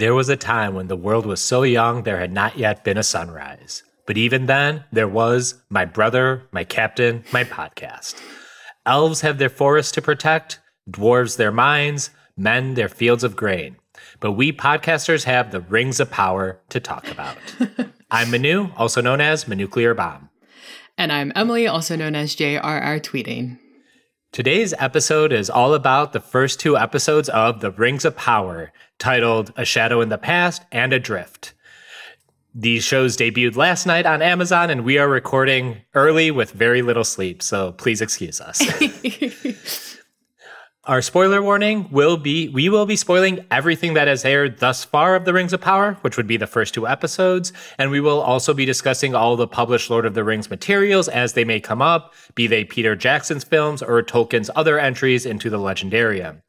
There was a time when the world was so young there had not yet been a sunrise. But even then, there was my brother, my captain, my podcast. Elves have their forests to protect, dwarves their mines, men their fields of grain. But we podcasters have the rings of power to talk about. I'm Manu, also known as Manuclear Bomb. And I'm Emily, also known as JRR Tweeting. Today's episode is all about the first two episodes of The Rings of Power, titled A Shadow in the Past and Adrift. These shows debuted last night on Amazon, and we are recording early with very little sleep, so please excuse us. Our spoiler warning will be we will be spoiling everything that has aired thus far of The Rings of Power, which would be the first two episodes, and we will also be discussing all the published Lord of the Rings materials as they may come up, be they Peter Jackson's films or Tolkien's other entries into the Legendarium.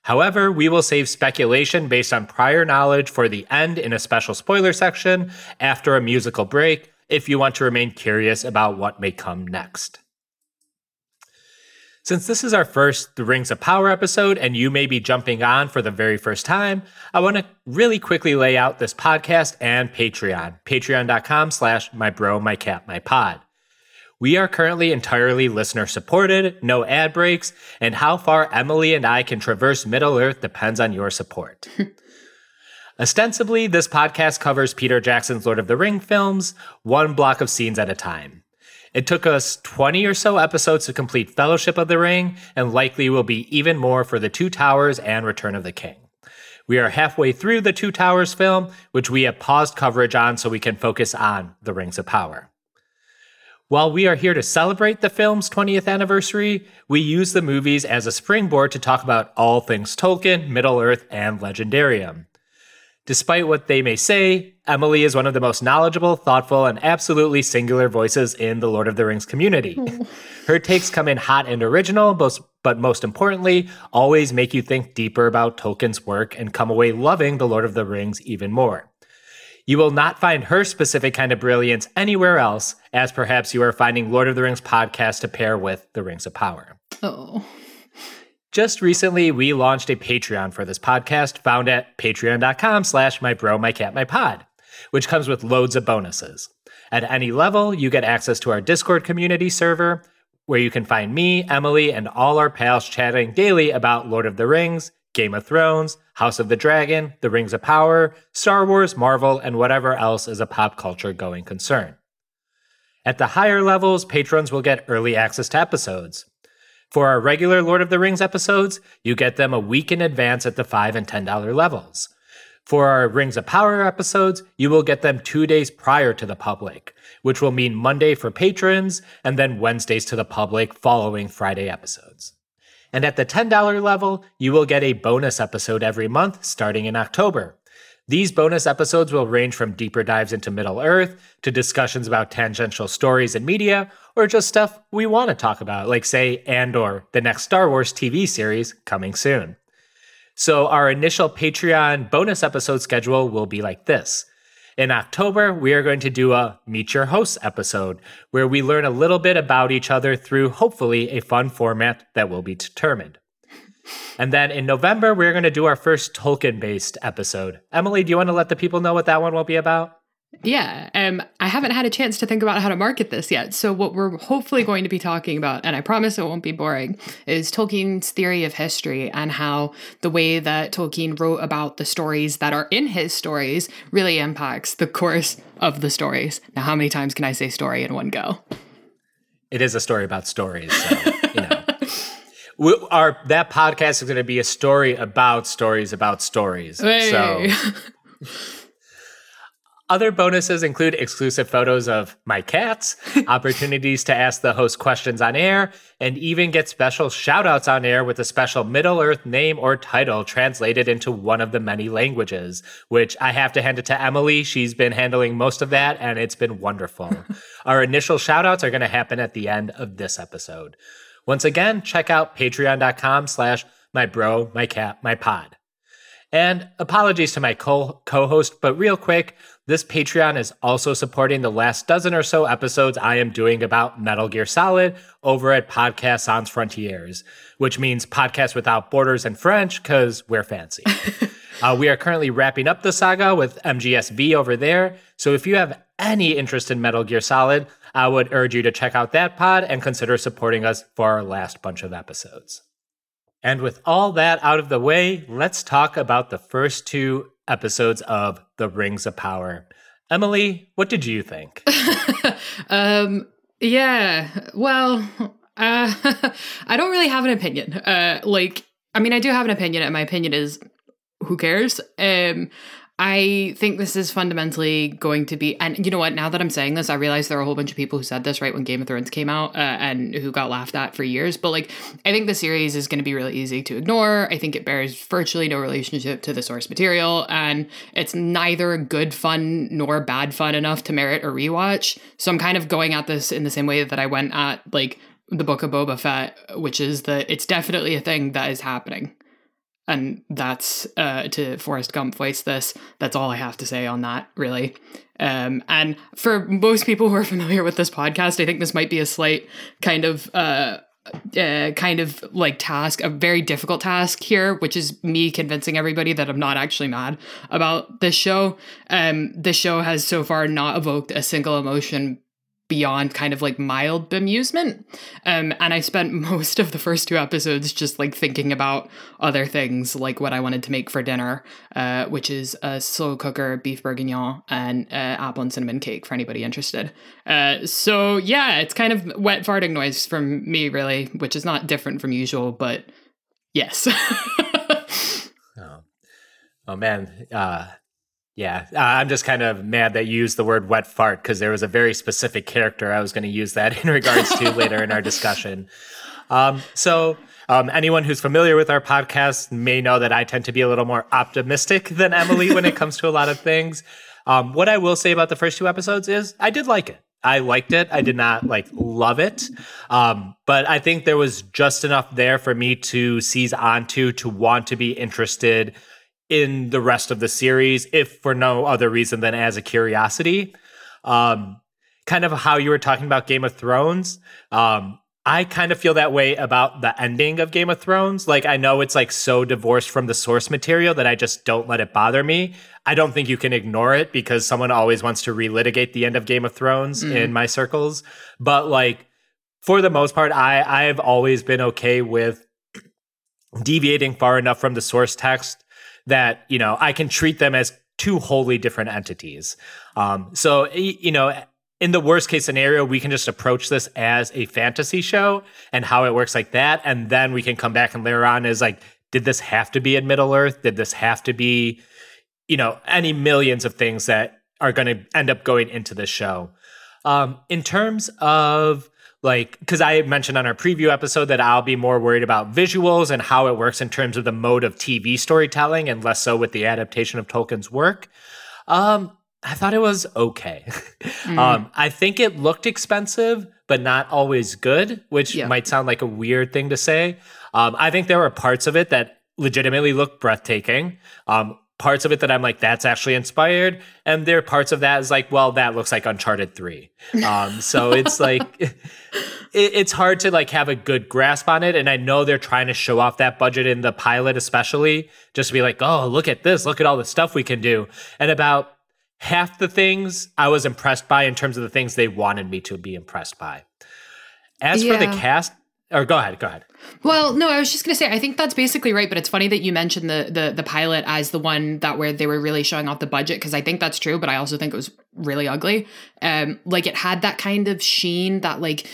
However, we will save speculation based on prior knowledge for the end in a special spoiler section after a musical break if you want to remain curious about what may come next. Since this is our first The Rings of Power episode, and you may be jumping on for the very first time, I want to really quickly lay out this podcast and Patreon. Patreon.com slash my bro, my cat, my pod. We are currently entirely listener supported, no ad breaks, and how far Emily and I can traverse Middle Earth depends on your support. Ostensibly, this podcast covers Peter Jackson's Lord of the Ring films, one block of scenes at a time. It took us 20 or so episodes to complete Fellowship of the Ring, and likely will be even more for The Two Towers and Return of the King. We are halfway through the Two Towers film, which we have paused coverage on so we can focus on The Rings of Power. While we are here to celebrate the film's 20th anniversary, we use the movies as a springboard to talk about all things Tolkien, Middle Earth, and Legendarium. Despite what they may say, Emily is one of the most knowledgeable, thoughtful, and absolutely singular voices in the Lord of the Rings community. Her takes come in hot and original, but most importantly, always make you think deeper about Tolkien's work and come away loving the Lord of the Rings even more. You will not find her specific kind of brilliance anywhere else, as perhaps you are finding Lord of the Rings podcast to pair with The Rings of Power. Oh. Just recently, we launched a Patreon for this podcast found at patreon.com slash my bro, my cat, my pod, which comes with loads of bonuses. At any level, you get access to our Discord community server, where you can find me, Emily, and all our pals chatting daily about Lord of the Rings, Game of Thrones, House of the Dragon, The Rings of Power, Star Wars, Marvel, and whatever else is a pop culture going concern. At the higher levels, patrons will get early access to episodes. For our regular Lord of the Rings episodes, you get them a week in advance at the 5 and $10 levels. For our Rings of Power episodes, you will get them two days prior to the public, which will mean Monday for patrons and then Wednesdays to the public following Friday episodes. And at the $10 level, you will get a bonus episode every month starting in October. These bonus episodes will range from deeper dives into Middle Earth to discussions about tangential stories and media, or just stuff we want to talk about, like, say, Andor, the next Star Wars TV series coming soon. So, our initial Patreon bonus episode schedule will be like this. In October, we are going to do a Meet Your Hosts episode where we learn a little bit about each other through hopefully a fun format that will be determined. And then in November, we're going to do our first Tolkien based episode. Emily, do you want to let the people know what that one will be about? Yeah, um, I haven't had a chance to think about how to market this yet. So, what we're hopefully going to be talking about, and I promise it won't be boring, is Tolkien's theory of history and how the way that Tolkien wrote about the stories that are in his stories really impacts the course of the stories. Now, how many times can I say story in one go? It is a story about stories. So, you know. We, our that podcast is going to be a story about stories about stories. Hey. So other bonuses include exclusive photos of my cats, opportunities to ask the host questions on air, and even get special shoutouts on air with a special Middle Earth name or title translated into one of the many languages, which I have to hand it to Emily. She's been handling most of that, and it's been wonderful. Our initial shoutouts are going to happen at the end of this episode. Once again, check out patreon.com slash my bro, my cat, my pod. And apologies to my co host, but real quick, this Patreon is also supporting the last dozen or so episodes I am doing about Metal Gear Solid over at Podcast Sans Frontiers, which means podcast without borders in French because we're fancy. uh, we are currently wrapping up the saga with MGSV over there. So if you have any interest in Metal Gear Solid, I would urge you to check out that pod and consider supporting us for our last bunch of episodes. And with all that out of the way, let's talk about the first two episodes of The Rings of Power. Emily, what did you think? um, yeah, well, uh, I don't really have an opinion. Uh, like, I mean, I do have an opinion, and my opinion is who cares? Um, I think this is fundamentally going to be, and you know what? Now that I'm saying this, I realize there are a whole bunch of people who said this right when Game of Thrones came out uh, and who got laughed at for years. But like, I think the series is going to be really easy to ignore. I think it bears virtually no relationship to the source material, and it's neither good fun nor bad fun enough to merit a rewatch. So I'm kind of going at this in the same way that I went at like the Book of Boba Fett, which is that it's definitely a thing that is happening and that's uh, to Forrest Gump voice this. That's all I have to say on that, really. Um, and for most people who are familiar with this podcast, I think this might be a slight kind of uh, uh, kind of like task, a very difficult task here, which is me convincing everybody that I'm not actually mad about this show. Um, this show has so far not evoked a single emotion beyond kind of like mild bemusement. Um, and I spent most of the first two episodes just like thinking about other things, like what I wanted to make for dinner, uh, which is a slow cooker beef bourguignon and uh, apple and cinnamon cake for anybody interested. Uh, so yeah, it's kind of wet farting noise from me, really, which is not different from usual, but yes. oh. oh man, uh, yeah, uh, I'm just kind of mad that you used the word wet fart because there was a very specific character I was going to use that in regards to later in our discussion. Um, so, um, anyone who's familiar with our podcast may know that I tend to be a little more optimistic than Emily when it comes to a lot of things. Um, what I will say about the first two episodes is I did like it. I liked it. I did not like love it. Um, but I think there was just enough there for me to seize onto to want to be interested in the rest of the series, if for no other reason than as a curiosity. Um, kind of how you were talking about Game of Thrones. Um, I kind of feel that way about the ending of Game of Thrones. Like, I know it's like so divorced from the source material that I just don't let it bother me. I don't think you can ignore it because someone always wants to relitigate the end of Game of Thrones mm. in my circles. But like, for the most part, I I've always been okay with deviating far enough from the source text that you know I can treat them as two wholly different entities. Um, so you know, in the worst case scenario, we can just approach this as a fantasy show and how it works like that, and then we can come back and later on is like, did this have to be in Middle Earth? Did this have to be, you know, any millions of things that are going to end up going into this show? Um, in terms of like because i mentioned on our preview episode that i'll be more worried about visuals and how it works in terms of the mode of tv storytelling and less so with the adaptation of tolkien's work um i thought it was okay mm. um i think it looked expensive but not always good which yeah. might sound like a weird thing to say um i think there were parts of it that legitimately looked breathtaking um parts of it that I'm like, that's actually inspired. And there are parts of that is like, well, that looks like Uncharted 3. Um, so it's like, it, it's hard to like have a good grasp on it. And I know they're trying to show off that budget in the pilot, especially just to be like, oh, look at this. Look at all the stuff we can do. And about half the things I was impressed by in terms of the things they wanted me to be impressed by. As yeah. for the cast, or go ahead, go ahead. Well, no, I was just gonna say I think that's basically right, but it's funny that you mentioned the the the pilot as the one that where they were really showing off the budget because I think that's true, but I also think it was really ugly. Um, like it had that kind of sheen that like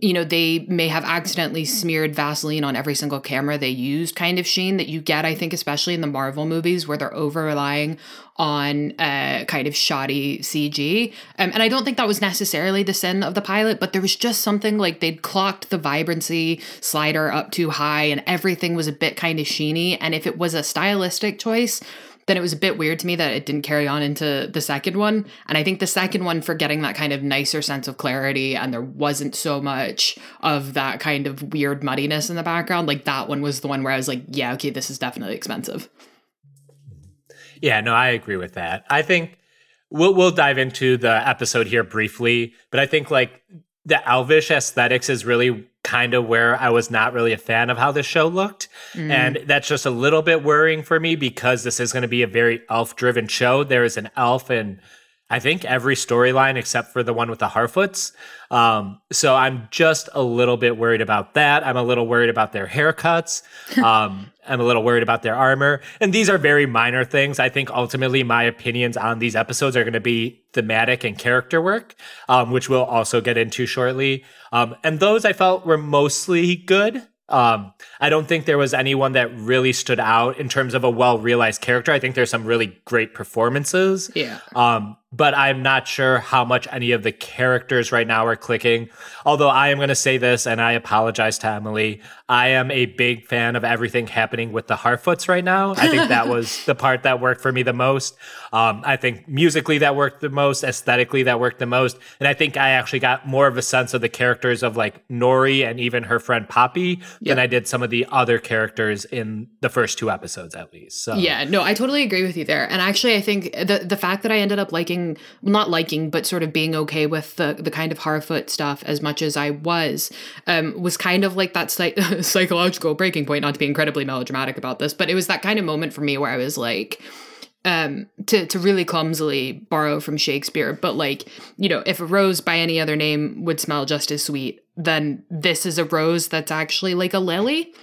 you know, they may have accidentally smeared Vaseline on every single camera they used kind of sheen that you get, I think, especially in the Marvel movies where they're over relying on uh, kind of shoddy CG. Um, and I don't think that was necessarily the sin of the pilot, but there was just something like they'd clocked the vibrancy slider up too high and everything was a bit kind of sheeny. And if it was a stylistic choice, then it was a bit weird to me that it didn't carry on into the second one. And I think the second one, for getting that kind of nicer sense of clarity, and there wasn't so much of that kind of weird muddiness in the background, like that one was the one where I was like, yeah, okay, this is definitely expensive. Yeah, no, I agree with that. I think we'll we'll dive into the episode here briefly, but I think like the elvish aesthetics is really kind of where I was not really a fan of how the show looked. Mm. And that's just a little bit worrying for me because this is going to be a very elf driven show. There is an elf in I think every storyline except for the one with the Harfoots. Um, so I'm just a little bit worried about that. I'm a little worried about their haircuts. Um, I'm a little worried about their armor. And these are very minor things. I think ultimately my opinions on these episodes are going to be thematic and character work, um, which we'll also get into shortly. Um, and those I felt were mostly good. Um, I don't think there was anyone that really stood out in terms of a well realized character. I think there's some really great performances. Yeah. Um, but I'm not sure how much any of the characters right now are clicking. Although I am going to say this, and I apologize to Emily. I am a big fan of everything happening with the Harfoots right now. I think that was the part that worked for me the most. Um, I think musically that worked the most, aesthetically that worked the most, and I think I actually got more of a sense of the characters of like Nori and even her friend Poppy yep. than I did some of the other characters in the first two episodes, at least. So yeah, no, I totally agree with you there. And actually, I think the the fact that I ended up liking liking, not liking, but sort of being okay with the the kind of Harfoot stuff as much as I was, um, was kind of like that psych- psychological breaking point. Not to be incredibly melodramatic about this, but it was that kind of moment for me where I was like um to to really clumsily borrow from Shakespeare but like you know if a rose by any other name would smell just as sweet then this is a rose that's actually like a lily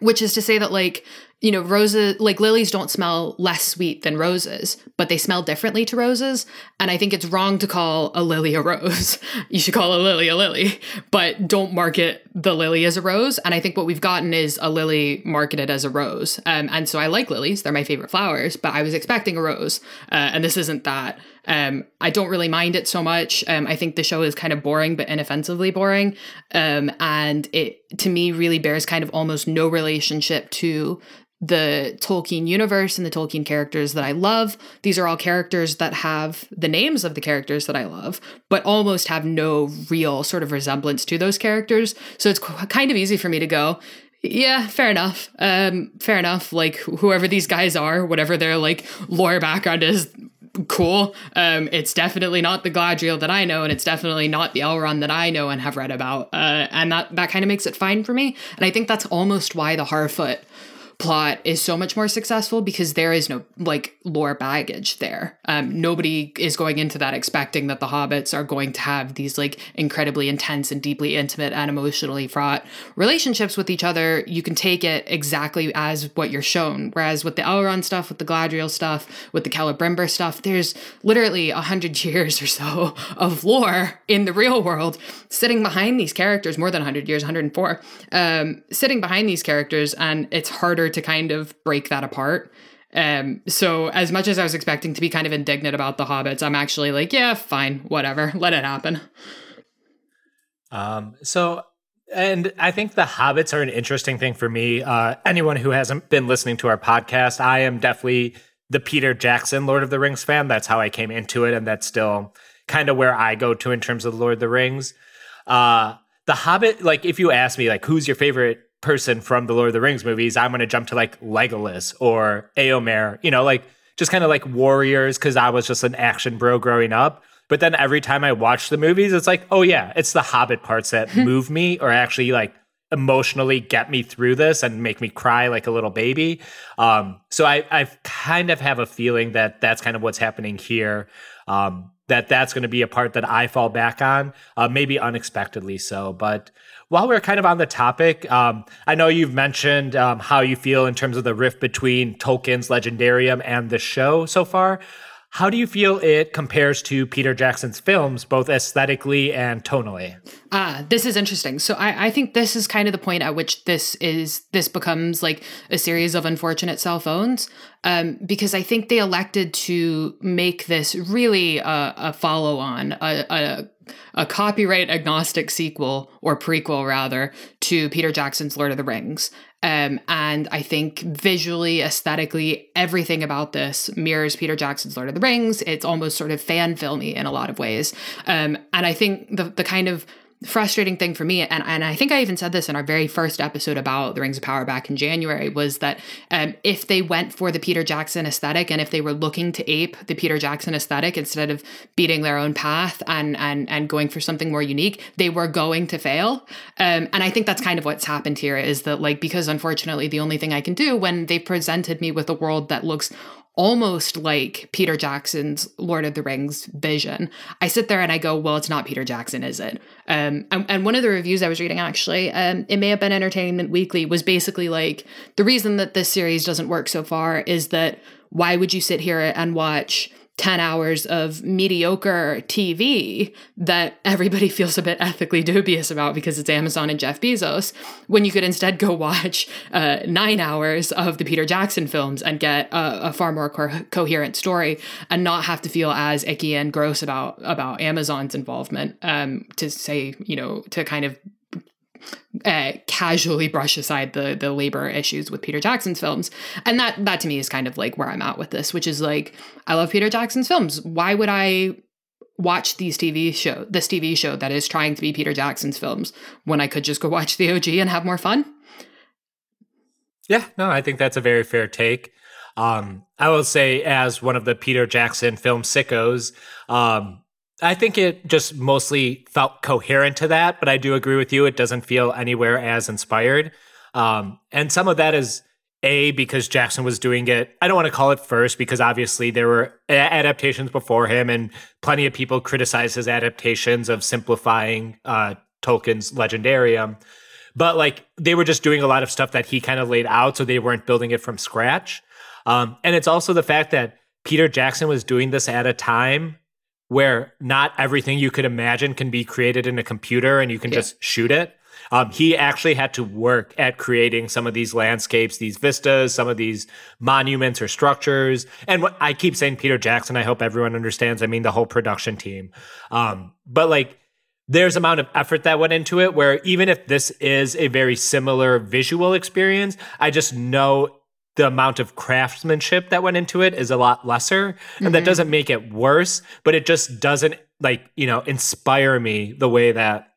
which is to say that like you know, roses, like lilies don't smell less sweet than roses, but they smell differently to roses. And I think it's wrong to call a lily a rose. you should call a lily a lily, but don't market the lily as a rose. And I think what we've gotten is a lily marketed as a rose. Um, and so I like lilies, they're my favorite flowers, but I was expecting a rose. Uh, and this isn't that. Um, I don't really mind it so much. Um, I think the show is kind of boring, but inoffensively boring. Um, and it, to me, really bears kind of almost no relationship to the Tolkien universe and the Tolkien characters that I love. These are all characters that have the names of the characters that I love, but almost have no real sort of resemblance to those characters. So it's kind of easy for me to go, yeah, fair enough. Um, fair enough. Like whoever these guys are, whatever their like lore background is, cool. Um, it's definitely not the Galadriel that I know, and it's definitely not the Elrond that I know and have read about. Uh, and that that kind of makes it fine for me. And I think that's almost why the Harfoot plot is so much more successful because there is no like lore baggage there. Um, nobody is going into that expecting that the hobbits are going to have these like incredibly intense and deeply intimate and emotionally fraught relationships with each other. You can take it exactly as what you're shown. Whereas with the Elrond stuff, with the Galadriel stuff, with the Celebrimbor stuff, there's literally a hundred years or so of lore in the real world sitting behind these characters, more than 100 years, 104, um, sitting behind these characters, and it's harder to kind of break that apart. Um, so as much as I was expecting to be kind of indignant about the hobbits, I'm actually like, yeah, fine, whatever, let it happen. Um, so and I think the hobbits are an interesting thing for me. Uh, anyone who hasn't been listening to our podcast, I am definitely the Peter Jackson Lord of the Rings fan. That's how I came into it, and that's still kind of where I go to in terms of Lord of the Rings. Uh, the Hobbit, like if you ask me, like who's your favorite person from the Lord of the Rings movies, I'm going to jump to like Legolas or Eomer, you know, like just kind of like warriors because I was just an action bro growing up. But then every time I watch the movies, it's like, oh yeah, it's the Hobbit parts that move me or actually like emotionally get me through this and make me cry like a little baby. Um, so I, I kind of have a feeling that that's kind of what's happening here. Um, that that's going to be a part that I fall back on, uh, maybe unexpectedly so. But while we're kind of on the topic, um, I know you've mentioned um, how you feel in terms of the rift between Tolkien's Legendarium and the show so far. How do you feel it compares to Peter Jackson's films, both aesthetically and tonally? Ah, this is interesting. So I, I think this is kind of the point at which this is this becomes like a series of unfortunate cell phones, um, because I think they elected to make this really a, a follow on, a, a a copyright agnostic sequel or prequel rather to Peter Jackson's Lord of the Rings. Um, and I think visually, aesthetically, everything about this mirrors Peter Jackson's Lord of the Rings. It's almost sort of fan filmy in a lot of ways. Um, and I think the the kind of frustrating thing for me, and, and I think I even said this in our very first episode about the Rings of Power back in January, was that um, if they went for the Peter Jackson aesthetic and if they were looking to ape the Peter Jackson aesthetic instead of beating their own path and and and going for something more unique, they were going to fail. Um, and I think that's kind of what's happened here is that like because unfortunately the only thing I can do when they presented me with a world that looks almost like Peter Jackson's Lord of the Rings vision. I sit there and I go, well, it's not Peter Jackson, is it? Um, and, and, one of the reviews I was reading actually, um, it may have been Entertainment Weekly, was basically like the reason that this series doesn't work so far is that why would you sit here and watch 10 hours of mediocre TV that everybody feels a bit ethically dubious about because it's Amazon and Jeff Bezos, when you could instead go watch uh, nine hours of the Peter Jackson films and get a, a far more co- coherent story and not have to feel as icky and gross about about Amazon's involvement um, to say, you know, to kind of uh, casually brush aside the the labor issues with Peter Jackson's films, and that that to me is kind of like where I'm at with this, which is like I love Peter Jackson's films. Why would I watch these TV show this TV show that is trying to be Peter Jackson's films when I could just go watch the OG and have more fun? Yeah, no, I think that's a very fair take. Um, I will say, as one of the Peter Jackson film sickos, um, I think it just mostly felt coherent to that, but I do agree with you. It doesn't feel anywhere as inspired. Um, and some of that is A, because Jackson was doing it. I don't want to call it first because obviously there were adaptations before him, and plenty of people criticize his adaptations of simplifying uh, Tolkien's legendarium. But like they were just doing a lot of stuff that he kind of laid out, so they weren't building it from scratch. Um, and it's also the fact that Peter Jackson was doing this at a time where not everything you could imagine can be created in a computer and you can yeah. just shoot it. Um, he actually had to work at creating some of these landscapes, these vistas, some of these monuments or structures. And what I keep saying, Peter Jackson, I hope everyone understands. I mean, the whole production team. Um, but like, there's amount of effort that went into it where even if this is a very similar visual experience, I just know the amount of craftsmanship that went into it is a lot lesser and mm-hmm. that doesn't make it worse but it just doesn't like you know inspire me the way that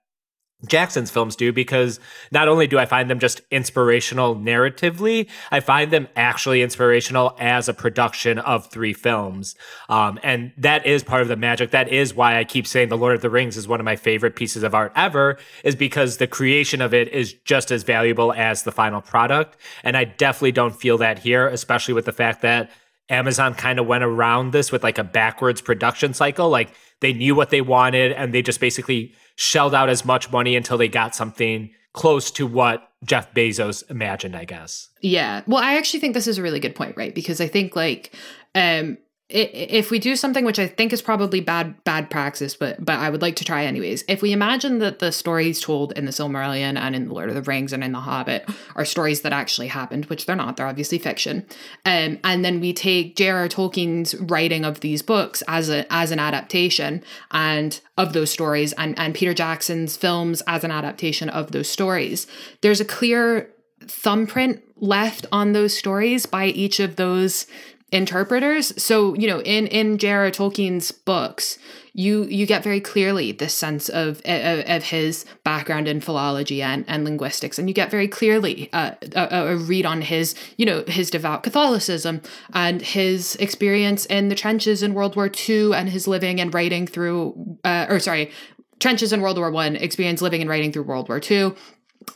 Jackson's films do because not only do I find them just inspirational narratively, I find them actually inspirational as a production of three films. Um, and that is part of the magic. That is why I keep saying The Lord of the Rings is one of my favorite pieces of art ever, is because the creation of it is just as valuable as the final product. And I definitely don't feel that here, especially with the fact that Amazon kind of went around this with like a backwards production cycle. Like they knew what they wanted and they just basically shelled out as much money until they got something close to what Jeff Bezos imagined, I guess. Yeah. Well, I actually think this is a really good point, right? Because I think like um if we do something which I think is probably bad bad praxis, but but I would like to try anyways. If we imagine that the stories told in the Silmarillion and in the Lord of the Rings and in the Hobbit are stories that actually happened, which they're not, they're obviously fiction, um, and then we take J.R.R. Tolkien's writing of these books as a as an adaptation and of those stories, and and Peter Jackson's films as an adaptation of those stories, there's a clear thumbprint left on those stories by each of those interpreters. So, you know, in in J.R.R. Tolkien's books, you you get very clearly this sense of of, of his background in philology and, and linguistics, and you get very clearly uh, a, a read on his you know his devout Catholicism and his experience in the trenches in World War II and his living and writing through, uh, or sorry, trenches in World War One, experience living and writing through World War II.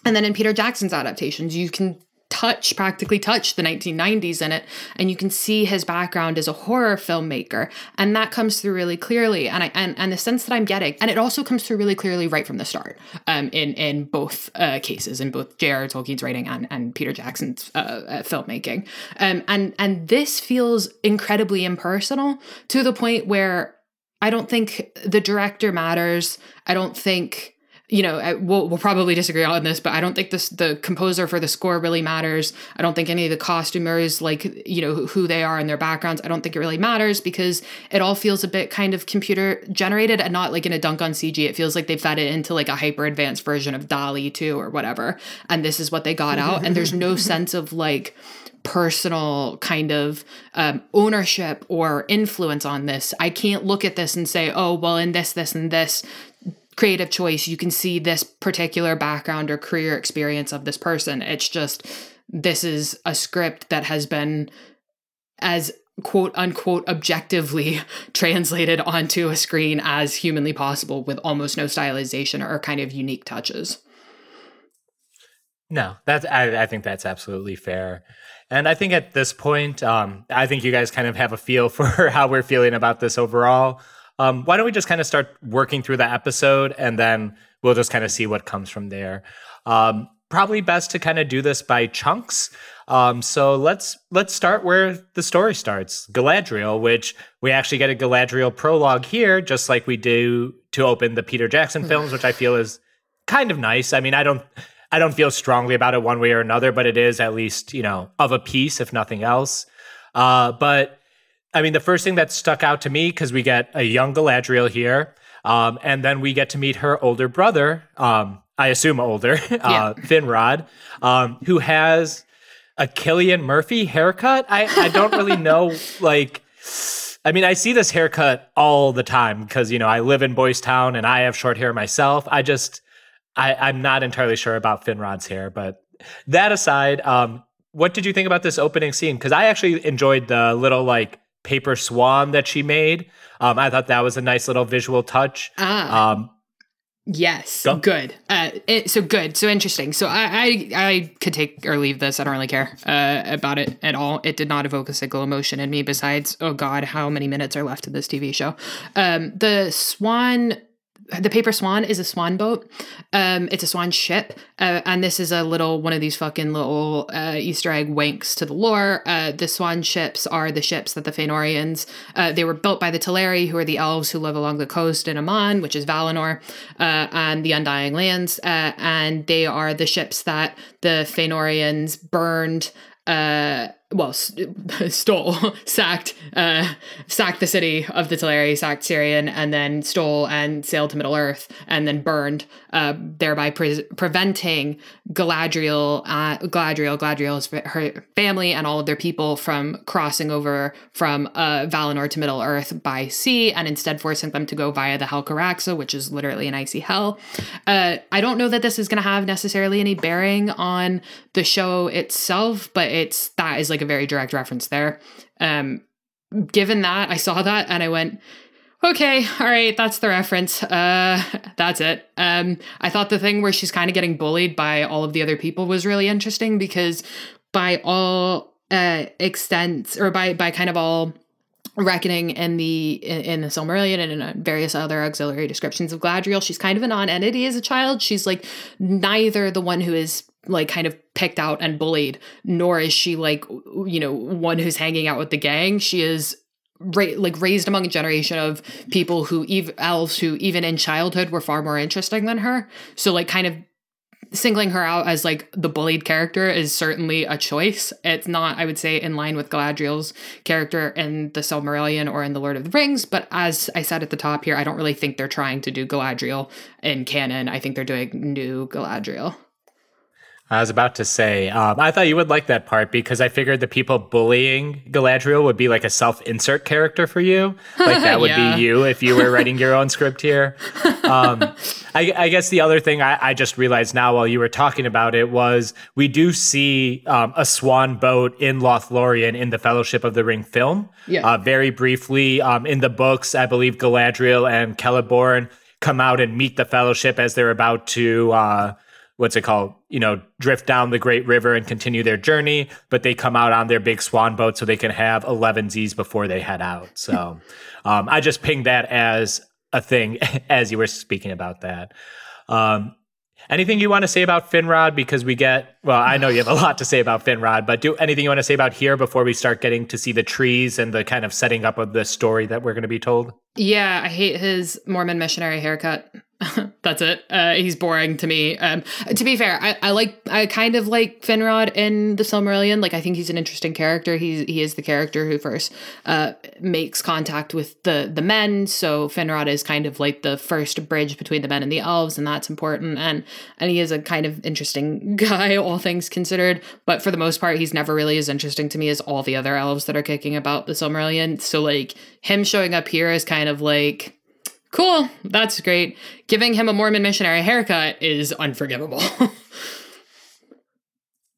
And then in Peter Jackson's adaptations, you can touch practically touch the 1990s in it and you can see his background as a horror filmmaker and that comes through really clearly and I and, and the sense that I'm getting and it also comes through really clearly right from the start um in in both uh, cases in both J.R.R. Tolkien's writing and and Peter Jackson's uh, uh, filmmaking um and and this feels incredibly impersonal to the point where I don't think the director matters I don't think you know, we'll, we'll probably disagree on this, but I don't think this the composer for the score really matters. I don't think any of the costumers, like you know, who they are and their backgrounds, I don't think it really matters because it all feels a bit kind of computer generated and not like in a dunk on CG. It feels like they fed it into like a hyper advanced version of DALL-E 2 or whatever, and this is what they got out. And there's no sense of like personal kind of um, ownership or influence on this. I can't look at this and say, oh, well, in this, this, and this, creative choice. You can see this particular background or career experience of this person. It's just this is a script that has been as quote unquote objectively translated onto a screen as humanly possible with almost no stylization or kind of unique touches. No, that's I, I think that's absolutely fair. And I think at this point, um, I think you guys kind of have a feel for how we're feeling about this overall. Um, why don't we just kind of start working through the episode and then we'll just kind of see what comes from there. Um, probably best to kind of do this by chunks. Um, so let's let's start where the story starts, Galadriel, which we actually get a Galadriel prologue here, just like we do to open the Peter Jackson films, which I feel is kind of nice. I mean, I don't I don't feel strongly about it one way or another, but it is at least you know of a piece, if nothing else. Uh, but I mean, the first thing that stuck out to me because we get a young Galadriel here, um, and then we get to meet her older brother. Um, I assume older, uh, yeah. Finrod, um, who has a Cillian Murphy haircut. I, I don't really know. Like, I mean, I see this haircut all the time because, you know, I live in Boys Town and I have short hair myself. I just, I, I'm not entirely sure about Finrod's hair. But that aside, um, what did you think about this opening scene? Because I actually enjoyed the little like paper swan that she made. Um, I thought that was a nice little visual touch. Ah. Um, Yes, Go. good. Uh, it, so good, so interesting. So I, I, I could take or leave this. I don't really care uh, about it at all. It did not evoke a single emotion in me. Besides, oh god, how many minutes are left of this TV show? Um, the Swan the paper swan is a swan boat. Um, it's a swan ship, uh, and this is a little one of these fucking little uh, Easter egg winks to the lore. Uh, the swan ships are the ships that the Fëanorians uh, they were built by the Teleri, who are the elves who live along the coast in Aman, which is Valinor, uh, and the Undying Lands, uh, and they are the ships that the Fëanorians burned well, stole, sacked, uh, sacked the city of the Teleri, sacked Sirion, and then stole and sailed to Middle Earth, and then burned, uh, thereby pre- preventing Galadriel, uh, Galadriel, Galadriel's her family and all of their people from crossing over from uh, Valinor to Middle Earth by sea, and instead forcing them to go via the Helcaraxë, which is literally an icy hell. Uh, I don't know that this is going to have necessarily any bearing on the show itself, but it's that is like a very direct reference there. Um, given that, I saw that and I went, okay, all right, that's the reference. Uh, that's it. Um, I thought the thing where she's kind of getting bullied by all of the other people was really interesting because by all uh, extents or by by kind of all reckoning in the in, in the Silmarillion and in uh, various other auxiliary descriptions of Galadriel, she's kind of a non-entity as a child. She's like neither the one who is like kind of picked out and bullied, nor is she like you know one who's hanging out with the gang. She is ra- like raised among a generation of people who ev- elves who even in childhood were far more interesting than her. So like kind of singling her out as like the bullied character is certainly a choice. It's not, I would say, in line with Galadriel's character in the Silmarillion or in the Lord of the Rings. But as I said at the top here, I don't really think they're trying to do Galadriel in canon. I think they're doing new Galadriel. I was about to say, um, I thought you would like that part because I figured the people bullying Galadriel would be like a self-insert character for you. Like that would yeah. be you if you were writing your own script here. Um, I, I, guess the other thing I, I, just realized now while you were talking about it was we do see um, a swan boat in Lothlorien in the Fellowship of the Ring film. Yeah. Uh, very briefly um, in the books, I believe Galadriel and Celeborn come out and meet the Fellowship as they're about to. Uh, what's it called? You know, drift down the Great River and continue their journey, but they come out on their big swan boat so they can have 11 Z's before they head out. So um, I just pinged that as a thing as you were speaking about that. Um, anything you want to say about Finrod? Because we get, well, I know you have a lot to say about Finrod, but do anything you want to say about here before we start getting to see the trees and the kind of setting up of the story that we're going to be told? Yeah, I hate his Mormon missionary haircut. That's it. Uh, he's boring to me. Um, to be fair, I, I like I kind of like Finrod in the Silmarillion. Like I think he's an interesting character. He's he is the character who first uh, makes contact with the the men. So Finrod is kind of like the first bridge between the men and the elves, and that's important. And and he is a kind of interesting guy, all things considered. But for the most part, he's never really as interesting to me as all the other elves that are kicking about the Silmarillion. So like him showing up here is kind of like Cool. That's great. Giving him a Mormon missionary haircut is unforgivable.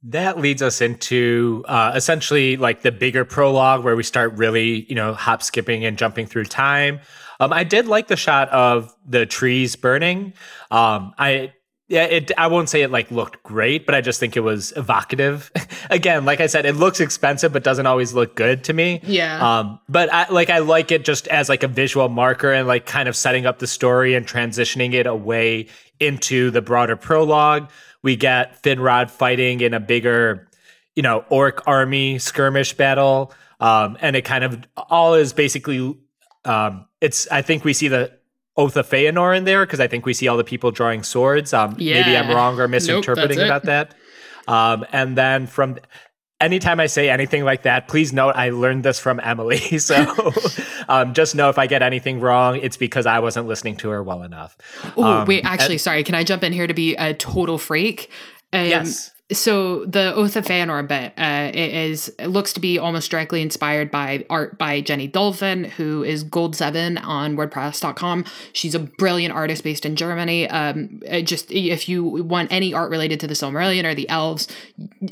that leads us into uh, essentially like the bigger prologue where we start really, you know, hop skipping and jumping through time. Um, I did like the shot of the trees burning. Um, I yeah, it. I won't say it like looked great, but I just think it was evocative. Again, like I said, it looks expensive, but doesn't always look good to me. Yeah. Um, but I like I like it just as like a visual marker and like kind of setting up the story and transitioning it away into the broader prologue. We get Finrod fighting in a bigger, you know, orc army skirmish battle, um, and it kind of all is basically. Um, it's. I think we see the Oath of Feanor in there because I think we see all the people drawing swords. Um, Yeah. Maybe I'm wrong or misinterpreting Nope, about that. Um, and then from anytime I say anything like that, please note I learned this from Emily. So um, just know if I get anything wrong, it's because I wasn't listening to her well enough. Oh, Um, wait, actually, sorry. Can I jump in here to be a total freak? Um, Yes. So the Oath of Feanor bit uh, is it looks to be almost directly inspired by art by Jenny Dolfen, who is Gold Seven on WordPress.com. She's a brilliant artist based in Germany. Um, just if you want any art related to the Silmarillion or the elves,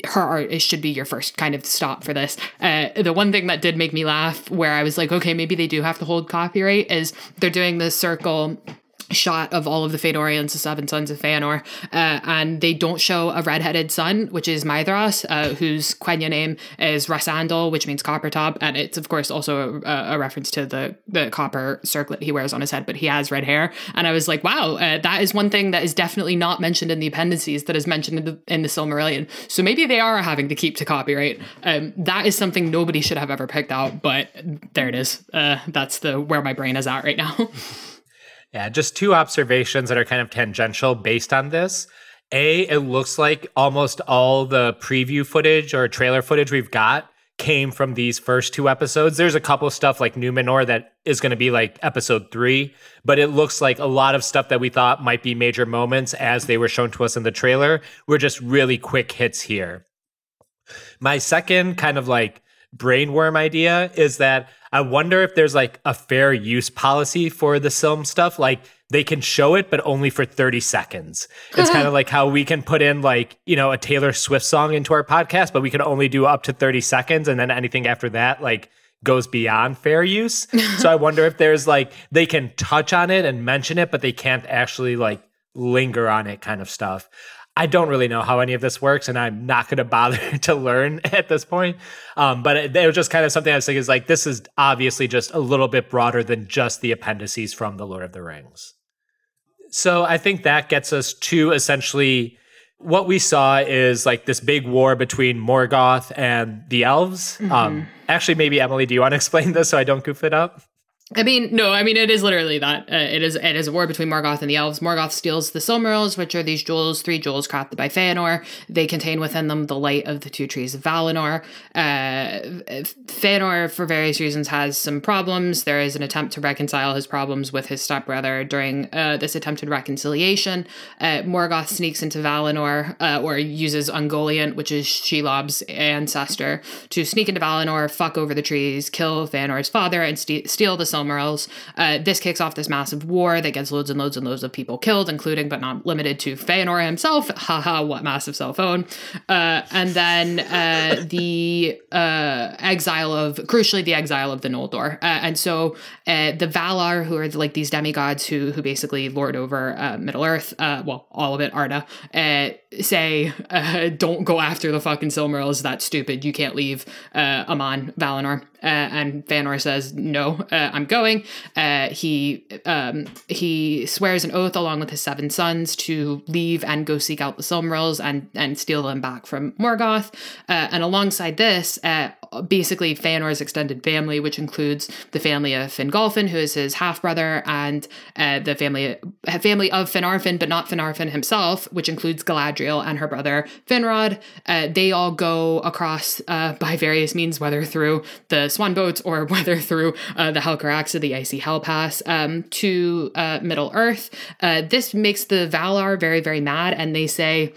her art should be your first kind of stop for this. Uh, the one thing that did make me laugh, where I was like, okay, maybe they do have to hold copyright, is they're doing this circle shot of all of the Fëanorians, the seven sons of Feanor, uh, and they don't show a redheaded son, which is Maedhros, uh, whose Quenya name is Russandol, which means copper top, and it's of course also a, a reference to the the copper circlet he wears on his head, but he has red hair, and I was like, wow, uh, that is one thing that is definitely not mentioned in the appendices that is mentioned in the, in the Silmarillion. So maybe they are having to keep to copyright. Um, that is something nobody should have ever picked out, but there it is. Uh, that's the where my brain is at right now. Yeah, just two observations that are kind of tangential based on this. A, it looks like almost all the preview footage or trailer footage we've got came from these first two episodes. There's a couple stuff like Numenor that is going to be like episode three, but it looks like a lot of stuff that we thought might be major moments as they were shown to us in the trailer were just really quick hits here. My second kind of like brainworm idea is that I wonder if there's like a fair use policy for the film stuff. Like they can show it, but only for 30 seconds. It's kind of like how we can put in like, you know, a Taylor Swift song into our podcast, but we can only do up to 30 seconds. And then anything after that, like, goes beyond fair use. so I wonder if there's like, they can touch on it and mention it, but they can't actually like linger on it kind of stuff. I don't really know how any of this works, and I'm not going to bother to learn at this point. Um, but it, it was just kind of something I was thinking is like, this is obviously just a little bit broader than just the appendices from The Lord of the Rings. So I think that gets us to essentially what we saw is like this big war between Morgoth and the elves. Um, actually, maybe Emily, do you want to explain this so I don't goof it up? I mean, no, I mean it is literally that. Uh, it is it is a war between Morgoth and the elves. Morgoth steals the Silmarils, which are these jewels, three jewels crafted by Feanor. They contain within them the light of the two trees of Valinor. Uh, Feanor, for various reasons, has some problems. There is an attempt to reconcile his problems with his stepbrother during uh, this attempted reconciliation. Uh, Morgoth sneaks into Valinor, uh, or uses Ungoliant, which is Shelob's ancestor, to sneak into Valinor, fuck over the trees, kill Feanor's father, and ste- steal the Silmarils. Uh, this kicks off this massive war that gets loads and loads and loads of people killed, including but not limited to Feanor himself. Haha, what massive cell phone. Uh, and then uh, the uh, exile of, crucially, the exile of the Noldor. Uh, and so uh, the Valar, who are like these demigods who who basically lord over Middle Earth, well, all of it, Arda, say, don't go after the fucking Silmarils. That's stupid. You can't leave Aman, Valinor. Uh, and Feanor says, "No, uh, I'm going." Uh, he um, he swears an oath along with his seven sons to leave and go seek out the Silmarils and and steal them back from Morgoth. Uh, and alongside this, uh, basically Feanor's extended family, which includes the family of Fingolfin, who is his half brother, and uh, the family family of Finarfin, but not Finarfin himself, which includes Galadriel and her brother Finrod. Uh, they all go across uh, by various means, whether through the swan boats or whether through uh, the Helcaraxë, the icy Hell Pass, um, to uh, Middle Earth. Uh, this makes the Valar very, very mad, and they say,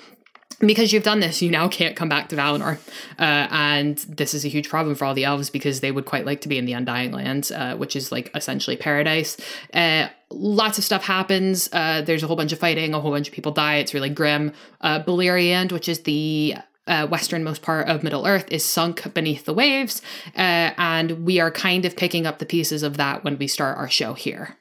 because you've done this, you now can't come back to Valinor. Uh, and this is a huge problem for all the elves because they would quite like to be in the Undying Lands, uh, which is like essentially paradise. Uh, lots of stuff happens. Uh, there's a whole bunch of fighting, a whole bunch of people die. It's really grim. Uh, Beleriand, which is the uh, westernmost part of Middle Earth, is sunk beneath the waves. and we are kind of picking up the pieces of that when we start our show here.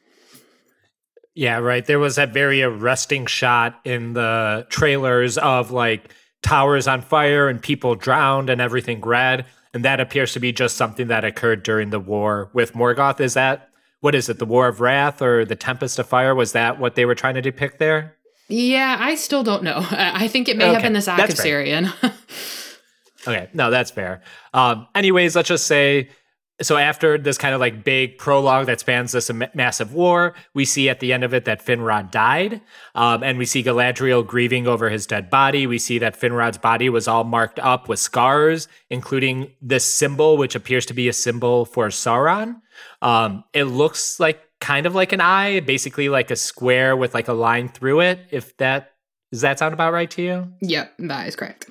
Yeah, right. There was that very arresting shot in the trailers of like towers on fire and people drowned and everything red. And that appears to be just something that occurred during the war with Morgoth. Is that what is it? The War of Wrath or the Tempest of Fire? Was that what they were trying to depict there? Yeah, I still don't know. I think it may okay. have been the Sack of Sirion. okay, no, that's fair. Um, anyways, let's just say so after this kind of like big prologue that spans this massive war, we see at the end of it that Finrod died, um, and we see Galadriel grieving over his dead body. We see that Finrod's body was all marked up with scars, including this symbol, which appears to be a symbol for Sauron. Um, it looks like kind of like an eye, basically like a square with like a line through it. If that does that sound about right to you? Yep, that is correct.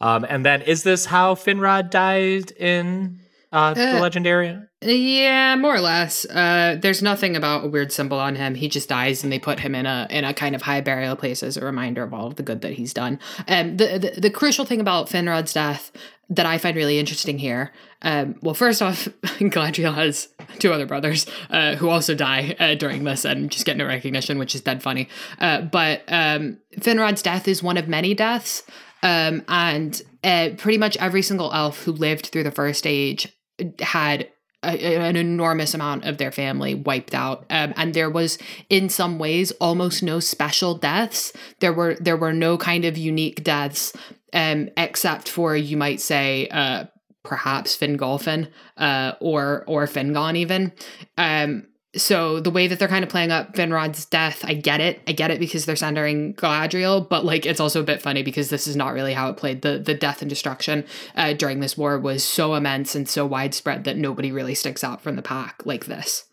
Um, and then is this how Finrod died in uh, the uh, legendary? Yeah, more or less. Uh, there's nothing about a weird symbol on him. He just dies, and they put him in a in a kind of high burial place as a reminder of all of the good that he's done. Um, the, the the crucial thing about Finrod's death that I find really interesting here. Um, well, first off, Galadriel has two other brothers uh, who also die uh, during this and just get no recognition, which is dead funny. Uh, but um, Finrod's death is one of many deaths. Um, and uh, pretty much every single elf who lived through the first age had a, an enormous amount of their family wiped out. Um, and there was in some ways almost no special deaths. There were there were no kind of unique deaths um, except for you might say uh, perhaps Fingolfin uh, or or Fingon even. Um, so the way that they're kind of playing up Finrod's death, I get it. I get it because they're centering Galadriel, but like it's also a bit funny because this is not really how it played. The the death and destruction uh, during this war was so immense and so widespread that nobody really sticks out from the pack like this.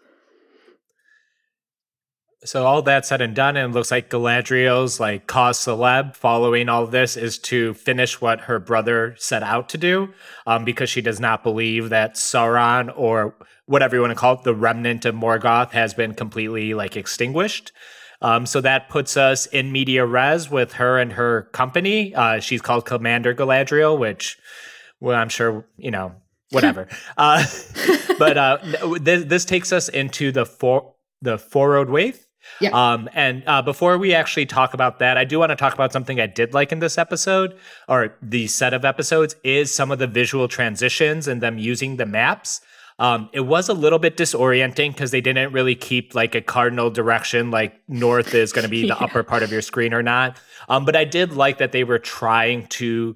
So all that said and done, and it looks like Galadriel's like cause celeb following all this is to finish what her brother set out to do, um, because she does not believe that Sauron or whatever you want to call it, the remnant of Morgoth has been completely like extinguished. Um, so that puts us in media res with her and her company. Uh, she's called Commander Galadriel, which, well, I'm sure you know, whatever. uh, but uh, this, this takes us into the for the Forodwaith yeah. Um, and uh, before we actually talk about that, I do want to talk about something I did like in this episode, or the set of episodes, is some of the visual transitions and them using the maps. Um, it was a little bit disorienting because they didn't really keep like a cardinal direction, like north is going to be the yeah. upper part of your screen or not. Um, but I did like that they were trying to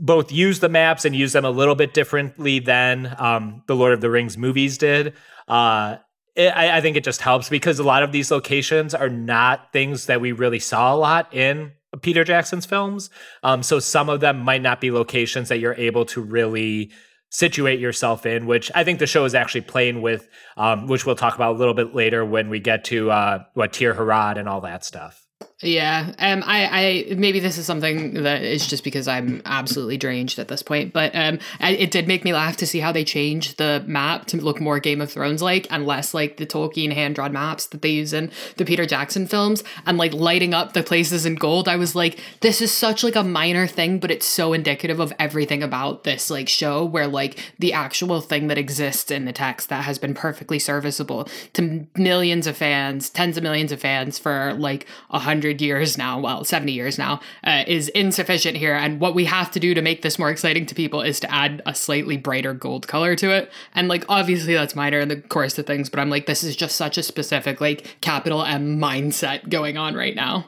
both use the maps and use them a little bit differently than um, the Lord of the Rings movies did. Uh, it, I, I think it just helps because a lot of these locations are not things that we really saw a lot in Peter Jackson's films. Um, so some of them might not be locations that you're able to really situate yourself in, which I think the show is actually playing with, um, which we'll talk about a little bit later when we get to uh, what Tir Harad and all that stuff. Yeah, um, I, I maybe this is something that is just because I'm absolutely deranged at this point, but um, it did make me laugh to see how they changed the map to look more Game of Thrones like and less like the Tolkien hand drawn maps that they use in the Peter Jackson films, and like lighting up the places in gold. I was like, this is such like a minor thing, but it's so indicative of everything about this like show, where like the actual thing that exists in the text that has been perfectly serviceable to millions of fans, tens of millions of fans for like a hundred 100 years now, well, 70 years now, uh, is insufficient here. And what we have to do to make this more exciting to people is to add a slightly brighter gold color to it. And like, obviously, that's minor in the course of things, but I'm like, this is just such a specific, like, capital M mindset going on right now.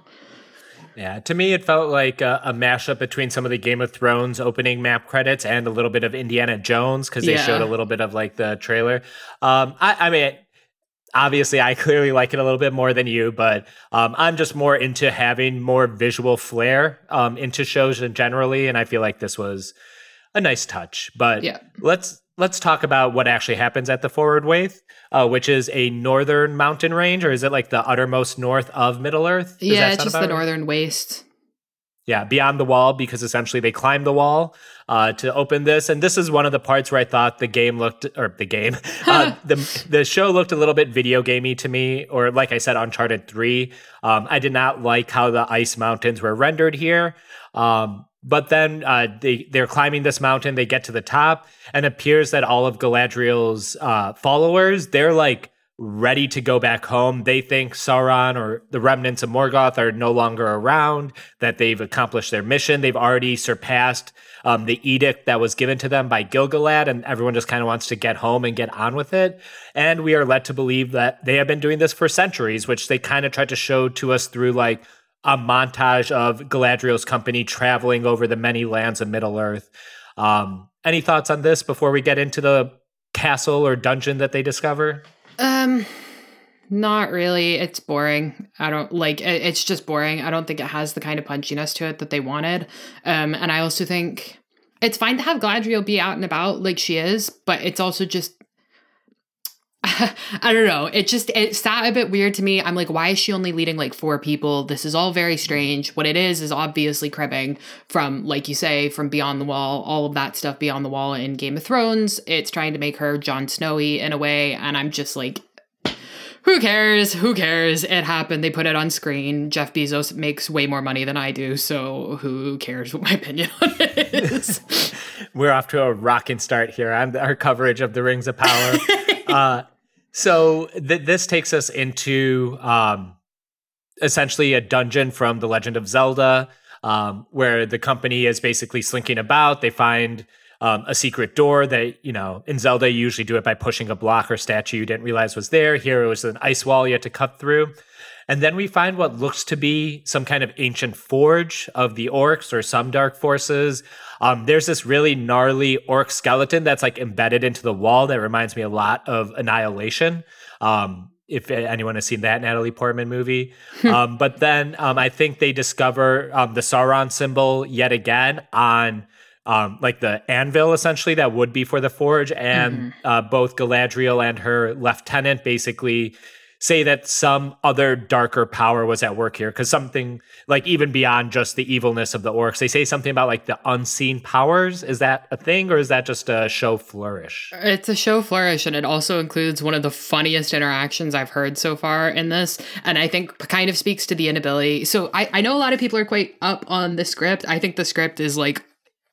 Yeah, to me, it felt like a, a, mashup between some of the Game of Thrones opening map credits and a little bit of Indiana Jones because they yeah. showed a little bit of like the trailer. Um, I, I mean, obviously I clearly like it a little bit more than you, but um, I'm just more into having more visual flair um, into shows and generally, and I feel like this was a nice touch. But yeah. let's let's talk about what actually happens at the Forodwaith, uh, which is a northern mountain range, or is it like the uttermost north of Middle Earth? Does yeah, it's just the northern waste. Yeah, beyond the wall because essentially they climb the wall uh, to open this. And this is one of the parts where I thought the game looked, or the game, uh, the the show looked a little bit video gamey to me, or like I said, Uncharted Three. Um, I did not like how the ice mountains were rendered here. Um, but then uh, they they're climbing this mountain. They get to the top, and it appears that all of Galadriel's uh, followers they're like ready to go back home. They think Sauron or the remnants of Morgoth are no longer around, that they've accomplished their mission. They've already surpassed um, the edict that was given to them by Gil-galad, and everyone just kind of wants to get home and get on with it. And we are led to believe that they have been doing this for centuries, which they kind of tried to show to us through like a montage of Galadriel's company traveling over the many lands of Middle Earth. Um, any thoughts on this before we get into the castle or dungeon that they discover? Um, not really. It's boring. I don't like it, it's just boring. I don't think it has the kind of punchiness to it that they wanted. Um, and I also think it's fine to have Galadriel be out and about like she is, but it's also just I don't know. It just it sat a bit weird to me. I'm like, why is she only leading like four people? This is all very strange. What it is is obviously cribbing from, like you say, from Beyond the Wall, all of that stuff Beyond the Wall in Game of Thrones. It's trying to make her Jon Snowy in a way, and I'm just like, who cares? Who cares? It happened. They put it on screen. Jeff Bezos makes way more money than I do, so who cares what my opinion on it is? We're off to a rocking start here on our coverage of the Rings of Power. uh, so th- this takes us into um, essentially a dungeon from The Legend of Zelda, um, where the company is basically slinking about. They find um, a secret door that you know in Zelda you usually do it by pushing a block or statue you didn't realize was there. Here it was an ice wall you had to cut through. And then we find what looks to be some kind of ancient forge of the orcs or some dark forces. Um, there's this really gnarly orc skeleton that's like embedded into the wall that reminds me a lot of Annihilation. Um, if anyone has seen that Natalie Portman movie. um, but then um, I think they discover um, the Sauron symbol yet again on um, like the anvil, essentially, that would be for the forge. And mm-hmm. uh, both Galadriel and her lieutenant basically say that some other darker power was at work here because something like even beyond just the evilness of the orcs they say something about like the unseen powers is that a thing or is that just a show flourish it's a show flourish and it also includes one of the funniest interactions i've heard so far in this and i think kind of speaks to the inability so i, I know a lot of people are quite up on the script i think the script is like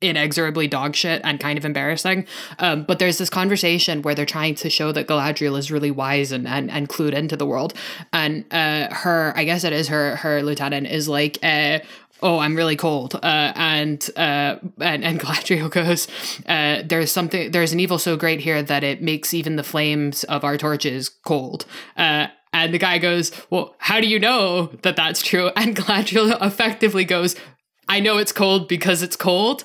inexorably dog shit and kind of embarrassing. Um, but there's this conversation where they're trying to show that Galadriel is really wise and, and, and clued into the world. And uh, her, I guess it is her, her lieutenant is like, uh, oh i'm really cold uh, and uh, and and galadriel goes uh, there's something there's an evil so great here that it makes even the flames of our torches cold uh, and the guy goes well how do you know that that's true and galadriel effectively goes I know it's cold because it's cold.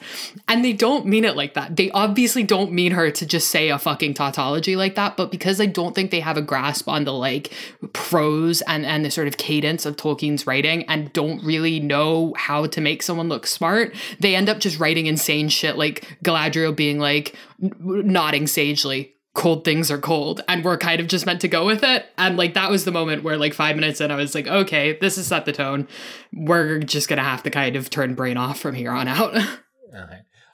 And they don't mean it like that. They obviously don't mean her to just say a fucking tautology like that, but because I don't think they have a grasp on the like prose and, and the sort of cadence of Tolkien's writing and don't really know how to make someone look smart, they end up just writing insane shit like Galadriel being like nodding sagely cold things are cold and we're kind of just meant to go with it. And like that was the moment where like five minutes in i was like okay this has set the tone. We're just gonna have to kind of turn brain off from here on out.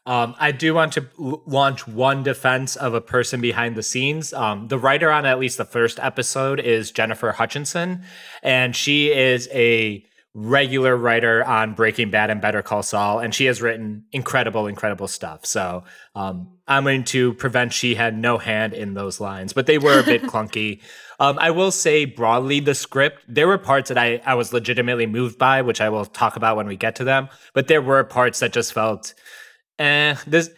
Um, I do want to l- launch one defense of a person behind the scenes. Um, the writer on at least the first episode is Jennifer Hutchinson, and she is a regular writer on Breaking Bad and Better Call Saul, and she has written incredible, incredible stuff. So um, I'm going to prevent she had no hand in those lines, but they were a bit clunky. Um, I will say broadly, the script, there were parts that I, I was legitimately moved by, which I will talk about when we get to them, but there were parts that just felt, eh, this,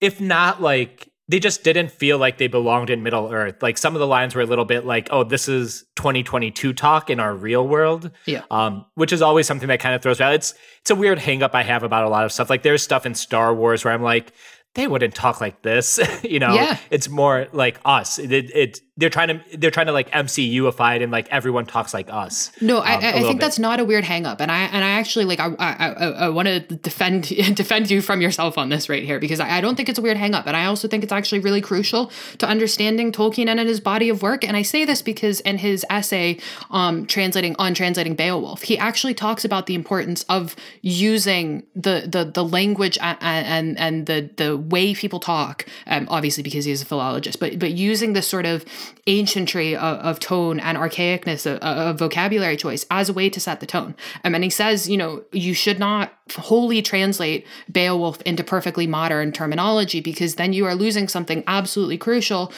if not like they just didn't feel like they belonged in Middle Earth. Like some of the lines were a little bit like, "Oh, this is 2022 talk in our real world." Yeah. Um, which is always something that kind of throws me out. It's it's a weird hangup I have about a lot of stuff. Like there's stuff in Star Wars where I'm like, they wouldn't talk like this. you know, yeah. it's more like us. It, it, it they're trying to they're trying to like MCUify it and like everyone talks like us. No, um, I, I think bit. that's not a weird hangup, and I and I actually like I I, I, I want to defend defend you from yourself on this right here because I, I don't think it's a weird hangup, and I also think it's actually really crucial to understanding Tolkien and his body of work. And I say this because in his essay, um, translating on translating Beowulf, he actually talks about the importance of using the the the language and and, and the the way people talk, um, obviously because he's a philologist, but but using the sort of ancientry of, of tone and archaicness of, of, vocabulary choice as a way to set the tone. Um, and he says, you know, you should not wholly translate Beowulf into perfectly modern terminology because then you are losing something absolutely crucial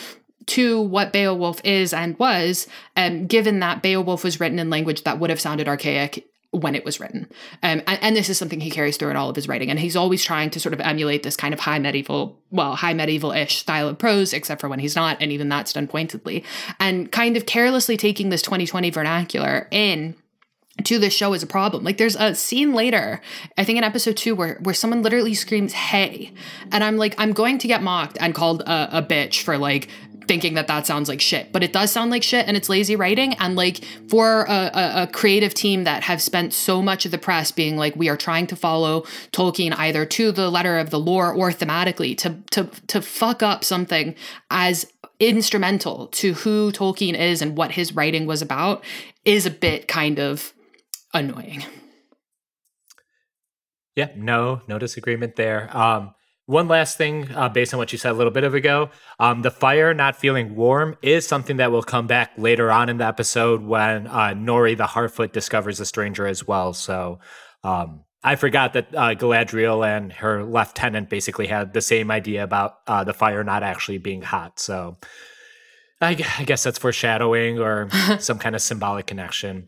to what Beowulf is and was, um, given that Beowulf was written in language that would have sounded archaic when it was written. Um, and, and, this is something he carries through in all of his writing. And he's always trying to sort of emulate this kind of high medieval, well, high medieval ish style of prose, except for when he's not. And even that's done pointedly. And kind of carelessly taking this 2020 vernacular in to this show is a problem. Like there's a scene later, I think in episode two, where where someone literally screams "Hey," and I'm like, I'm going to get mocked and called a, a bitch for like thinking that that sounds like shit, but it does sound like shit and it's lazy writing. And like for a, a, a, creative team that have spent so much of the press being like, we are trying to follow Tolkien either to the letter of the lore or thematically to, to, to fuck up something as instrumental to who Tolkien is and what his writing was about is a bit kind of annoying. Yeah, no, no disagreement there. Um, one last thing, uh, based on what you said a little bit of ago, um, the fire not feeling warm is something that will come back later on in the episode when uh, Nori the Harfoot discovers a stranger as well. So um, I forgot that uh, Galadriel and her lieutenant basically had the same idea about uh, the fire not actually being hot. So I, I guess that's foreshadowing or some kind of symbolic connection.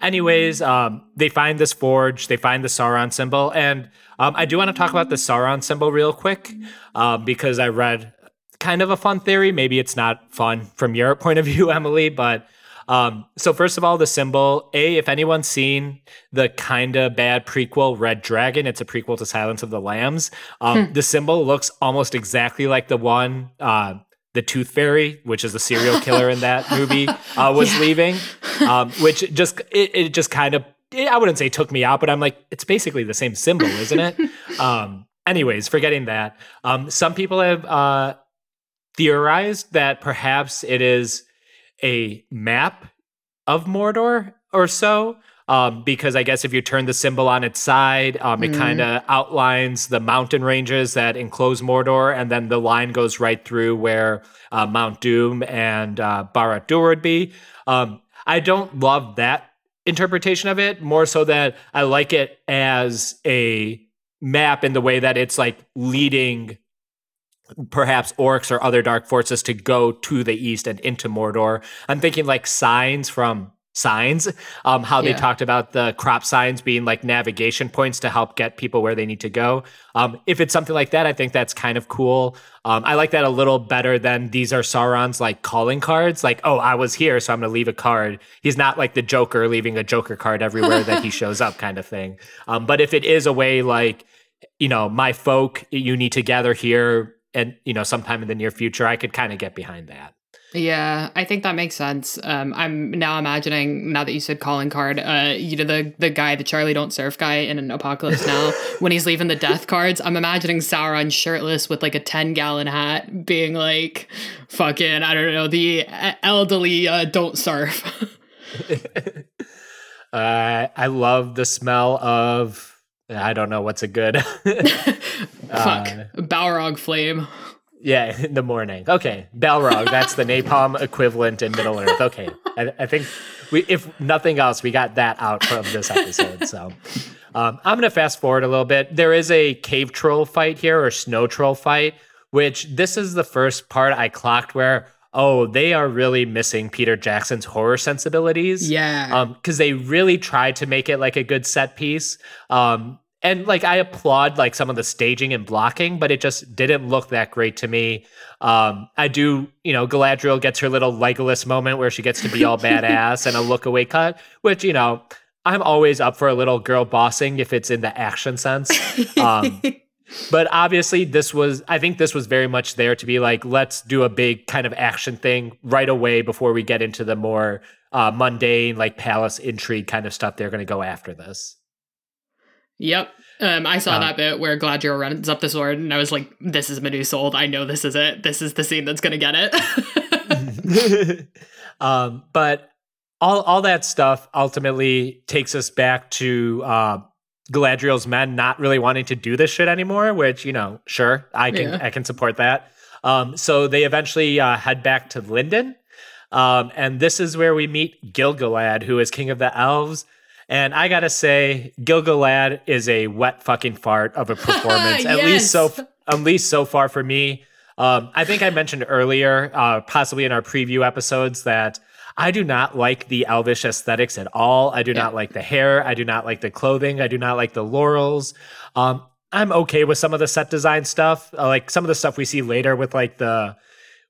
Anyways, um, they find this forge, they find the Sauron symbol, and um, I do want to talk about the Sauron symbol real quick um, because I read kind of a fun theory. Maybe it's not fun from your point of view, Emily, but um, so first of all, the symbol A. If anyone's seen the kind of bad prequel Red Dragon, it's a prequel to Silence of the Lambs. Um, hmm. The symbol looks almost exactly like the one uh, the Tooth Fairy, which is the serial killer in that movie, uh, was yeah. leaving, um, which just it, it just kind of I wouldn't say took me out, but I'm like, it's basically the same symbol, isn't it? um, anyways, forgetting that, um, some people have uh, theorized that perhaps it is a map of Mordor or so. Um, because I guess if you turn the symbol on its side, um, it mm. kind of outlines the mountain ranges that enclose Mordor, and then the line goes right through where uh, Mount Doom and uh, Barad-dûr would be. Um, I don't love that interpretation of it more so that I like it as a map in the way that it's like leading perhaps orcs or other dark forces to go to the east and into Mordor. I'm thinking like signs from signs um, how yeah. they talked about the crop signs being like navigation points to help get people where they need to go. Um, if it's something like that i think that's kind of cool. Um, i like that a little better than these are sauron's like calling cards. Like oh i was here so i'm going to leave a card. He's not like the joker leaving a joker card everywhere that he shows up kind of thing. Um, but if it is a way like you know my folk you need to gather here and you know sometime in the near future i could kind of get behind that yeah, I think that makes sense. Um, I'm now imagining now that you said calling card, uh, you know the the guy, the Charlie Don't Surf guy in an Apocalypse Now, when he's leaving the death cards. I'm imagining Sauron shirtless with like a ten gallon hat, being like, "Fucking, I don't know, the elderly uh, don't surf." uh, I love the smell of. I don't know what's a good. Fuck, uh, Balrog flame. Yeah, in the morning. Okay, Balrog. That's the napalm equivalent in Middle Earth. Okay, I, I, think we, if nothing else, we got that out from this episode. So um, I'm gonna fast forward a little bit. There is a cave troll fight here, or snow troll fight, which this is the first part I clocked where oh, they are really missing Peter Jackson's horror sensibilities. Yeah. Because um, they really tried to make it like a good set piece. Um, and like I applaud like some of the staging and blocking, but it just didn't look that great to me. Um, I do, you know, Galadriel gets her little Legolas moment where she gets to be all badass and a look away cut, which you know I'm always up for a little girl bossing if it's in the action sense. Um, but obviously this was i think this was very much there to be like let's do a big kind of action thing right away before we get into the more uh, mundane like palace intrigue kind of stuff they're going to go after this yep um, I saw um, that bit where Galadriel runs up the sword, and I was like, "This is Medusa I know this is it. This is the scene that's gonna get it." um, but all all that stuff ultimately takes us back to uh, Galadriel's men not really wanting to do this shit anymore, which, you know, sure, I can yeah. I can support that. Um, so they eventually uh, head back to Lindon. Um, and this is where we meet Gil-galad, who is king of the elves. And I gotta say, Gil-galad is a wet fucking fart of a performance. yes. At least so, at least so far for me. Um, I think I mentioned earlier, uh, possibly in our preview episodes, that I do not like the elvish aesthetics at all. I do yeah. not like the hair. I do not like the clothing. I do not like the laurels. Um, I'm okay with some of the set design stuff, uh, like some of the stuff we see later with like the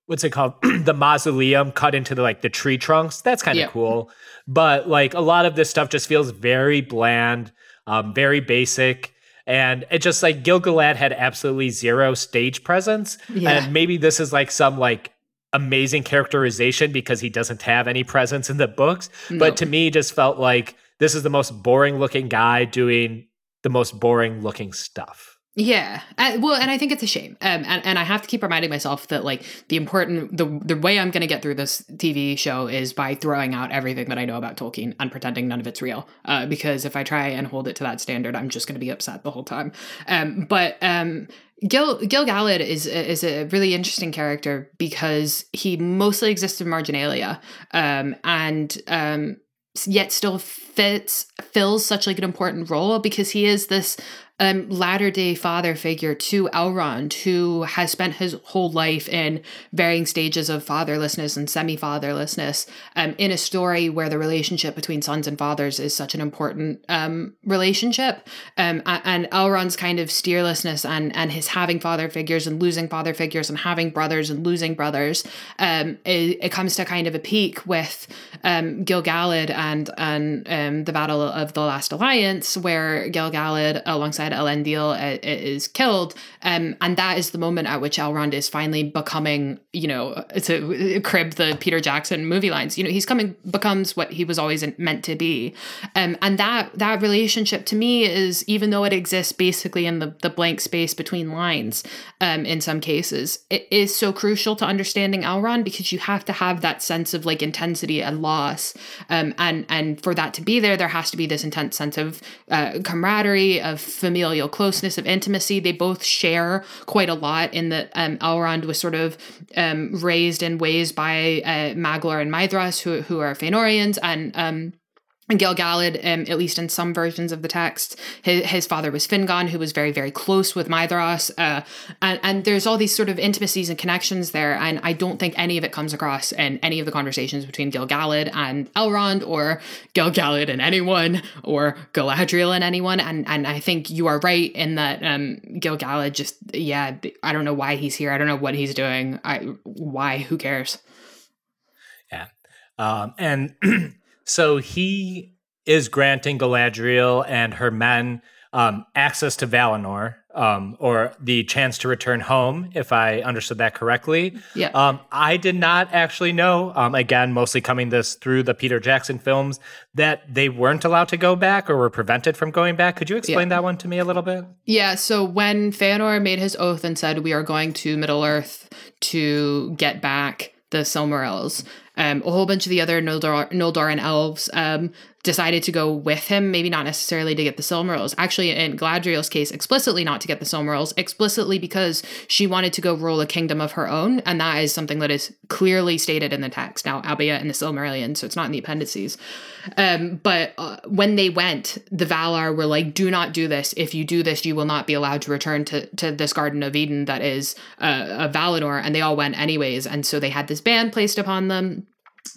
what's it called the mausoleum cut into the like the tree trunks. That's kind of yeah. cool, but like a lot of this stuff just feels very bland, um, very basic. And it just like Gil-galad had absolutely zero stage presence. Yeah. And maybe this is like some like amazing characterization because he doesn't have any presence in the books. No. But to me, just felt like this is the most boring looking guy doing the most boring looking stuff. Yeah, uh, well, and I think it's a shame, um, and and I have to keep reminding myself that like the important the the way I'm going to get through this TV show is by throwing out everything that I know about Tolkien and pretending none of it's real. Uh, because if I try and hold it to that standard, I'm just going to be upset the whole time. Um, but um, Gil Gil-galad is is a really interesting character because he mostly exists in marginalia, um, and um, yet still fits fills such like an important role because he is this um, latter day father figure to Elrond, who has spent his whole life in varying stages of fatherlessness and semi fatherlessness, um, in a story where the relationship between sons and fathers is such an important um, relationship. Um, and Elrond's kind of steerlessness and, and his having father figures and losing father figures and having brothers and losing brothers, um, it, it comes to kind of a peak with um, Gil-galad and, and um, the Battle of the Last Alliance, where Gil-galad, alongside said, Elendil uh, is killed. Um, and that is the moment at which Elrond is finally becoming, you know, to crib the Peter Jackson movie lines, you know, he's coming, becomes what he was always meant to be. Um, and that, that relationship to me is, even though it exists basically in the, the blank space between lines, um, in some cases, it is so crucial to understanding Elrond because you have to have that sense of like intensity and loss. Um, and, and for that to be there, there has to be this intense sense of uh, camaraderie, of familiarity familial closeness, of intimacy. They both share quite a lot in that um, Elrond was sort of um, raised and ways by uh, Maglor and Maedhros, who, who are Fëanorians, and um, and Gil-galad, um, at least in some versions of the text, his, his father was Fingon, who was very, very close with Maedhros. Uh, and, and there's all these sort of intimacies and connections there. And I don't think any of it comes across in any of the conversations between Gil-galad and Elrond, or Gil-galad and anyone, or Galadriel and anyone. And and I think you are right in that um, Gil-galad just, yeah, I don't know why he's here. I don't know what he's doing. I Why? Who cares? Yeah. Um, and. So he is granting Galadriel and her men um, access to Valinor, um, or the chance to return home, if I understood that correctly. Yeah. Um, I did not actually know, um, again, mostly coming this through the Peter Jackson films, that they weren't allowed to go back or were prevented from going back. Could you explain yeah. that one to me a little bit? Yeah. So when Feanor made his oath and said, We are going to Middle Earth to get back the Silmarils, um, a whole bunch of the other Noldor, Noldoran elves um, decided to go with him, maybe not necessarily to get the Silmarils. Actually, in Galadriel's case, explicitly not to get the Silmarils, explicitly because she wanted to go rule a kingdom of her own, and that is something that is clearly stated in the text. Now, albeit in the Silmarillion, so it's not in the appendices. Um, but uh, when they went, the Valar were like, "Do not do this. If you do this, you will not be allowed to return to to this Garden of Eden that is uh, a Valinor." And they all went anyways, and so they had this ban placed upon them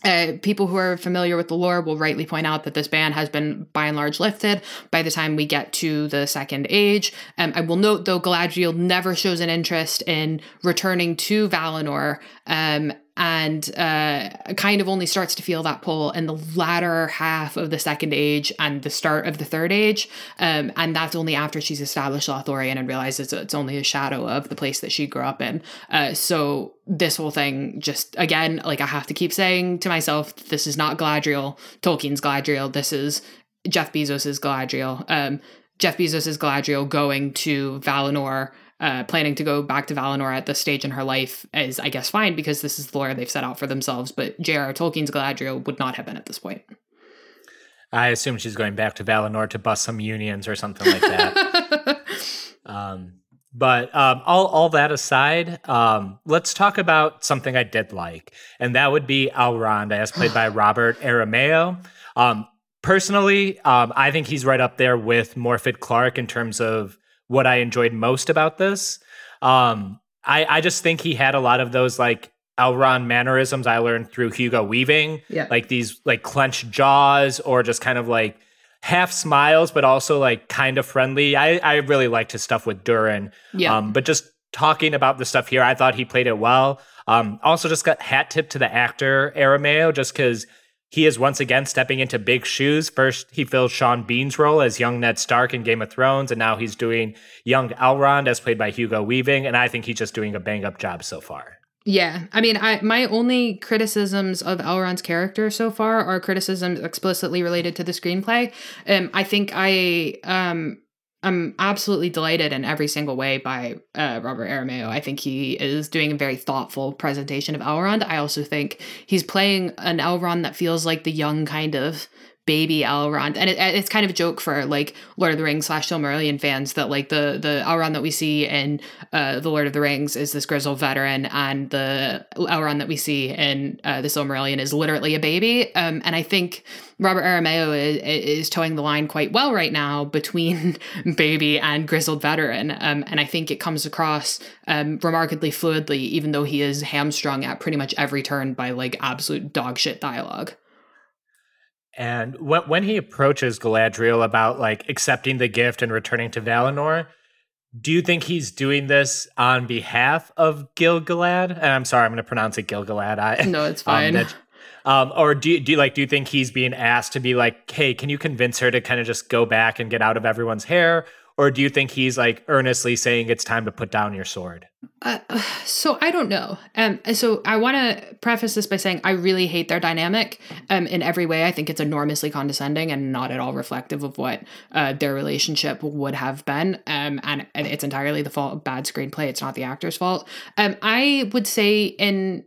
uh, people who are familiar with the lore will rightly point out that this ban has been by and large lifted by the time we get to the second age. Um, I will note though, Galadriel never shows an interest in returning to Valinor um, and uh, kind of only starts to feel that pull in the latter half of the second age and the start of the third age. Um, and that's only after she's established Lothlorien and realizes it's only a shadow of the place that she grew up in. Uh, so this whole thing just again like i have to keep saying to myself this is not galadriel tolkien's galadriel this is jeff bezos's galadriel um, jeff bezos's galadriel going to valinor uh, planning to go back to Valinor at this stage in her life is, I guess, fine because this is the lore they've set out for themselves. But J.R.R. Tolkien's Galadriel would not have been at this point. I assume she's going back to Valinor to bust some unions or something like that. um, but um, all all that aside, um, let's talk about something I did like, and that would be Elrond, as played by Robert Aramayo. Um, personally, um, I think he's right up there with Morfydd Clark in terms of what I enjoyed most about this. Um, I, I just think he had a lot of those like Elrond mannerisms I learned through Hugo Weaving, yeah. like these like clenched jaws or just kind of like half smiles, but also like kind of friendly. I, I really liked his stuff with Durin. Yeah. Um, but just talking about the stuff here, I thought he played it well. Um, also just got hat tip to the actor Aramayo just because he is once again stepping into big shoes. First, he fills Sean Bean's role as young Ned Stark in Game of Thrones, and now he's doing young Elrond as played by Hugo Weaving. And I think he's just doing a bang up job so far. Yeah, I mean, I my only criticisms of Elrond's character so far are criticisms explicitly related to the screenplay. Um, I think I um I'm absolutely delighted in every single way by uh, Robert Aramayo. I think he is doing a very thoughtful presentation of Elrond. I also think he's playing an Elrond that feels like the young kind of baby Elrond, and it, it's kind of a joke for like Lord of the Rings slash Silmarillion fans that like the the Elrond that we see in uh, the Lord of the Rings is this grizzled veteran, and the Elrond that we see in uh, the Silmarillion is literally a baby. Um, and I think Robert Aramayo is, is toeing the line quite well right now between baby and grizzled veteran, um, and I think it comes across um, remarkably fluidly, even though he is hamstrung at pretty much every turn by like absolute dogshit dialogue. And when when he approaches Galadriel about like accepting the gift and returning to Valinor, do you think he's doing this on behalf of Gil-galad? And I'm sorry, I'm going to pronounce it Gil-galad. I, no, it's fine. Um, that, um, or do you, do you like do you think he's being asked to be like, hey, can you convince her to kind of just go back and get out of everyone's hair? Or do you think he's like earnestly saying it's time to put down your sword? Uh, so I don't know. Um, so I want to preface this by saying I really hate their dynamic. Um, in every way, I think it's enormously condescending and not at all reflective of what uh, their relationship would have been. Um, and it's entirely the fault of bad screenplay. It's not the actor's fault. Um, I would say in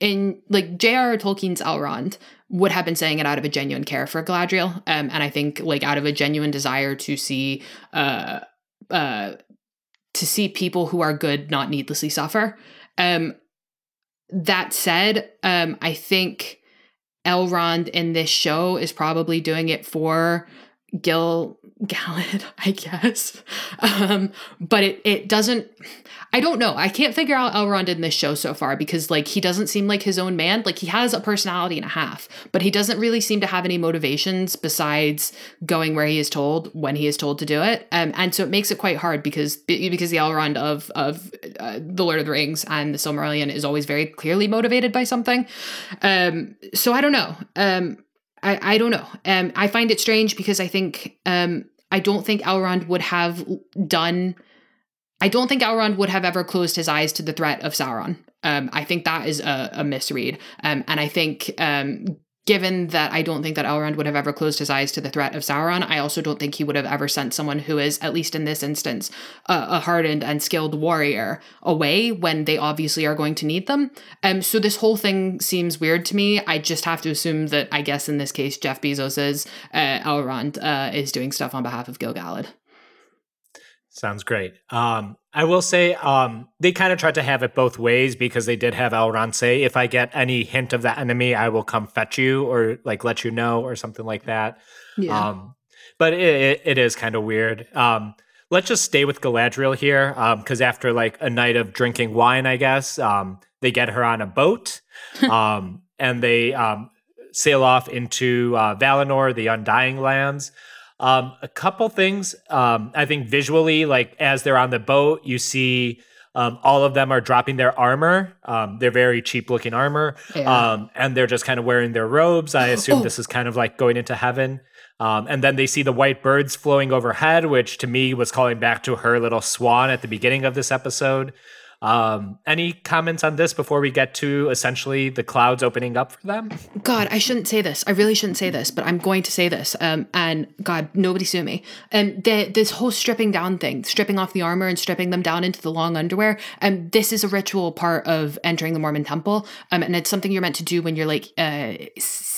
in like J.R.R. Tolkien's Elrond would have been saying it out of a genuine care for Galadriel, um, and I think like out of a genuine desire to see uh uh to see people who are good not needlessly suffer. Um, that said, um, I think Elrond in this show is probably doing it for Gil Galad, I guess. Um, but it it doesn't I don't know. I can't figure out Elrond in this show so far because like he doesn't seem like his own man. Like he has a personality and a half, but he doesn't really seem to have any motivations besides going where he is told when he is told to do it. Um, and so it makes it quite hard because because the Elrond of of uh, the Lord of the Rings and the Silmarillion is always very clearly motivated by something. Um, so I don't know. Um, I, I don't know. Um, I find it strange because I think um, I don't think Elrond would have done I don't think Elrond would have ever closed his eyes to the threat of Sauron. Um, I think that is a, a misread. Um, and I think, um, given that I don't think that Elrond would have ever closed his eyes to the threat of Sauron, I also don't think he would have ever sent someone who is, at least in this instance, a, a hardened and skilled warrior away when they obviously are going to need them. Um, so this whole thing seems weird to me. I just have to assume that, I guess in this case, Jeff Bezos is uh, Elrond uh, is doing stuff on behalf of Gil-galad. Sounds great. Um, I will say um, they kind of tried to have it both ways because they did have Elrond say, "If I get any hint of that enemy, I will come fetch you," or like let you know, or something like that. Yeah. Um, but it, it, it is kind of weird. Um, let's just stay with Galadriel here, because um, after like a night of drinking wine, I guess um, they get her on a boat, um, and they um, sail off into uh, Valinor, the Undying Lands. Um, a couple things. Um, I think visually, like as they're on the boat, you see Um, all of them are dropping their armor. Um, they're very cheap looking armor. Yeah. Um, and they're just kind of wearing their robes. I assume this is kind of like going into heaven. Um, and then they see the white birds flowing overhead, which to me was calling back to her little swan at the beginning of this episode. Um, any comments on this before we get to essentially the clouds opening up for them? God, I shouldn't say this. I really shouldn't say this, but I'm going to say this. Um, and God, nobody sue me. Um, this whole stripping down thing, stripping off the armor and stripping them down into the long underwear. Um, this is a ritual part of entering the Mormon temple. Um, and it's something you're meant to do when you're like uh,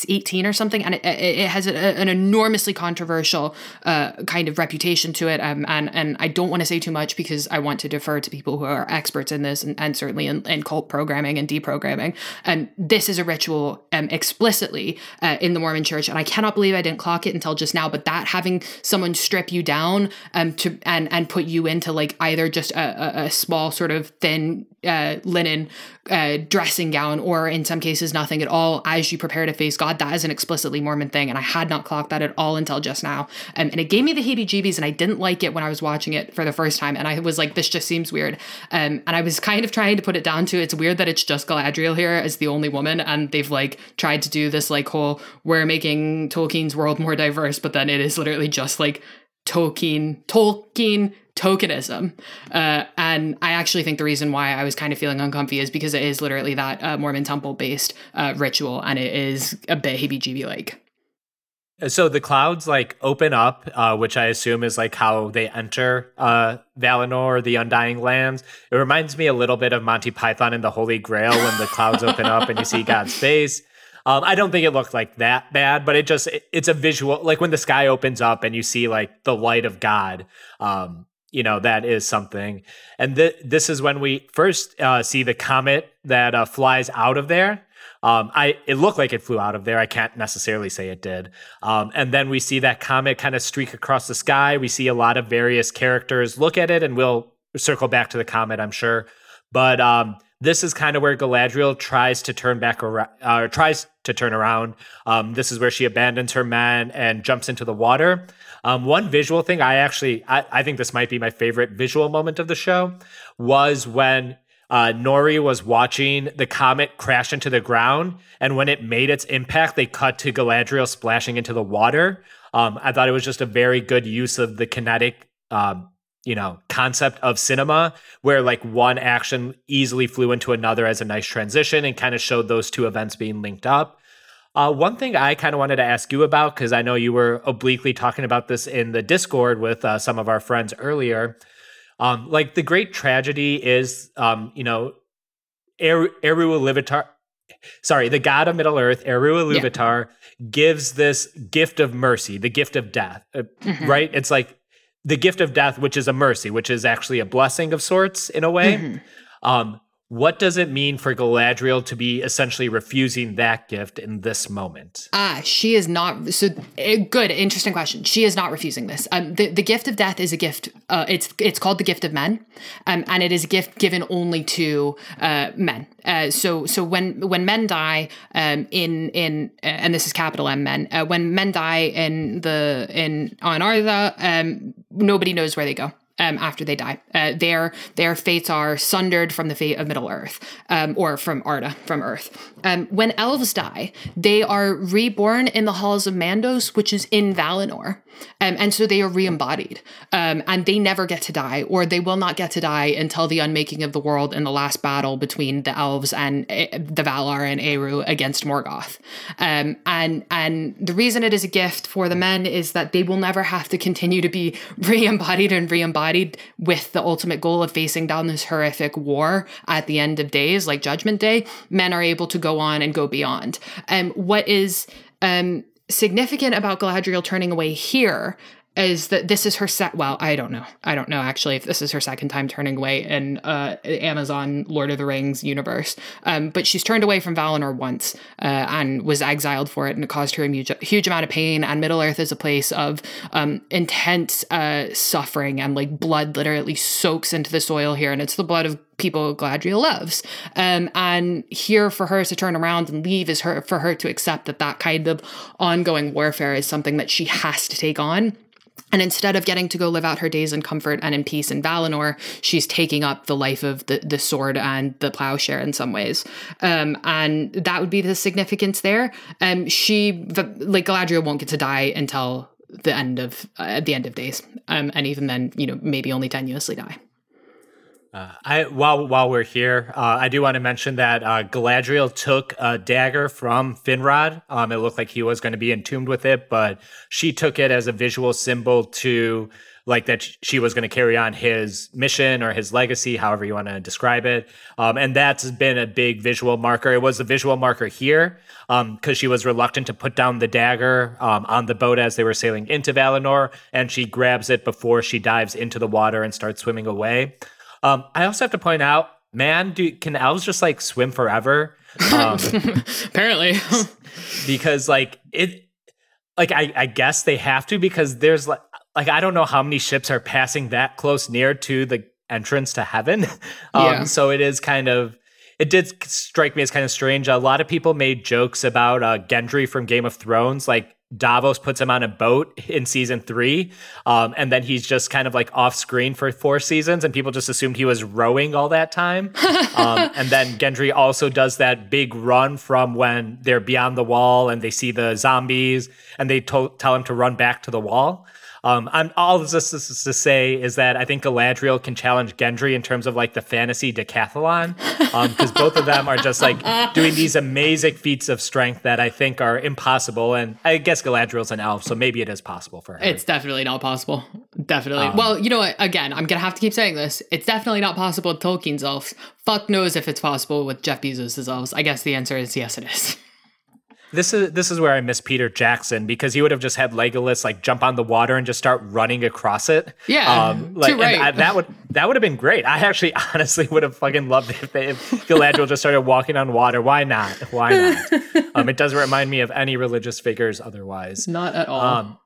18 or something. And it, it, it has a, an enormously controversial uh, kind of reputation to it. Um, and and I don't want to say too much because I want to defer to people who are experts in this and, and certainly in, in cult programming and deprogramming. And this is a ritual um, explicitly uh, in the Mormon church. And I cannot believe I didn't clock it until just now. But that having someone strip you down um, to and, and put you into like either just a, a, a small sort of thin uh, linen uh, dressing gown or in some cases nothing at all as you prepare to face God, that is an explicitly Mormon thing. And I had not clocked that at all until just now. Um, and it gave me the heebie jeebies and I didn't like it when I was watching it for the first time. And I was like, this just seems weird. Um, and I was kind of trying to put it down to it's weird that it's just Galadriel here as the only woman. And they've like tried to do this like whole, we're making Tolkien's world more diverse, but then it is literally just like Tolkien, Tolkien tokenism. Uh, and I actually think the reason why I was kind of feeling uncomfy is because it is literally that uh, Mormon temple based uh, ritual and it is a bit heebie jeebie like. So the clouds like open up, uh, which I assume is like how they enter uh, Valinor, the Undying Lands. It reminds me a little bit of Monty Python and the Holy Grail when the clouds open up and you see God's face. Um, I don't think it looked like that bad, but it just it- it's a visual like when the sky opens up and you see like the light of God. Um, you know that is something, and th- this is when we first uh, see the comet that uh, flies out of there. Um, I it looked like it flew out of there. I can't necessarily say it did. Um, and then we see that comet kind of streak across the sky. We see a lot of various characters look at it, and we'll circle back to the comet, I'm sure. But um, this is kind of where Galadriel tries to turn back around, uh, tries to turn around. Um, this is where she abandons her man and jumps into the water. Um, one visual thing I actually, I, I think this might be my favorite visual moment of the show was when uh, Nori was watching the comet crash into the ground, and when it made its impact, they cut to Galadriel splashing into the water. Um, I thought it was just a very good use of the kinetic, um, you know, concept of cinema, where like one action easily flew into another as a nice transition, and kind of showed those two events being linked up. Uh, one thing I kind of wanted to ask you about, because I know you were obliquely talking about this in the Discord with uh, some of our friends earlier. Um, like the great tragedy is, um, you know, Eru Iluvatar. Sorry, the god of Middle Earth, Eru Iluvatar, gives this gift of mercy, the gift of death. uh, Mhm. Right? It's like the gift of death, which is a mercy, which is actually a blessing of sorts in a way. Mhm. Um, what does it mean for Galadriel to be essentially refusing that gift in this moment? Ah, she is not. So eh, good, interesting question. She is not refusing this. Um, the the gift of death is a gift. Uh, it's it's called the gift of men, um, and it is a gift given only to uh, men. Uh, so so when when men die, um, in in uh, and this is capital M men. Uh, when men die in the in on Arda, um, nobody knows where they go um, after they die. Uh, their their fates are sundered from the fate of Middle Earth, um, or from Arda, from Earth. Um, when elves die, they are reborn in the halls of Mandos, which is in Valinor, um, and so they are re-embodied, um, and they never get to die, or they will not get to die until the unmaking of the world in the last battle between the elves and uh, the Valar and Eru against Morgoth. Um, and and the reason it is a gift for the men is that they will never have to continue to be re-embodied and re-embodied with the ultimate goal of facing down this horrific war at the end of days, like Judgment Day. Men are able to go on and go beyond. And what is um, significant about Galadriel turning away here is that this is her set well i don't know. I don't know actually if this is her second time turning away in uh amazon lord of the rings universe. Um but she's turned away from valinor once uh, and was exiled for it and it caused her a huge, amount of pain and middle earth is a place of um intense uh suffering and like blood literally soaks into the soil here and it's the blood of people Galadriel loves. Um, and here for her to turn around and leave is her for her to accept that that kind of ongoing warfare is something that she has to take on And instead of getting to go live out her days in comfort and in peace in Valinor, she's taking up the life of the, the sword and the plowshare in some ways. Um, and that would be the significance there. Um, she, like Galadriel, won't get to die until the end of uh, the end of days. Um, and even then, you know, maybe only tenuously die. Uh, I while while we're here, uh, I do want to mention that uh, Galadriel took a dagger from Finrod. Um, it looked like he was going to be entombed with it, but she took it as a visual symbol to like that she was going to carry on his mission or his legacy, however you want to describe it. Um, and that's been a big visual marker. It was a visual marker here because um, she was reluctant to put down the dagger um, on the boat as they were sailing into Valinor, and she grabs it before she dives into the water and starts swimming away. Um, I also have to point out, man, do can elves just like swim forever? Um, Apparently, because like it, like I, I guess they have to because there's like like I don't know how many ships are passing that close near to the entrance to heaven. Um, yeah. So it is kind of it did strike me as kind of strange. A lot of people made jokes about uh, Gendry from Game of Thrones, like Davos puts him on a boat in season three, um, and then he's just kind of like off screen for four seasons, and people just assumed he was rowing all that time. um, and then Gendry also does that big run from when they're beyond the wall and they see the zombies, and they to- tell him to run back to the wall. Um, I'm all this is to say is that I think Galadriel can challenge Gendry in terms of like the fantasy decathlon, because um, both of them are just like doing these amazing feats of strength that I think are impossible. And I guess Galadriel's an elf, so maybe it is possible for her. It's definitely not possible. Definitely. Um, well, you know what? Again, I'm gonna have to keep saying this. It's definitely not possible with Tolkien's elves. Fuck knows if it's possible with Jeff Bezos' elves. I guess the answer is yes, it is. This is this is where I miss Peter Jackson because he would have just had Legolas like jump on the water and just start running across it. Yeah, um, like right. I, that would that would have been great. I actually honestly would have fucking loved it if, they, if Galadriel just started walking on water. Why not? Why not? um, it doesn't remind me of any religious figures otherwise. Not at all. Um,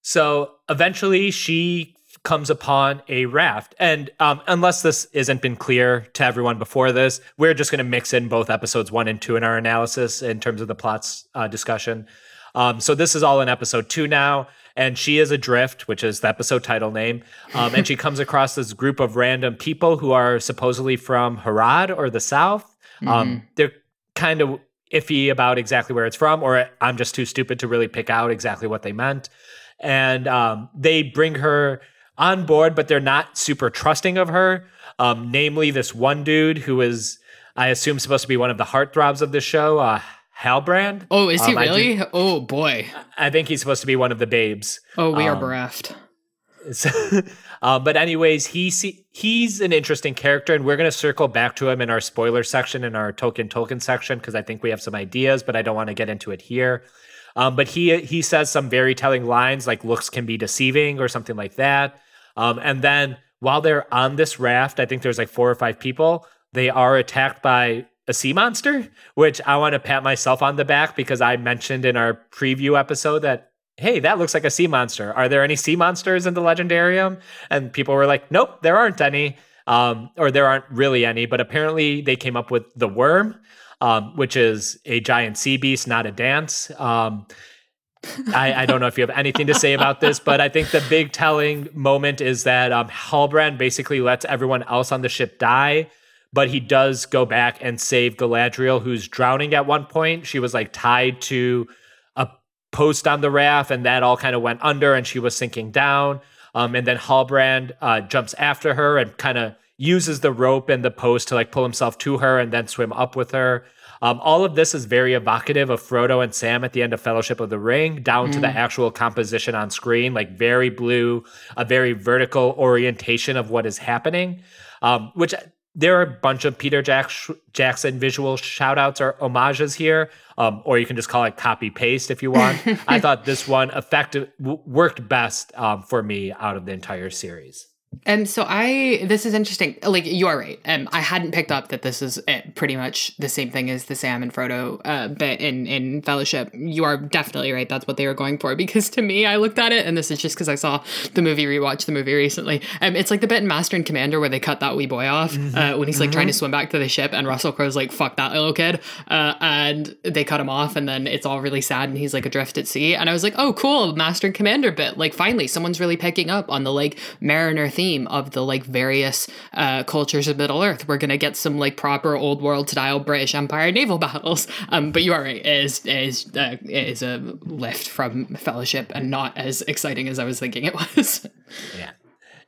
so eventually she comes upon a raft. And um, unless this isn't been clear to everyone before this, we're just going to mix in both episodes one and two in our analysis in terms of the plots uh, discussion. Um, so this is all in episode two now. And she is adrift, which is the episode title name. Um, and she comes across this group of random people who are supposedly from Harad or the South. Um, mm-hmm. They're kind of iffy about exactly where it's from, or I'm just too stupid to really pick out exactly what they meant. And um, they bring her on board, but they're not super trusting of her. Um, namely, this one dude who is, I assume, supposed to be one of the heartthrobs of the show, uh, Halbrand. Oh, is he um, really? Do, oh boy. I think he's supposed to be one of the babes. Oh, we um, are bereft. uh, but anyways, he see, he's an interesting character, and we're going to circle back to him in our spoiler section in our Tolkien Tolkien section because I think we have some ideas, but I don't want to get into it here. Um, but he he says some very telling lines like looks can be deceiving or something like that. Um, and then while they're on this raft, I think there's like four or five people. They are attacked by a sea monster, which I want to pat myself on the back because I mentioned in our preview episode that hey, that looks like a sea monster. Are there any sea monsters in the legendarium? And people were like, nope, there aren't any. Um, or there aren't really any, but apparently they came up with the worm, um, which is a giant sea beast, not a dance. Um, I, I, don't know if you have anything to say about this, but I think the big telling moment is that um, Halbrand basically lets everyone else on the ship die, but he does go back and save Galadriel, who's drowning at one point. She was like tied to a post on the raft, and that all kind of went under, and she was sinking down. Um, and then Halbrand uh, jumps after her and kind of uses the rope and the post to like pull himself to her and then swim up with her. Um, all of this is very evocative of Frodo and Sam at the end of Fellowship of the Ring, down mm. to the mm. actual composition on screen, like very blue, a very vertical orientation of what is happening, um, which there are a bunch of Peter Jack- Jackson visual shout outs or homages here, um, or you can just call it copy paste if you want. I thought this one effective w- worked best um, for me out of the entire series. Um, so I this is interesting. Like you are right. Um, I hadn't picked up that this is uh, pretty much the same thing as the Sam and Frodo uh, bit in in Fellowship. You are definitely right. That's what they were going for. Because to me, I looked at it, and this is just because I saw the movie, rewatched the movie recently. Um, it's like the bit in Master and Commander where they cut that wee boy off mm-hmm. uh, when he's like mm-hmm. trying to mm-hmm. swim back to the ship, and Russell Crowe's like, "Fuck that little kid," uh, and they cut him off, and then it's all really sad, and he's like adrift at sea. And I was like, "Oh, cool, Master and Commander bit. Like finally, someone's really picking up on the like Mariner theme of the like." various uh, cultures of Middle Earth. We're gonna get some like proper old world style British Empire naval battles. Um, but you are right, it is it is uh, it is a lift from Fellowship and not as exciting as I was thinking it was. yeah,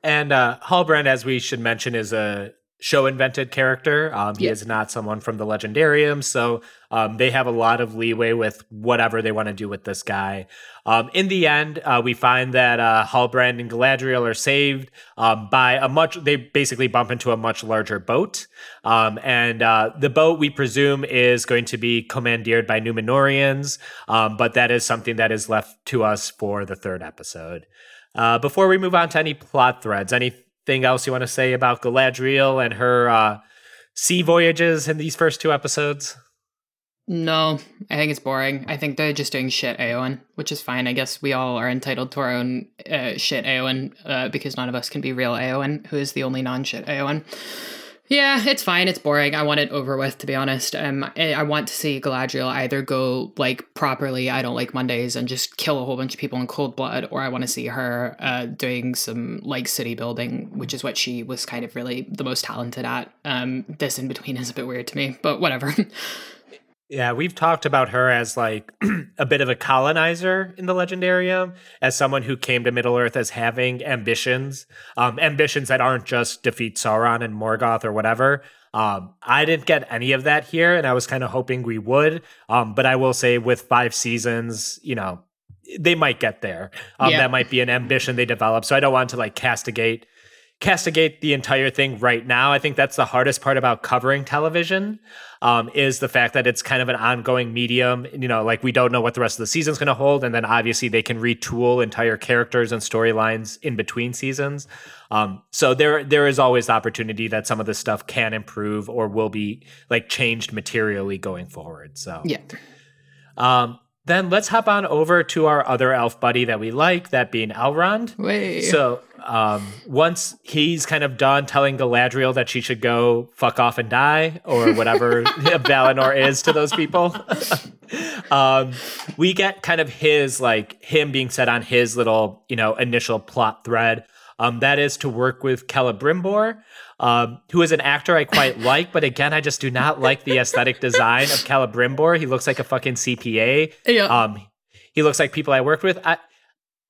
and uh, Halbrand, as we should mention, is a show invented character. Um, he is not someone from the Legendarium, so um, they have a lot of leeway with whatever they want to do with this guy. Um, in the end, uh, we find that uh, Halbrand and Galadriel are saved um, by a much. They basically bump into a much larger boat, um, and uh, the boat we presume is going to be commandeered by Númenóreans, um, but that is something that is left to us for the third episode. Uh, before we move on to any plot threads, anything else you want to say about Galadriel and her uh, sea voyages in these first two episodes? No, I think it's boring. I think they're just doing shit Eowyn, which is fine. I guess we all are entitled to our own uh, shit Eowyn uh, because none of us can be real Eowyn, who is the only non shit Eowyn. Yeah, it's fine. It's boring. I want it over with, to be honest. Um, I want to see Galadriel either go like properly. I don't like Mondays and just kill a whole bunch of people in cold blood, or I want to see her uh, doing some like city building, which is what she was kind of really the most talented at. Um, this in between is a bit weird to me, but whatever. Yeah, we've talked about her as like a bit of a colonizer in the Legendarium, as someone who came to Middle Earth as having ambitions, um, ambitions that aren't just defeat Sauron and Morgoth or whatever. Um, I didn't get any of that here, and I was kind of hoping we would. Um, but I will say, with five seasons, you know, they might get there. Um, yeah. That might be an ambition they develop. So I don't want to like castigate castigate the entire thing right now. I think that's the hardest part about covering television um, is the fact that it's kind of an ongoing medium. You know, like we don't know what the rest of the season's going to hold, and then obviously they can retool entire characters and storylines in between seasons. Um, so there there is always the opportunity that some of this stuff can improve or will be like changed materially going forward. So yeah. Um, then let's hop on over to our other elf buddy that we like, that being Elrond. Wait. So um, once he's kind of done telling Galadriel that she should go fuck off and die, or whatever Valinor is to those people, um, we get kind of his like him being set on his little you know initial plot thread. Um, that is to work with Celebrimbor, um, who is an actor I quite like, but again, I just do not like the aesthetic design of Celebrimbor. He looks like a fucking CPA. Yeah. Um, he looks like people I worked with. I,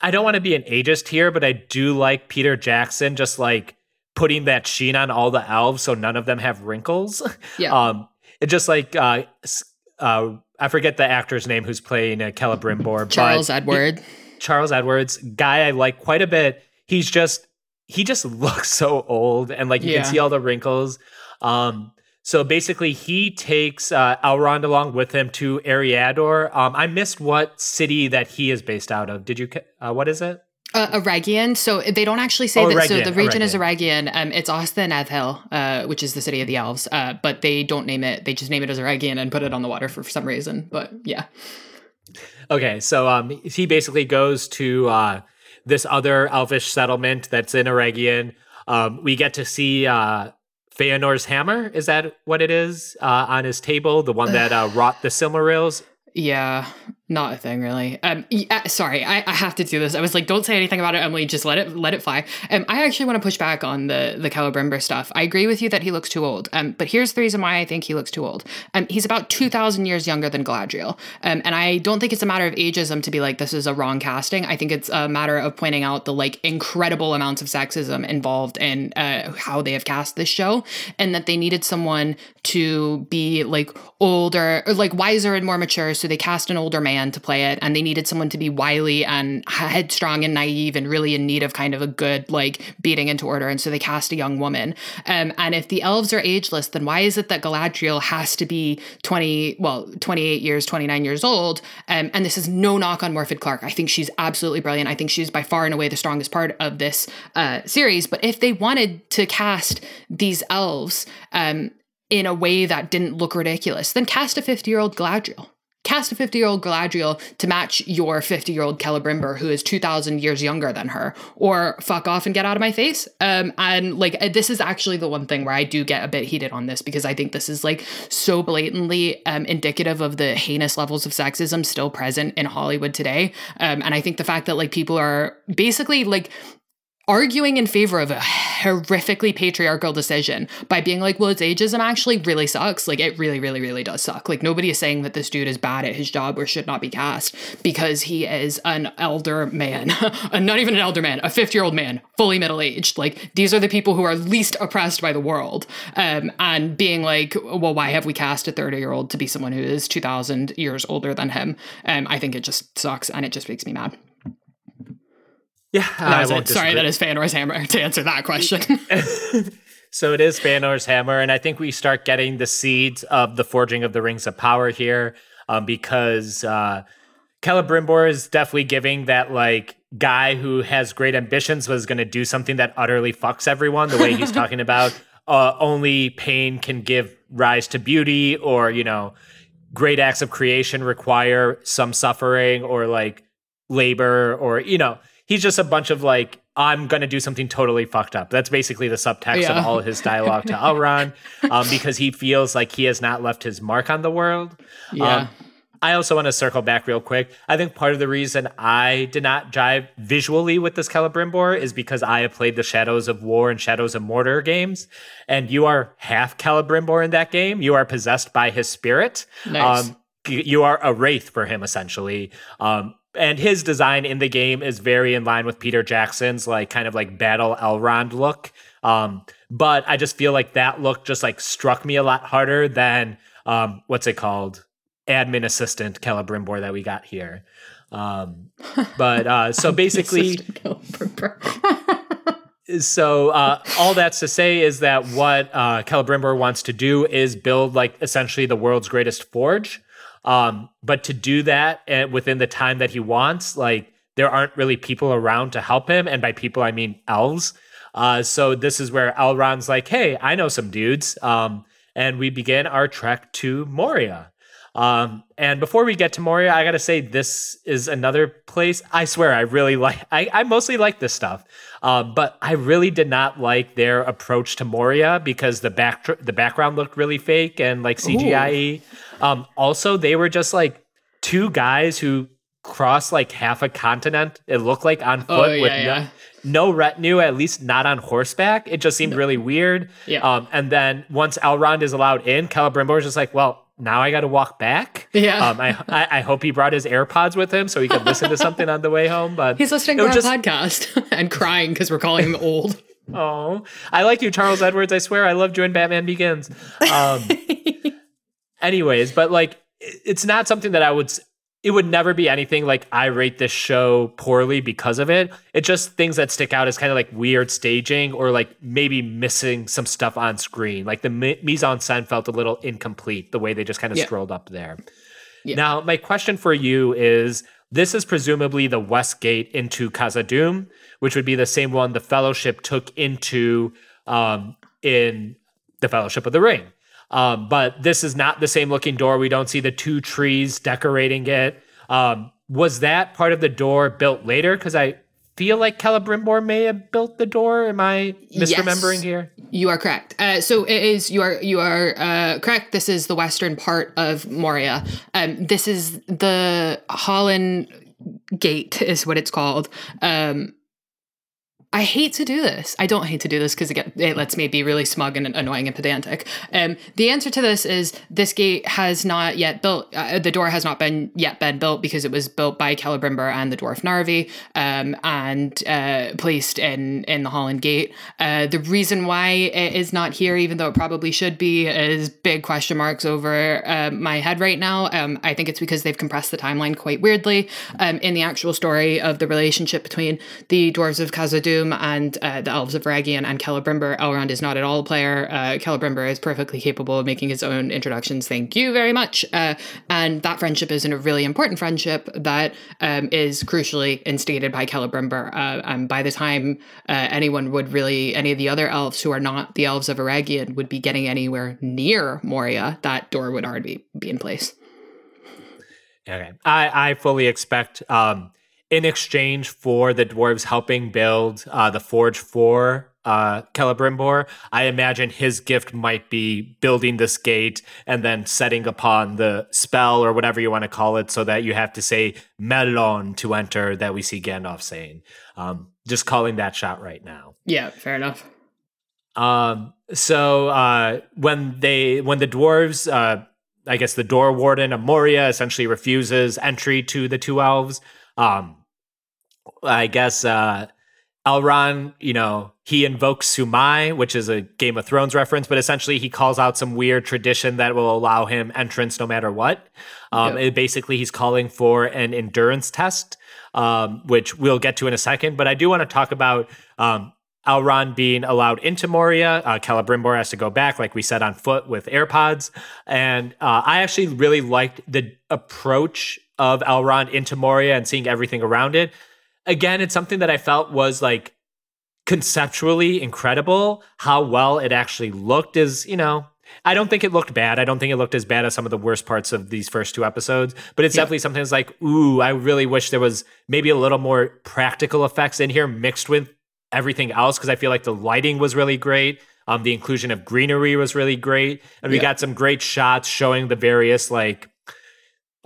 I don't want to be an ageist here, but I do like Peter Jackson just like putting that sheen on all the elves so none of them have wrinkles. Yeah. Um, it just like uh, uh, I forget the actor's name who's playing uh, Celebrimbor. Charles Edward. He, Charles Edwards, guy I like quite a bit. He's just he just looks so old and like you yeah. can see all the wrinkles. Um, so basically, he takes uh, Elrond along with him to Eriador. Um, I missed what city that he is based out of. Did you? Uh, what is it? Uh, Eregion. So they don't actually say oh, that. So the region Eregion. is Eregion. Um, it's Osth Edhil, uh, which is the city of the elves. Uh, but they don't name it. They just name it as Eregion and put it on the water for, for some reason. But yeah. Okay, so um, he basically goes to uh, this other elvish settlement that's in Eregion. Um, we get to see uh, Feanor's hammer. Is that what it is uh, on his table? The one that uh, wrought the Silmarils. Yeah, not a thing really. Um, yeah, sorry, I, I have to do this. I was like, don't say anything about it, Emily. Just let it let it fly. Um, I actually want to push back on the the Celebrimbor stuff. I agree with you that he looks too old. Um, but here's the reason why I think he looks too old. Um, he's about two thousand years younger than Galadriel. Um, and I don't think it's a matter of ageism to be like this is a wrong casting. I think it's a matter of pointing out the like incredible amounts of sexism involved in uh, how they have cast this show, and that they needed someone to be like older, or like wiser and more mature. So they cast an older man to play it, and they needed someone to be wily and headstrong and naive and really in need of kind of a good like beating into order. And so they cast a young woman. Um, and if the elves are ageless, then why is it that Galadriel has to be 20, well, 28 years, 29 years old? Um, and this is no knock on Morfydd Clark. I think she's absolutely brilliant. I think she's by far and away the strongest part of this uh, series. But if they wanted to cast these elves um, in a way that didn't look ridiculous, then cast a 50 year old Galadriel. Cast a 50 year old Galadriel to match your 50 year old Celebrimbor, who is 2,000 years younger than her, or fuck off and get out of my face. Um, and like, uh, this is actually the one thing where I do get a bit heated on this because I think this is like so blatantly um, indicative of the heinous levels of sexism still present in Hollywood today. Um, and I think the fact that like people are basically like arguing in favor of a horrifically patriarchal decision by being like, well, it's ageism actually really sucks. Like, it really, really, really does suck. Like, nobody is saying that this dude is bad at his job or should not be cast because he is an elder man, not even an elder man, a 50 year old man, fully middle aged. Like, these are the people who are least oppressed by the world. Um, and being like, well, why have we cast a 30 year old to be someone who is 2,000 years older than him? Um, I think it just sucks and it just makes me mad. Yeah, I won't sorry, that is Feanor's hammer to answer that question. so it is Feanor's hammer, and I think we start getting the seeds of the forging of the rings of power here, um, because uh, Celebrimbor is definitely giving that like guy who has great ambitions was going to do something that utterly fucks everyone. The way he's talking about uh, only pain can give rise to beauty, or you know, great acts of creation require some suffering, or like labor, or you know he's just a bunch of like I'm gonna do something totally fucked up. That's basically the subtext yeah. of all of his dialogue to Elrond, um, because he feels like he has not left his mark on the world. Yeah. Um, I also want to circle back real quick. I think part of the reason I did not jive visually with this Celebrimbor is because I have played the Shadows of War and Shadows of Mordor games, and you are half Celebrimbor in that game. You are possessed by his spirit. Nice. Um, you are a wraith for him essentially. Um, and his design in the game is very in line with Peter Jackson's like kind of like battle Elrond look. Um, but I just feel like that look just like struck me a lot harder than um, what's it called, admin assistant Celebrimbor that we got here. Um, but uh, so basically, so uh, all that's to say is that what uh, Celebrimbor wants to do is build like essentially the world's greatest forge. Um, but to do that uh, within the time that he wants, like there aren't really people around to help him. And by people, I mean elves. Uh, so this is where Elrond's like, hey, I know some dudes. Um, and we begin our trek to Moria. Um, and before we get to Moria, I gotta say this is another place. I swear, I really like. I, I mostly like this stuff, um, but I really did not like their approach to Moria because the back the background looked really fake and like CGI. Um, also, they were just like two guys who crossed like half a continent. It looked like on oh, foot oh, yeah, with yeah. No, no, retinue, at least not on horseback. It just seemed no. really weird. Yeah. Um, and then once Elrond is allowed in, Celebrimbor is just like, well, now I got to walk back. Yeah. Um, I, I, I hope he brought his AirPods with him so he could listen to something on the way home. But he's listening to our just... podcast and crying because we're calling him old. Oh, I like you, Charles Edwards. I swear, I loved you in Batman Begins. Um, anyways, but like, it's not something that I would it would never be anything like I rate this show poorly because of it. It's just things that stick out as kind of like weird staging or like maybe missing some stuff on screen. Like the mise en scène felt a little incomplete the way they just kind of yeah. strolled up there. Yeah. Now, my question for you is this is presumably the west gate into Khazad-dûm, which would be the same one the Fellowship took into um, in the Fellowship of the Ring. Um, but this is not the same looking door. We don't see the two trees decorating it. Um, was that part of the door built later? Because I feel like Celebrimbor may have built the door. Am I misremembering yes, here? You are correct. Uh, so it is. You are you are uh, correct. This is the western part of Moria. Um, this is the Hollin Gate, is what it's called. Um, I hate to do this. I don't hate to do this because it, it lets me be really smug and annoying and pedantic. Um, the answer to this is this gate has not yet built. Uh, the door has not been yet been built because it was built by Celebrimbor and the dwarf Narvi, um, and uh, placed in in the Hollin Gate. Uh, the reason why it is not here, even though it probably should be, is big question marks over uh, my head right now. Um, I think it's because they've compressed the timeline quite weirdly. Um, in the actual story of the relationship between the dwarves of Khazad-dûm and uh, the Elves of Eregion and Celebrimbor. Elrond is not at all a player. Uh, is perfectly capable of making his own introductions. Thank you very much. Uh, and that friendship is a really important friendship that um, is crucially instigated by Celebrimbor. Uh, and by the time uh, anyone would really, any of the other elves who are not the Elves of Eregion would be getting anywhere near Moria, that door would already be in place. Okay. I, I fully expect um, in exchange for the dwarves helping build uh, the forge for uh, Celebrimbor, I imagine his gift might be building this gate and then setting upon the spell or whatever you want to call it, so that you have to say Melon to enter. That we see Gandalf saying. Um, just calling that shot right now. Yeah, fair enough. Um, so uh, when they when the dwarves, uh, I guess the door warden of Moria essentially refuses entry to the two elves. Um, I guess uh, Elrond, you know, he invokes Sumai, which is a Game of Thrones reference, but essentially he calls out some weird tradition that will allow him entrance no matter what. Um, yep. basically, he's calling for an endurance test, um, which we'll get to in a second. But I do want to talk about um, Elrond being allowed into Moria. Uh, Celebrimbor has to go back, like we said, on foot with AirPods. And uh, I actually really liked the approach of Elrond into Moria and seeing everything around it. Again, it's something that I felt was like conceptually incredible. How well it actually looked is, you know, I don't think it looked bad. I don't think it looked as bad as some of the worst parts of these first two episodes, but it's yeah. definitely something that's like, ooh, I really wish there was maybe a little more practical effects in here mixed with everything else because I feel like the lighting was really great. Um, the inclusion of greenery was really great, and we yeah. got some great shots showing the various like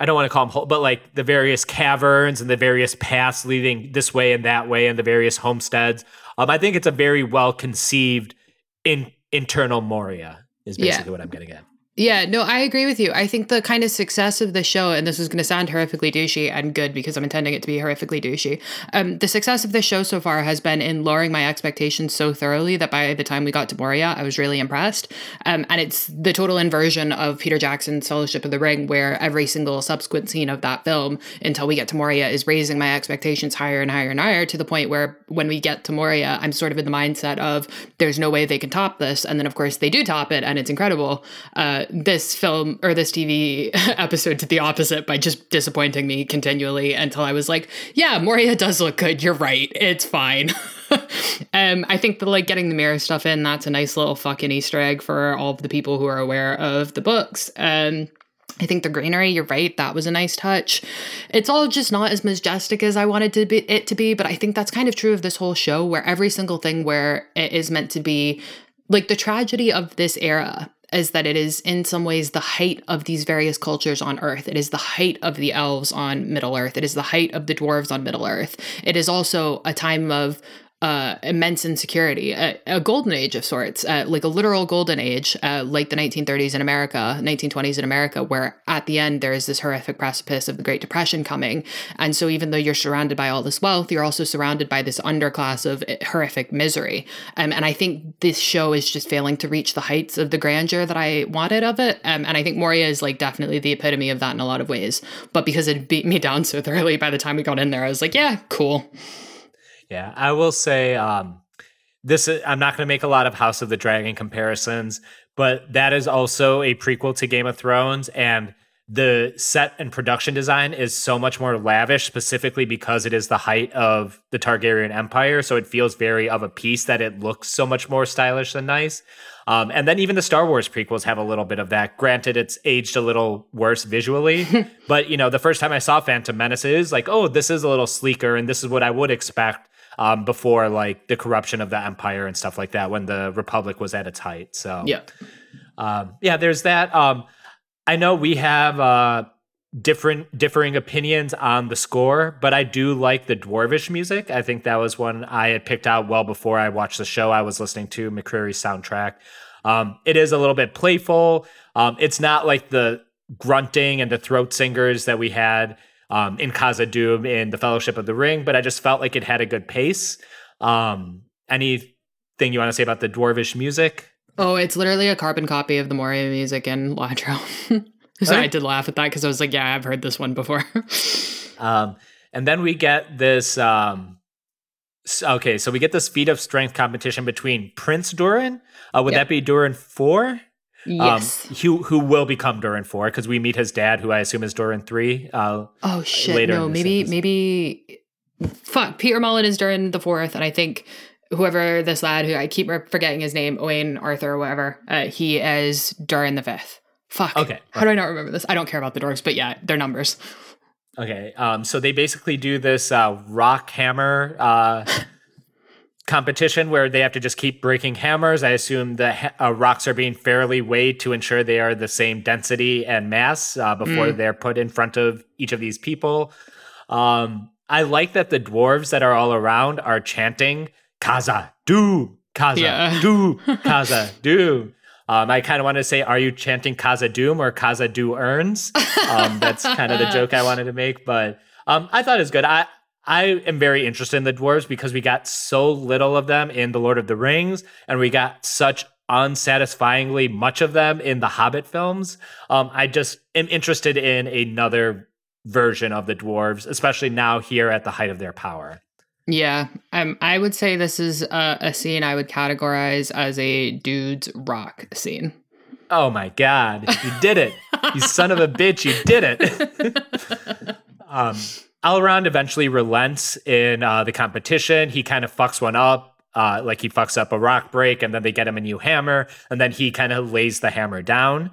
I don't want to call them, whole but like the various caverns and the various paths leading this way and that way, and the various homesteads. Um, I think it's a very well conceived in internal Moria is basically yeah. what I'm getting at. Yeah, no, I agree with you. I think the kind of success of the show, and this is going to sound horrifically douchey and good because I'm intending it to be horrifically douchey. Um, the success of the show so far has been in lowering my expectations so thoroughly that by the time we got to Moria, I was really impressed. Um, and it's the total inversion of Peter Jackson's Fellowship of the Ring, where every single subsequent scene of that film until we get to Moria is raising my expectations higher and higher and higher to the point where when we get to Moria, I'm sort of in the mindset of there's no way they can top this. And then, of course, they do top it and it's incredible. Uh, this film or this TV episode to the opposite by just disappointing me continually until I was like, yeah, Moria does look good. You're right. It's fine. um, I think the like getting the mirror stuff in, that's a nice little fucking Easter egg for all of the people who are aware of the books. Um, I think the greenery, you're right, that was a nice touch. It's all just not as majestic as I wanted to be, it to be, but I think that's kind of true of this whole show where every single thing where it is meant to be like the tragedy of this era is that it is in some ways the height of these various cultures on earth. It is the height of the elves on Middle Earth. It is the height of the dwarves on Middle Earth. It is also a time of uh, immense insecurity, a, a, golden age of sorts, uh, like a literal golden age, uh, like the 1930s in America, 1920s in America, where at the end there is this horrific precipice of the Great Depression coming. And so, even though you're surrounded by all this wealth, you're also surrounded by this underclass of eh, horrific misery. Um, and I think this show is just failing to reach the heights of the grandeur that I wanted of it. Um, and I think Moria is like definitely the epitome of that in a lot of ways. But because it beat me down so thoroughly by the time we got in there, I was like, yeah, cool. Yeah, I will say um, this. Is, I'm not going to make a lot of House of the Dragon comparisons, but that is also a prequel to Game of Thrones, and the set and production design is so much more lavish, specifically because it is the height of the Targaryen Empire. So it feels very of a piece that it looks so much more stylish than nice. Um, and then even the Star Wars prequels have a little bit of that. Granted, it's aged a little worse visually, but you know, the first time I saw Phantom Menace is like, oh, this is a little sleeker, and this is what I would expect um, before like the corruption of the empire and stuff like that when the republic was at its height. So yeah, um, yeah, there's that. Um, I know we have uh, different differing opinions on the score, but I do like the dwarvish music. I think that was one I had picked out well before I watched the show. I was listening to McCreary's soundtrack. Um, it is a little bit playful. Um, it's not like the grunting and the throat singers that we had um, in Khazad-dûm in the Fellowship of the Ring, but I just felt like it had a good pace. Um, anything you want to say about the dwarvish music? Oh, it's literally a carbon copy of the Moria music in LOTRO. so right. I did laugh at that because I was like, yeah, I've heard this one before. um, and then we get this. Um, okay, so we get the speed of strength competition between Prince Durin. Uh, would yep. that be Durin 4? Yes. Um, who who will become Durin four? Because we meet his dad, who I assume is Durin three. Uh, oh shit! no, maybe maybe. Fuck, Peter Mullan is Durin the fourth, and I think whoever this lad who I keep forgetting his name, Owain Arthur or whatever, uh, he is Durin the fifth. Fuck. Okay. How do I not remember this? I don't care about the dwarves, but yeah, their numbers. Okay. Um. So they basically do this uh, rock hammer uh, competition where they have to just keep breaking hammers. I assume the ha- uh, rocks are being fairly weighed to ensure they are the same density and mass uh, before mm. they're put in front of each of these people. Um. I like that the dwarves that are all around are chanting Kaza, do, Kaza, yeah. do, Kaza, do. Um, I kind of want to say, are you chanting Khazad-dûm or Khazad-dû earns? Um, that's kind of the joke I wanted to make, but um, I thought it was good. I I am very interested in the dwarves because we got so little of them in the Lord of the Rings, and we got such unsatisfyingly much of them in the Hobbit films. Um, I just am interested in another version of the dwarves, especially now here at the height of their power. Yeah, um, I would say this is a, a scene I would categorize as a dude's rock scene. Oh my god, you did it! you son of a bitch, you did it! um, Elrond eventually relents in uh, the competition. He kind of fucks one up, uh, like he fucks up a rock break, and then they get him a new hammer, and then he kind of lays the hammer down.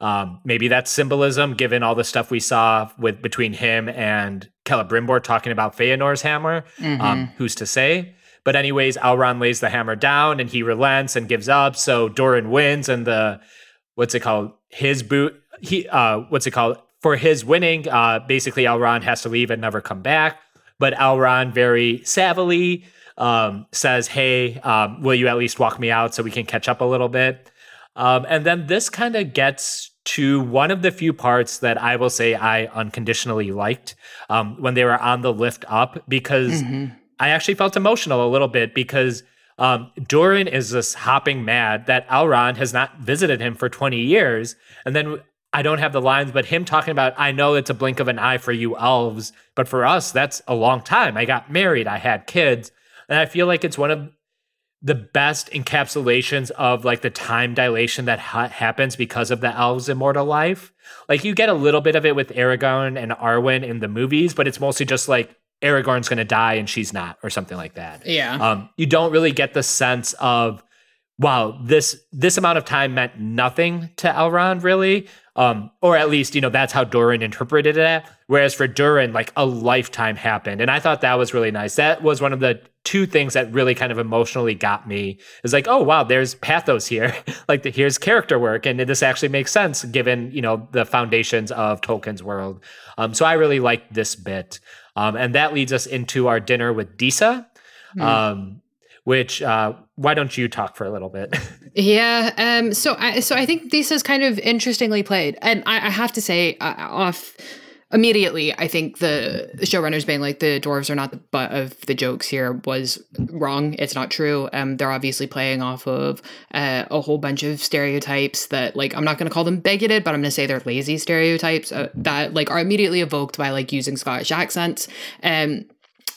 Um, maybe that's symbolism, given all the stuff we saw with between him and Celebrimbor talking about Feanor's hammer. Mm-hmm. Um, who's to say? But anyways, Elrond lays the hammer down and he relents and gives up. So Durin wins, and the what's it called? His boot. He uh, what's it called? For his winning, uh, basically Elrond has to leave and never come back. But Elrond very savvily um, says, "Hey, um, will you at least walk me out so we can catch up a little bit?" Um, and then this kind of gets to one of the few parts that I will say I unconditionally liked um, when they were on the lift up because mm-hmm. I actually felt emotional a little bit because um, Durin is just hopping mad that Elrond has not visited him for 20 years. And then I don't have the lines, but him talking about, I know it's a blink of an eye for you elves, but for us, that's a long time. I got married, I had kids. And I feel like it's one of the best encapsulations of like the time dilation that ha- happens because of the elves' immortal life. Like you get a little bit of it with Aragorn and Arwen in the movies, but it's mostly just like Aragorn's going to die and she's not, or something like that. Yeah. Um, you don't really get the sense of wow, this this amount of time meant nothing to Elrond, really. Um, or at least, you know, that's how Durin interpreted it. Whereas for Durin, like a lifetime happened. And I thought that was really nice. That was one of the two things that really kind of emotionally got me. Is like, oh wow, there's pathos here. like the, here's character work. And this actually makes sense given, you know, the foundations of Tolkien's world. Um, so I really liked this bit. Um, and that leads us into our dinner with Disa. Mm. Um, which uh, why don't you talk for a little bit? yeah. Um. So I so I think this is kind of interestingly played, and I, I have to say uh, off immediately i think the showrunners being like the dwarves are not the butt of the jokes here was wrong it's not true um they're obviously playing off of uh, a whole bunch of stereotypes that like i'm not going to call them bigoted but i'm going to say they're lazy stereotypes uh, that like are immediately evoked by like using scottish accents um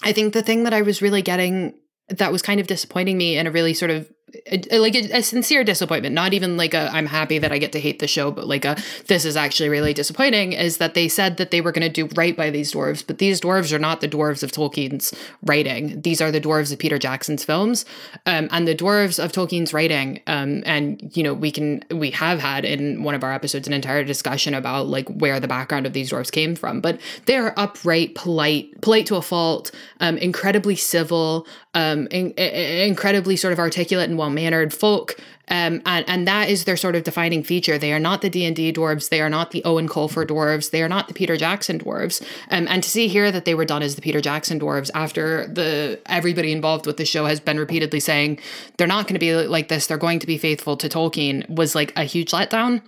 i think the thing that i was really getting that was kind of disappointing me in a really sort of a, like a, a, sincere disappointment not even like a i'm happy that i get to hate the show but like a this is actually really disappointing is that they said that they were going to do right by these dwarves but these dwarves are not the dwarves of tolkien's writing. These are the dwarves of peter jackson's films um, and the dwarves of tolkien's writing um, and you know we can we have had in one of our episodes an entire discussion about like where the background of these dwarves came from but they're upright polite polite to a fault um, incredibly civil um, in, in, incredibly sort of articulate and well mannered folk. Um, and, and that is their sort of defining feature. They are not the D&D dwarves. They are not the Eoin Colfer dwarves. They are not the Peter Jackson dwarves. Um, and to see here that they were done as the Peter Jackson dwarves after the everybody involved with the show has been repeatedly saying they're not going to be like this. They're going to be faithful to Tolkien was like a huge letdown.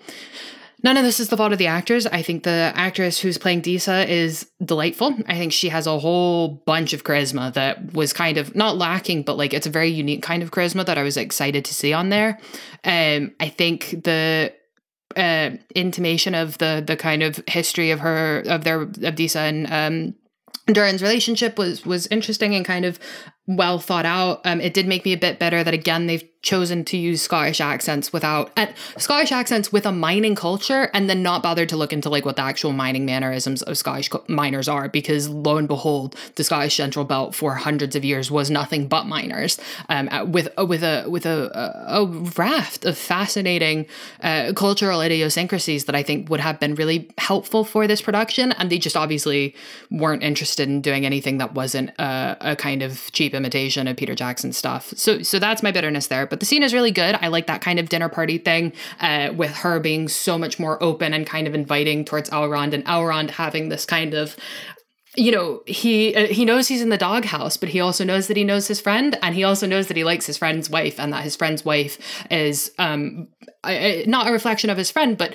None of this is the fault of the actors. I think the actress who's playing Disa is delightful. I think she has a whole bunch of charisma that was kind of not lacking, but like it's a very unique kind of charisma that I was excited to see on there. Um, I think the uh, intimation of the the kind of history of her of their of Disa and um, Durin's relationship was was interesting and kind of well thought out. Um, it did make me a bit better that again they've chosen to use Scottish accents without uh, Scottish accents with a mining culture, and then not bothered to look into like what the actual mining mannerisms of Scottish miners are, because lo and behold, the Scottish Central Belt for hundreds of years was nothing but miners, um, uh, with uh, with a with a, a, raft of fascinating uh, cultural idiosyncrasies that I think would have been really helpful for this production, and they just obviously weren't interested in doing anything that wasn't a, a kind of cheap imitation of Peter Jackson stuff. So so that's my bitterness there. But the scene is really good. I like that kind of dinner party thing uh, with her being so much more open and kind of inviting towards Elrond and Elrond having this kind of you know he uh, he knows he's in the doghouse but he also knows that he knows his friend and he also knows that he likes his friend's wife and that his friend's wife is um not a reflection of his friend but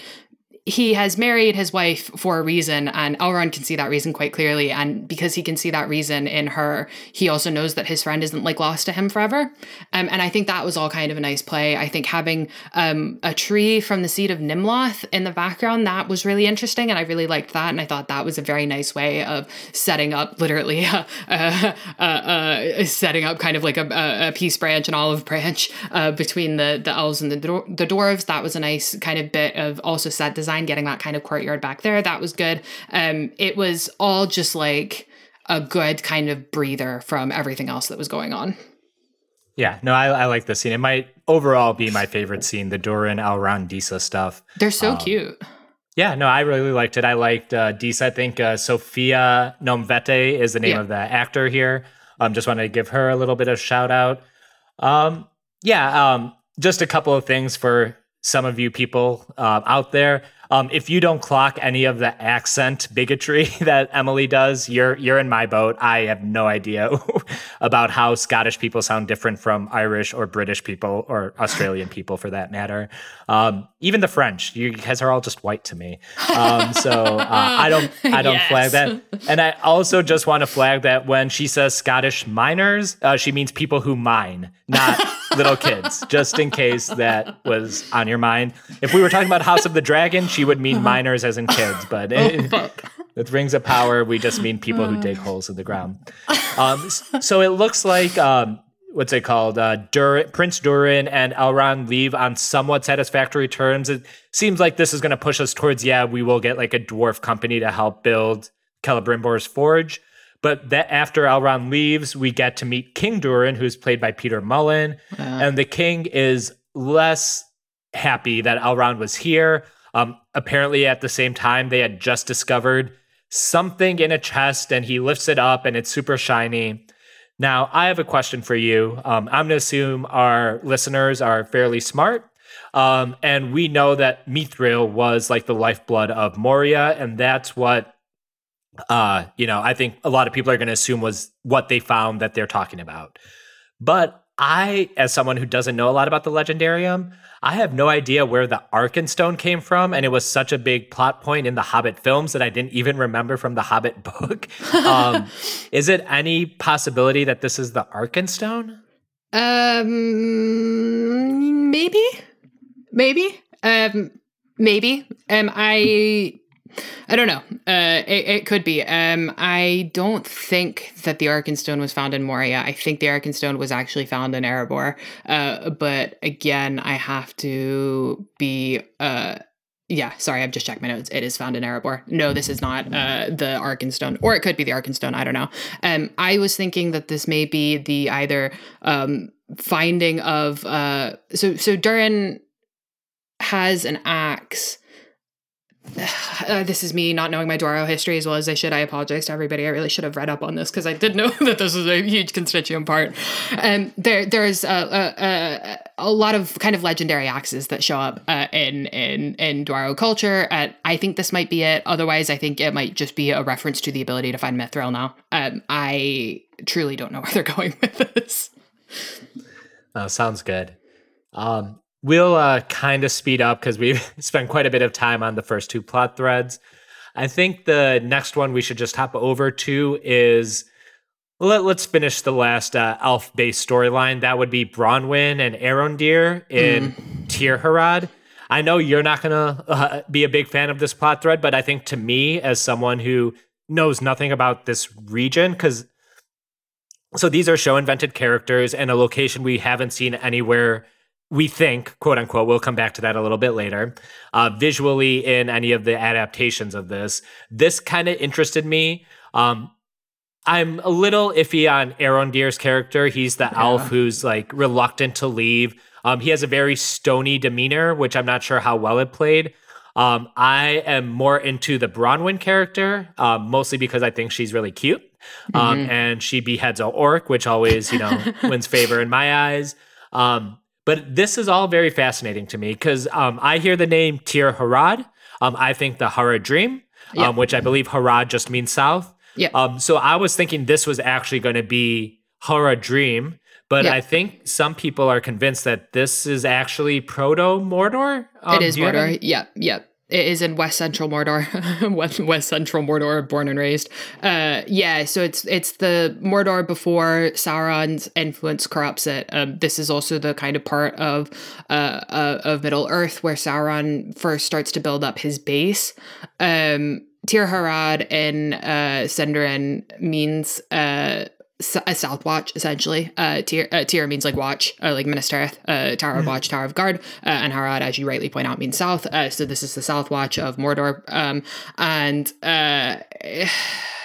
he has married his wife for a reason, and Elrond can see that reason quite clearly. And because he can see that reason in her, he also knows that his friend isn't like lost to him forever. Um, and I think that was all kind of a nice play. I think having um, a tree from the seed of Nimloth in the background that was really interesting, and I really liked that. And I thought that was a very nice way of setting up, literally, uh, uh, uh, setting up kind of like a, a peace branch and olive branch uh, between the the elves and the the dwarves. That was a nice kind of bit of also set design design, getting that kind of courtyard back there. That was good. Um, it was all just like a good kind of breather from everything else that was going on. Yeah, no, I, I like this scene. It might overall be my favorite scene, the Durin Elrond Disa stuff. They're so um, cute. Yeah, no, I really liked it. I liked uh, Disa. I think uh, Sophia Nomvete is the name yeah. of the actor here. Um, just wanted to give her a little bit of shout out. Um, yeah, um, just a couple of things for some of you people uh, out there. Um, if you don't clock any of the accent bigotry that Emily does, you're you're in my boat. I have no idea about how Scottish people sound different from Irish or British people or Australian people, for that matter. Um, even the French, you guys are all just white to me. Um, so uh, I don't I don't yes. flag that. And I also just want to flag that when she says Scottish miners, uh, she means people who mine, not little kids. Just in case that was on your mind. If we were talking about House of the Dragon, she would mean uh-huh. minors as in kids, but oh, with Rings of Power, we just mean people who dig uh. holes in the ground. Um, so it looks like um, what's it called? Uh, Dur- Prince Durin and Elrond leave on somewhat satisfactory terms. It seems like this is going to push us towards yeah, we will get like a dwarf company to help build Celebrimbor's forge. But that after Elrond leaves, we get to meet King Durin, who's played by Peter Mullan, and the king is less happy that Elrond was here. Um, apparently, at the same time, they had just discovered something in a chest, and he lifts it up, and it's super shiny. Now, I have a question for you. Um, I'm going to assume our listeners are fairly smart. Um, and we know that Mithril was like the lifeblood of Moria, and that's what uh, you know, I think a lot of people are going to assume was what they found that they're talking about. But I, as someone who doesn't know a lot about the Legendarium, I have no idea where the Arkenstone came from, and it was such a big plot point in the Hobbit films that I didn't even remember from the Hobbit book. Um, is it any possibility that this is the Arkenstone? Um, maybe, maybe, um, maybe. Um, I I don't know. Uh, it, it could be. Um, I don't think that the Arkenstone was found in Moria. I think the Arkenstone was actually found in Erebor. Uh, but again, I have to be. Uh, yeah, sorry, I've just checked my notes. It is found in Erebor. No, this is not uh, the Arkenstone, or it could be the Arkenstone. I don't know. Um, I was thinking that this may be the either um, finding of uh, so so Durin has an axe uh, this is me not knowing my Dwaro history as well as I should. I apologize to everybody. I really should have read up on this because I did know that this was a huge constituent part. Um, there, there's a, a, a, lot of kind of legendary axes that show up uh, in in in Dwaro culture. Uh, I think this might be it. Otherwise, I think it might just be a reference to the ability to find mithril now. Um, I truly don't know where they're going with this. Oh, sounds good. Um, we'll uh, kind of speed up because we've spent quite a bit of time on the first two plot threads. I think the next one we should just hop over to is let, us finish the last uh, elf based storyline. That would be Bronwyn and Arondir in mm. Tirharad. I know you're not going to uh, be a big fan of this plot thread, but I think to me, as someone who knows nothing about this region, because so these are show invented characters and a location we haven't seen anywhere we think, quote unquote, we'll come back to that a little bit later, uh, visually in any of the adaptations of this. This kind of interested me. Um, I'm a little iffy on Aaron Arondir's character. He's the yeah. elf who's like reluctant to leave. Um, he has a very stony demeanor, which I'm not sure how well it played. Um, I am more into the Bronwyn character, um, mostly because I think she's really cute. Um, mm-hmm. And she beheads a orc, which always, you know, wins favor in my eyes. Um, but this is all very fascinating to me because um, I hear the name Tir Harad. Um, I think the Haradrim, yep. um, which I believe Harad just means south. Yeah. Um, so I was thinking this was actually going to be Haradrim, but yep. I think some people are convinced that this is actually Proto Mordor. Um, it is Mordor. Yep. Yep. It is in West Central Mordor, West, Central Mordor, born and raised. Uh, yeah, so it's it's the Mordor before Sauron's influence corrupts it. Um, this is also the kind of part of uh, uh, of Middle Earth where Sauron first starts to build up his base. Um, Tir Harad in uh, Sindarin means uh, a south watch essentially. Uh tier uh, tier means like watch uh, like Minas Tirith uh tower of watch tower of guard uh, and harad as you rightly point out means south uh, so this is the south watch of mordor. Um and uh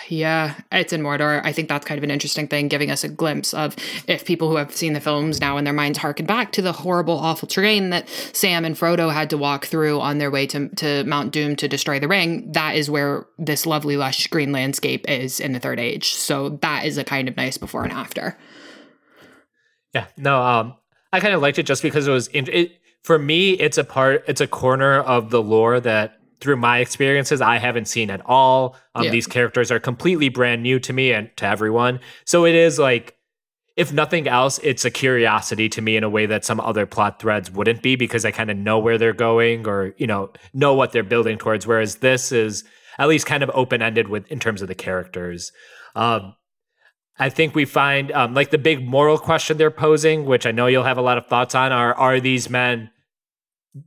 yeah, it's in Mordor. I think that's kind of an interesting thing, giving us a glimpse of if people who have seen the films now in their minds harken back to the horrible, awful terrain that Sam and Frodo had to walk through on their way to, to Mount Doom to destroy the ring. That is where this lovely, lush green landscape is in the Third Age. So that is a kind of nice before and after. Yeah, no, um, I kind of liked it just because it was it, for me. It's a part, it's a corner of the lore that through my experiences, I haven't seen at all. Um, yeah. These characters are completely brand new to me and to everyone. So it is like, if nothing else, it's a curiosity to me in a way that some other plot threads wouldn't be because I kind of know where they're going or, you know, know what they're building towards. Whereas this is at least kind of open ended with in terms of the characters. Um, I think we find um, like the big moral question they're posing, which I know you'll have a lot of thoughts on, are are these men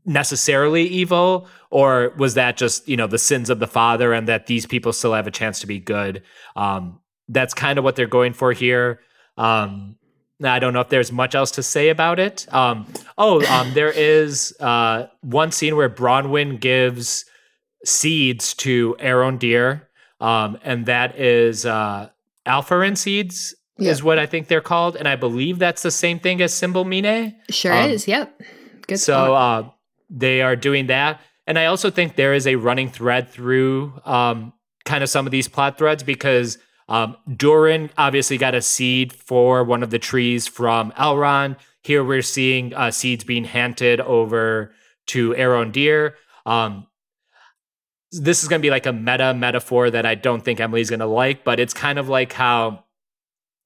necessarily evil or was that just you know the sins of the father and that these people still have a chance to be good um that's kind of what they're going for here um I don't know if there's much else to say about it. Um, oh, um, there is uh, one scene where Bronwyn gives seeds to Arondir, um, and that is uh, Alfirin seeds, yeah. is what I think they're called, and I believe that's the same thing as Simbelmynë. Sure um, is. Yep. Good. So, uh, they are doing that. And I also think there is a running thread through um, kind of some of these plot threads because um, Durin obviously got a seed for one of the trees from Elrond. Here we're seeing uh, seeds being handed over to Arondir. Um, this is going to be like a meta metaphor that I don't think Emily's going to like, but it's kind of like how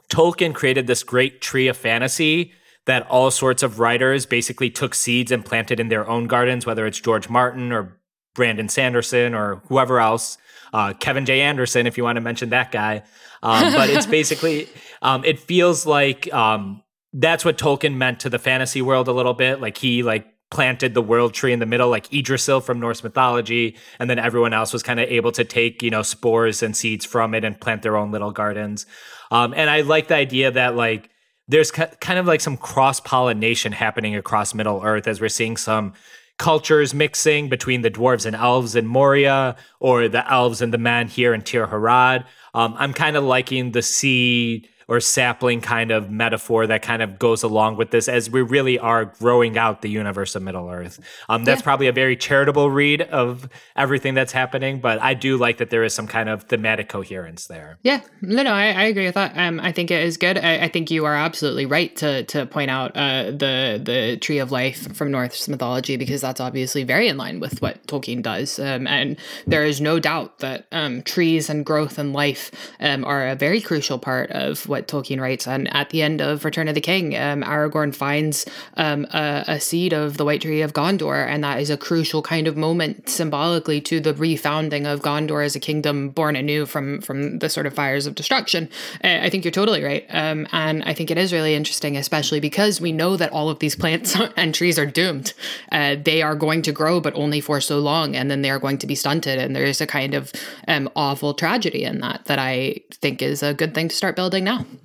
Tolkien created this great tree of fantasy that all sorts of writers basically took seeds and planted in their own gardens, whether it's George Martin or Brandon Sanderson or whoever else, uh, Kevin J. Anderson, if you want to mention that guy. Um, but it's basically, um, it feels like um, that's what Tolkien meant to the fantasy world a little bit. Like he like planted the world tree in the middle, like Yggdrasil from Norse mythology, and then everyone else was kind of able to take you know spores and seeds from it and plant their own little gardens. Um, and I like the idea that like there's kind of like some cross pollination happening across Middle Earth as we're seeing some cultures mixing between the dwarves and elves in Moria or the elves and the men here in Tir Harad. Um, I'm kind of liking the sea or sapling kind of metaphor that kind of goes along with this as we really are growing out the universe of Middle Earth. Um, that's yeah. probably a very charitable read of everything that's happening, but I do like that there is some kind of thematic coherence there. Yeah, no, no, I, I agree with that. Um, I think it is good. I, I, think you are absolutely right to to point out uh, the the tree of life from Norse mythology because that's obviously very in line with what Tolkien does, um, and there is no doubt that um, trees and growth and life um, are a very crucial part of what Tolkien writes. And at the end of Return of the King, um, Aragorn finds um, a, a, seed of the White Tree of Gondor, and that is a crucial kind of moment symbolically to the refounding of Gondor as a kingdom born anew from from the sort of fires of destruction. Uh, I think you're totally right, um, and I think it is really interesting, especially because we know that all of these plants and trees are doomed. Uh, they are going to grow, but only for so long, and then they are going to be stunted. And there is a kind of um, awful tragedy in that that I think is a good thing to start building now.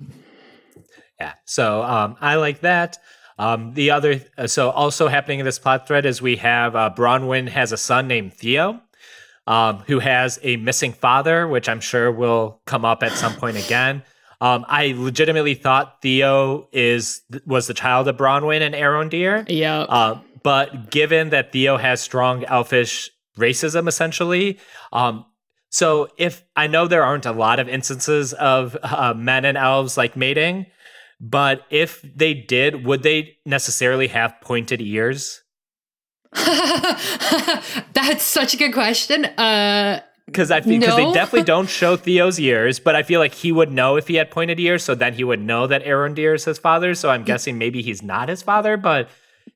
Yeah. So um, I like that. Um, the other, uh, so also happening in this plot thread is we have uh, Bronwyn has a son named Theo, um, who has a missing father, which I'm sure will come up at some point again. Um, I legitimately thought Theo is was the child of Bronwyn and Arondir. Yeah. Uh, but given that Theo has strong elfish racism, essentially, um, so if I know there aren't a lot of instances of uh, men and elves like mating, but if they did, would they necessarily have pointed ears? That's such a good question. Uh because I because no. they definitely don't show Theo's ears, but I feel like he would know if he had pointed ears, so then he would know that Arondir is his father. So I'm guessing maybe he's not his father, but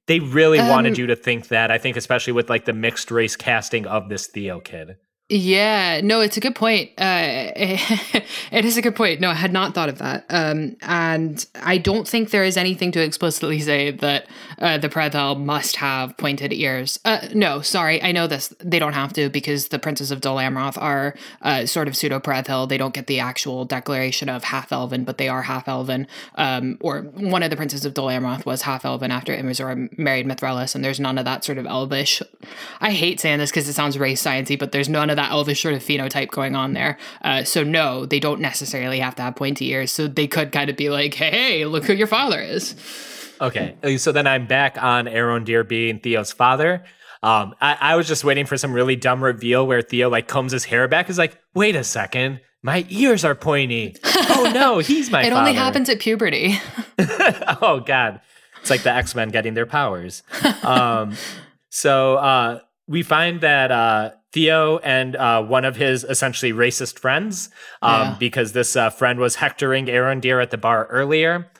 they really um, wanted you to think that. I think especially with like the mixed race casting of this Theo kid. Yeah, no, it's a good point. Uh, it is a good point. No, I had not thought of that. Um, and I don't think there is anything to explicitly say that uh, the Peredhel must have pointed ears. Uh, no, sorry, I know this. They don't have to because the princes of Dol Amroth are uh, sort of pseudo Peredhel. They don't get the actual declaration of half elven, but they are half elven. Um, or one of the princes of Dol Amroth was half elven after Imrazôr married Mithrellas, and there's none of that sort of elvish. I hate saying this because it sounds race sciencey, but there's none of that that elvish sort of phenotype going on there. Uh, so no, they don't necessarily have to have pointy ears. So they could kind of be like, hey, look who your father is. Okay, uh, so then I'm back on Arondir being Theo's father. Um, I, I, was just waiting for some really dumb reveal where Theo like combs his hair back. Is like, wait a second, my ears are pointy. oh no, he's my. it father. only happens at puberty. oh god, it's like the X Men getting their powers. Um, so uh, we find that uh, Theo and uh, one of his essentially racist friends, um, yeah. because this uh, friend was hectoring Arondir at the bar earlier.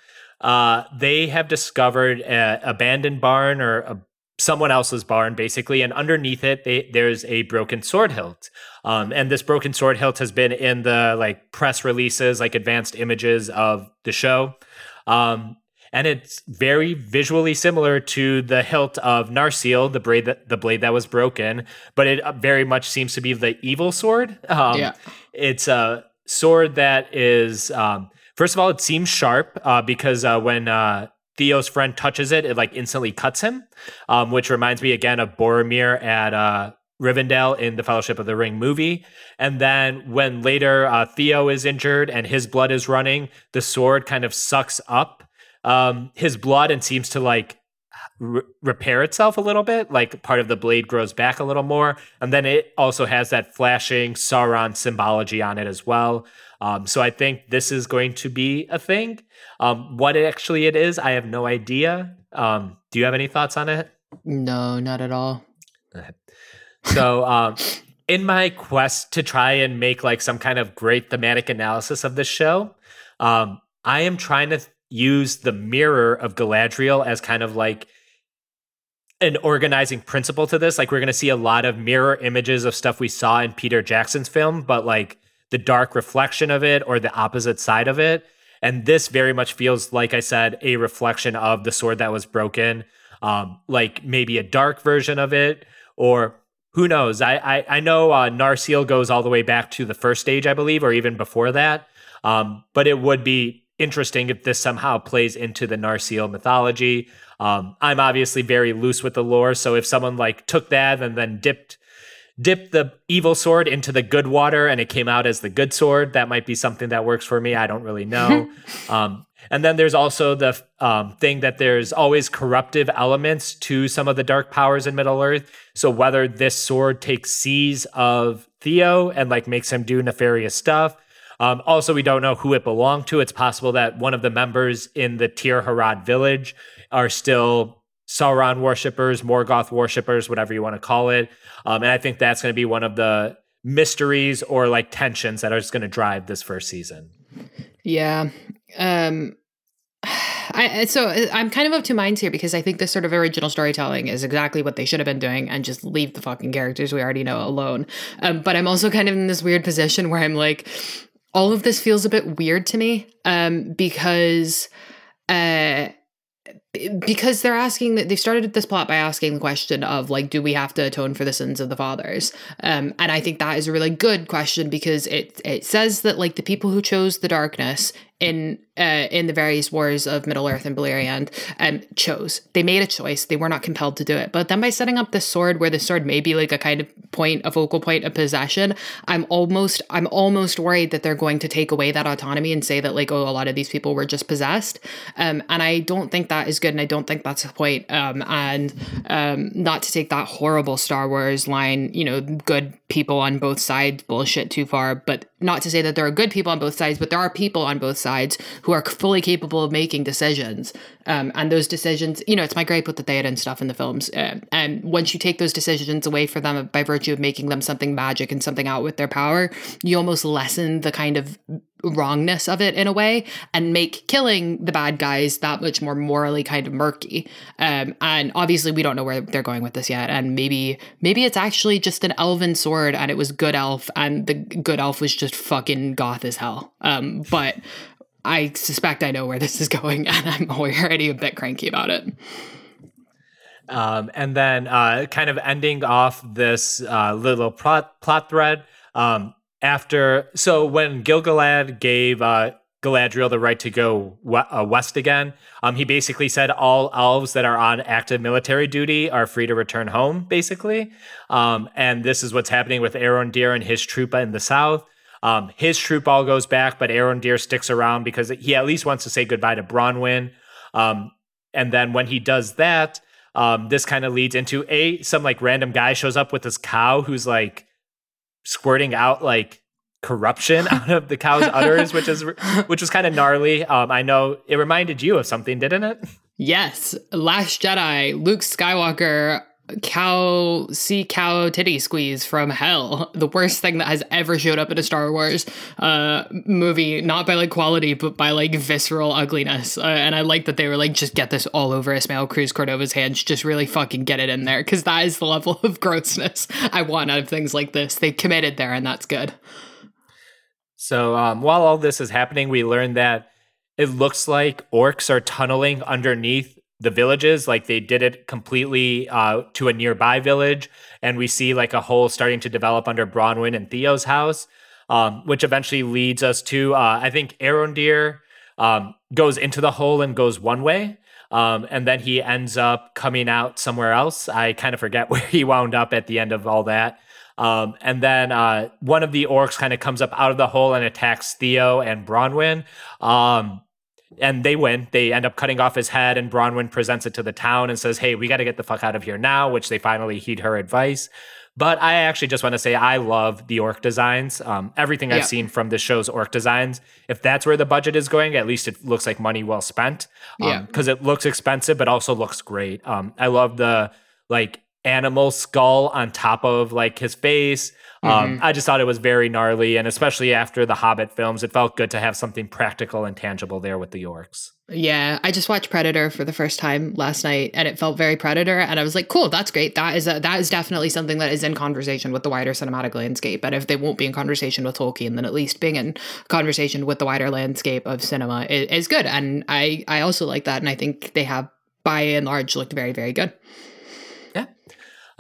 Uh, they have discovered an abandoned barn or a, someone else's barn, basically, and underneath it, they, there's a broken sword hilt. Um, and this broken sword hilt has been in the like press releases, like advanced images of the show. Um, and it's very visually similar to the hilt of Narsil, the blade that the blade that was broken, but it uh, very much seems to be the evil sword. Um, yeah, it's a sword that is um, first of all, it seems sharp uh, because uh, when uh, Theo's friend touches it, it like instantly cuts him, um, which reminds me again of Boromir at uh, Rivendell in the Fellowship of the Ring movie. And then when later uh, Theo is injured and his blood is running, the sword kind of sucks up um, his blood and seems to like r- repair itself a little bit. Like part of the blade grows back a little more, and then it also has that flashing Sauron symbology on it as well. Um, so I think this is going to be a thing. Um, what it actually it is, I have no idea. Um, do you have any thoughts on it? No, not at all. So, um, in my quest to try and make like some kind of great thematic analysis of this show, um, I am trying to use the mirror of Galadriel as kind of like an organizing principle to this. Like we're going to see a lot of mirror images of stuff we saw in Peter Jackson's film, but like the dark reflection of it or the opposite side of it. And this very much feels like I said a reflection of the sword that was broken, um, like maybe a dark version of it, or who knows? I I, I know uh, Narsil goes all the way back to the first stage, I believe, or even before that. Um, but it would be interesting if this somehow plays into the Narsil mythology. Um, I'm obviously very loose with the lore, so if someone like took that and then dipped dipped the evil sword into the good water and it came out as the good sword. That might be something that works for me. I don't really know. um, and then there's also the um, thing that there's always corruptive elements to some of the dark powers in Middle Earth. So whether this sword takes sees of Theo and like makes him do nefarious stuff. Um, also, we don't know who it belonged to. It's possible that one of the members in the Tir Harad village are still Sauron worshippers, Morgoth worshippers, whatever you want to call it. Um, and I think that's going to be one of the mysteries or like tensions that are just going to drive this first season. Yeah. Um, I, so uh, I'm kind of of two minds here because I think this sort of original storytelling is exactly what they should have been doing and just leave the fucking characters we already know alone. Um, but I'm also kind of in this weird position where I'm like, all of this feels a bit weird to me um, because. Uh, because they're asking that they've started this plot by asking the question of like do we have to atone for the sins of the fathers um, and i think that is a really good question because it it says that like the people who chose the darkness in uh, in the various wars of Middle Earth and Beleriand um, chose. They made a choice. They were not compelled to do it. But then by setting up this sword, where the sword may be like a kind of point, a focal point of possession, I'm almost I'm almost worried that they're going to take away that autonomy and say that like oh a lot of these people were just possessed. Um, and I don't think that is good, and I don't think that's the point. Um, and um, not to take that horrible Star Wars line, you know, good people on both sides bullshit too far, but not to say that there are good people on both sides, but there are people on both sides who are fully capable of making decisions. Um, and those decisions, you know, it's my gripe with the Theoden and stuff in the films. Uh, and once you take those decisions away from them by virtue of making them something magic and something out with their power, you almost lessen the kind of wrongness of it in a way and make killing the bad guys that much more morally kind of murky. Um, and obviously we don't know where they're going with this yet. And maybe maybe it's actually just an elven sword and it was good elf and the good elf was just fucking goth as hell. Um, but I suspect I know where this is going, and I'm already a bit cranky about it. Um, and then, uh, kind of ending off this uh, little plot plot thread. Um, after, so when Gil-galad gave uh, Galadriel the right to go uh, west again, um, he basically said all elves that are on active military duty are free to return home, basically. Um, and this is what's happening with Arondir and his troop in the south. Um, his troop all goes back, but Arondir sticks around because he at least wants to say goodbye to Bronwyn. Um, and then when he does that, um, this kind of leads into a some like random guy shows up with this cow who's like squirting out like corruption out of the cow's udders, which is which was kind of gnarly. Um, I know it reminded you of something, didn't it? Yes, Last Jedi, Luke Skywalker cow see cow titty squeeze from hell. The worst thing that has ever showed up in a star wars uh movie not by like quality but by like visceral ugliness. Uh, and i like that they were like just get this all over ismael cruz cordova's hands. Just really fucking get it in there because that is the level of grossness i want out of things like this. They committed there and that's good. So um, while all this is happening we learned that it looks like orcs are tunneling underneath the villages like they did it completely uh, to a nearby village and we see like a hole starting to develop under bronwyn and theo's house um, which eventually leads us to uh, i think arondir um, goes into the hole and goes one way um, and then he ends up coming out somewhere else. I kind of forget where he wound up at the end of all that um, and then uh, one of the orcs kind of comes up out of the hole and attacks theo and bronwyn um, and they win. They end up cutting off his head, and Bronwyn presents it to the town and says, "Hey, we got to get the fuck out of here now." Which they finally heed her advice. But I actually just want to say I love the orc designs. Um, everything I've seen from the show's orc designs. If that's where the budget is going, at least it looks like money well spent. Um, yeah, because it looks expensive, but also looks great. Um, I love the like animal skull on top of like his face. Um, mm-hmm. I just thought it was very gnarly, and especially after the Hobbit films, it felt good to have something practical and tangible there with the orcs. Yeah, I just watched Predator for the first time last night, and it felt very Predator, and I was like, "Cool, that's great. That is a, that is definitely something that is in conversation with the wider cinematic landscape. And if they won't be in conversation with Tolkien, then at least being in conversation with the wider landscape of cinema is, is good. And I I also like that, and I think they have by and large looked very very good. Yeah.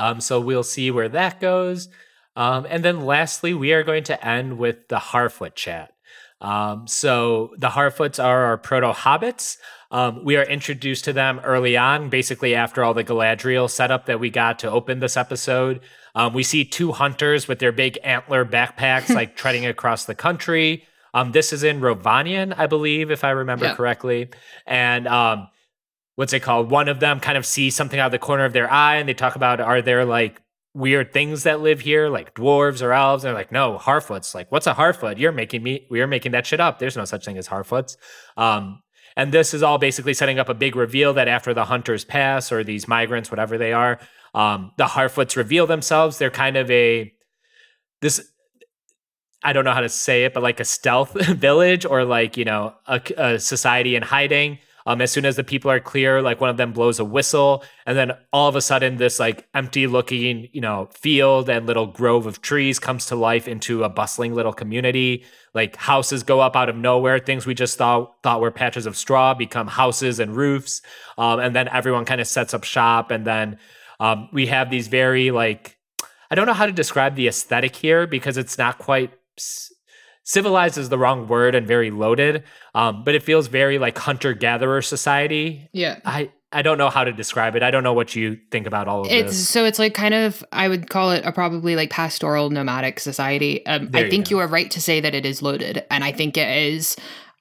Um. So we'll see where that goes. Um, and then lastly, we are going to end with the Harfoot chat. Um, so the Harfoots are our proto hobbits. Um, we are introduced to them early on, basically after all the Galadriel setup that we got to open this episode. Um, we see two hunters with their big antler backpacks, like treading across the country. Um, this is in Rhovanion, I believe, if I remember Yeah. correctly. And um, what's it called? One of them kind of sees something out of the corner of their eye, and they talk about are there like weird things that live here, like dwarves or elves? And they're like, no, Harfoots. Like, what's a Harfoot? You're making me. we are making that shit up. There's no such thing as Harfoots. Um, and this is all basically setting up a big reveal that after the hunters pass, or these migrants, whatever they are, um, the Harfoots reveal themselves. They're kind of a this. I don't know how to say it, but like a stealth village or like you know a, a society in hiding. Um, as soon as the people are clear, like one of them blows a whistle, and then all of a sudden, this like empty-looking, you know, field and little grove of trees comes to life into a bustling little community. Like houses go up out of nowhere. Things we just thought thought were patches of straw become houses and roofs, um, and then everyone kind of sets up shop. And then um, we have these very like I don't know how to describe the aesthetic here because it's not quite civilized is the wrong word and very loaded. Um, but it feels very like hunter gatherer society. Yeah. I I don't know how to describe it. I don't know what you think about all of It's this. so it's like kind of I would call it a probably like pastoral nomadic society. Um, I you think go. you are right to say that it is loaded, and I think it is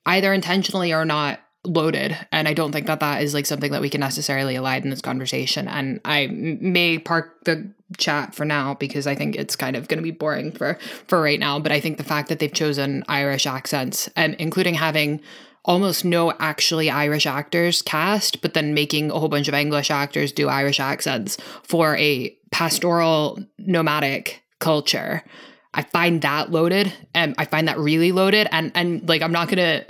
either intentionally or not loaded. And I don't think that that is like something that we can necessarily elide in this conversation. And i may park the chat for now because I think it's kind of going to be boring for for right now. But I think the fact that they've chosen Irish accents and including having almost no actually Irish actors cast, but then making a whole bunch of English actors do Irish accents for a pastoral nomadic culture. I find that loaded and I find that really loaded and and like I'm not gonna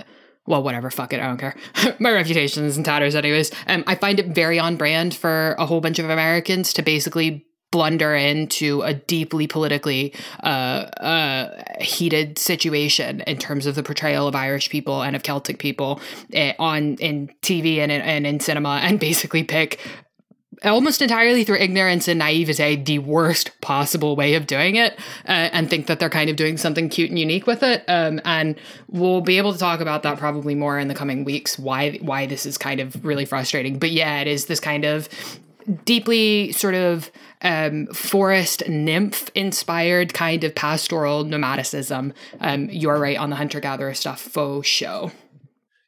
well whatever fuck it I don't care. My reputation is in tatters anyways. Um I find it very on brand for a whole bunch of Americans to basically blunder into a deeply politically uh, uh, heated situation in terms of the portrayal of Irish people and of Celtic people eh, on in TV and and in cinema, and basically pick almost entirely through ignorance and naivete the worst possible way of doing it uh, and think that they're kind of doing something cute and unique with it um, and we'll be able to talk about that probably more in the coming weeks why why this is kind of really frustrating but yeah it is this kind of deeply sort of um, forest nymph inspired kind of pastoral nomadicism. Um, you're right on the hunter gatherer stuff, faux show.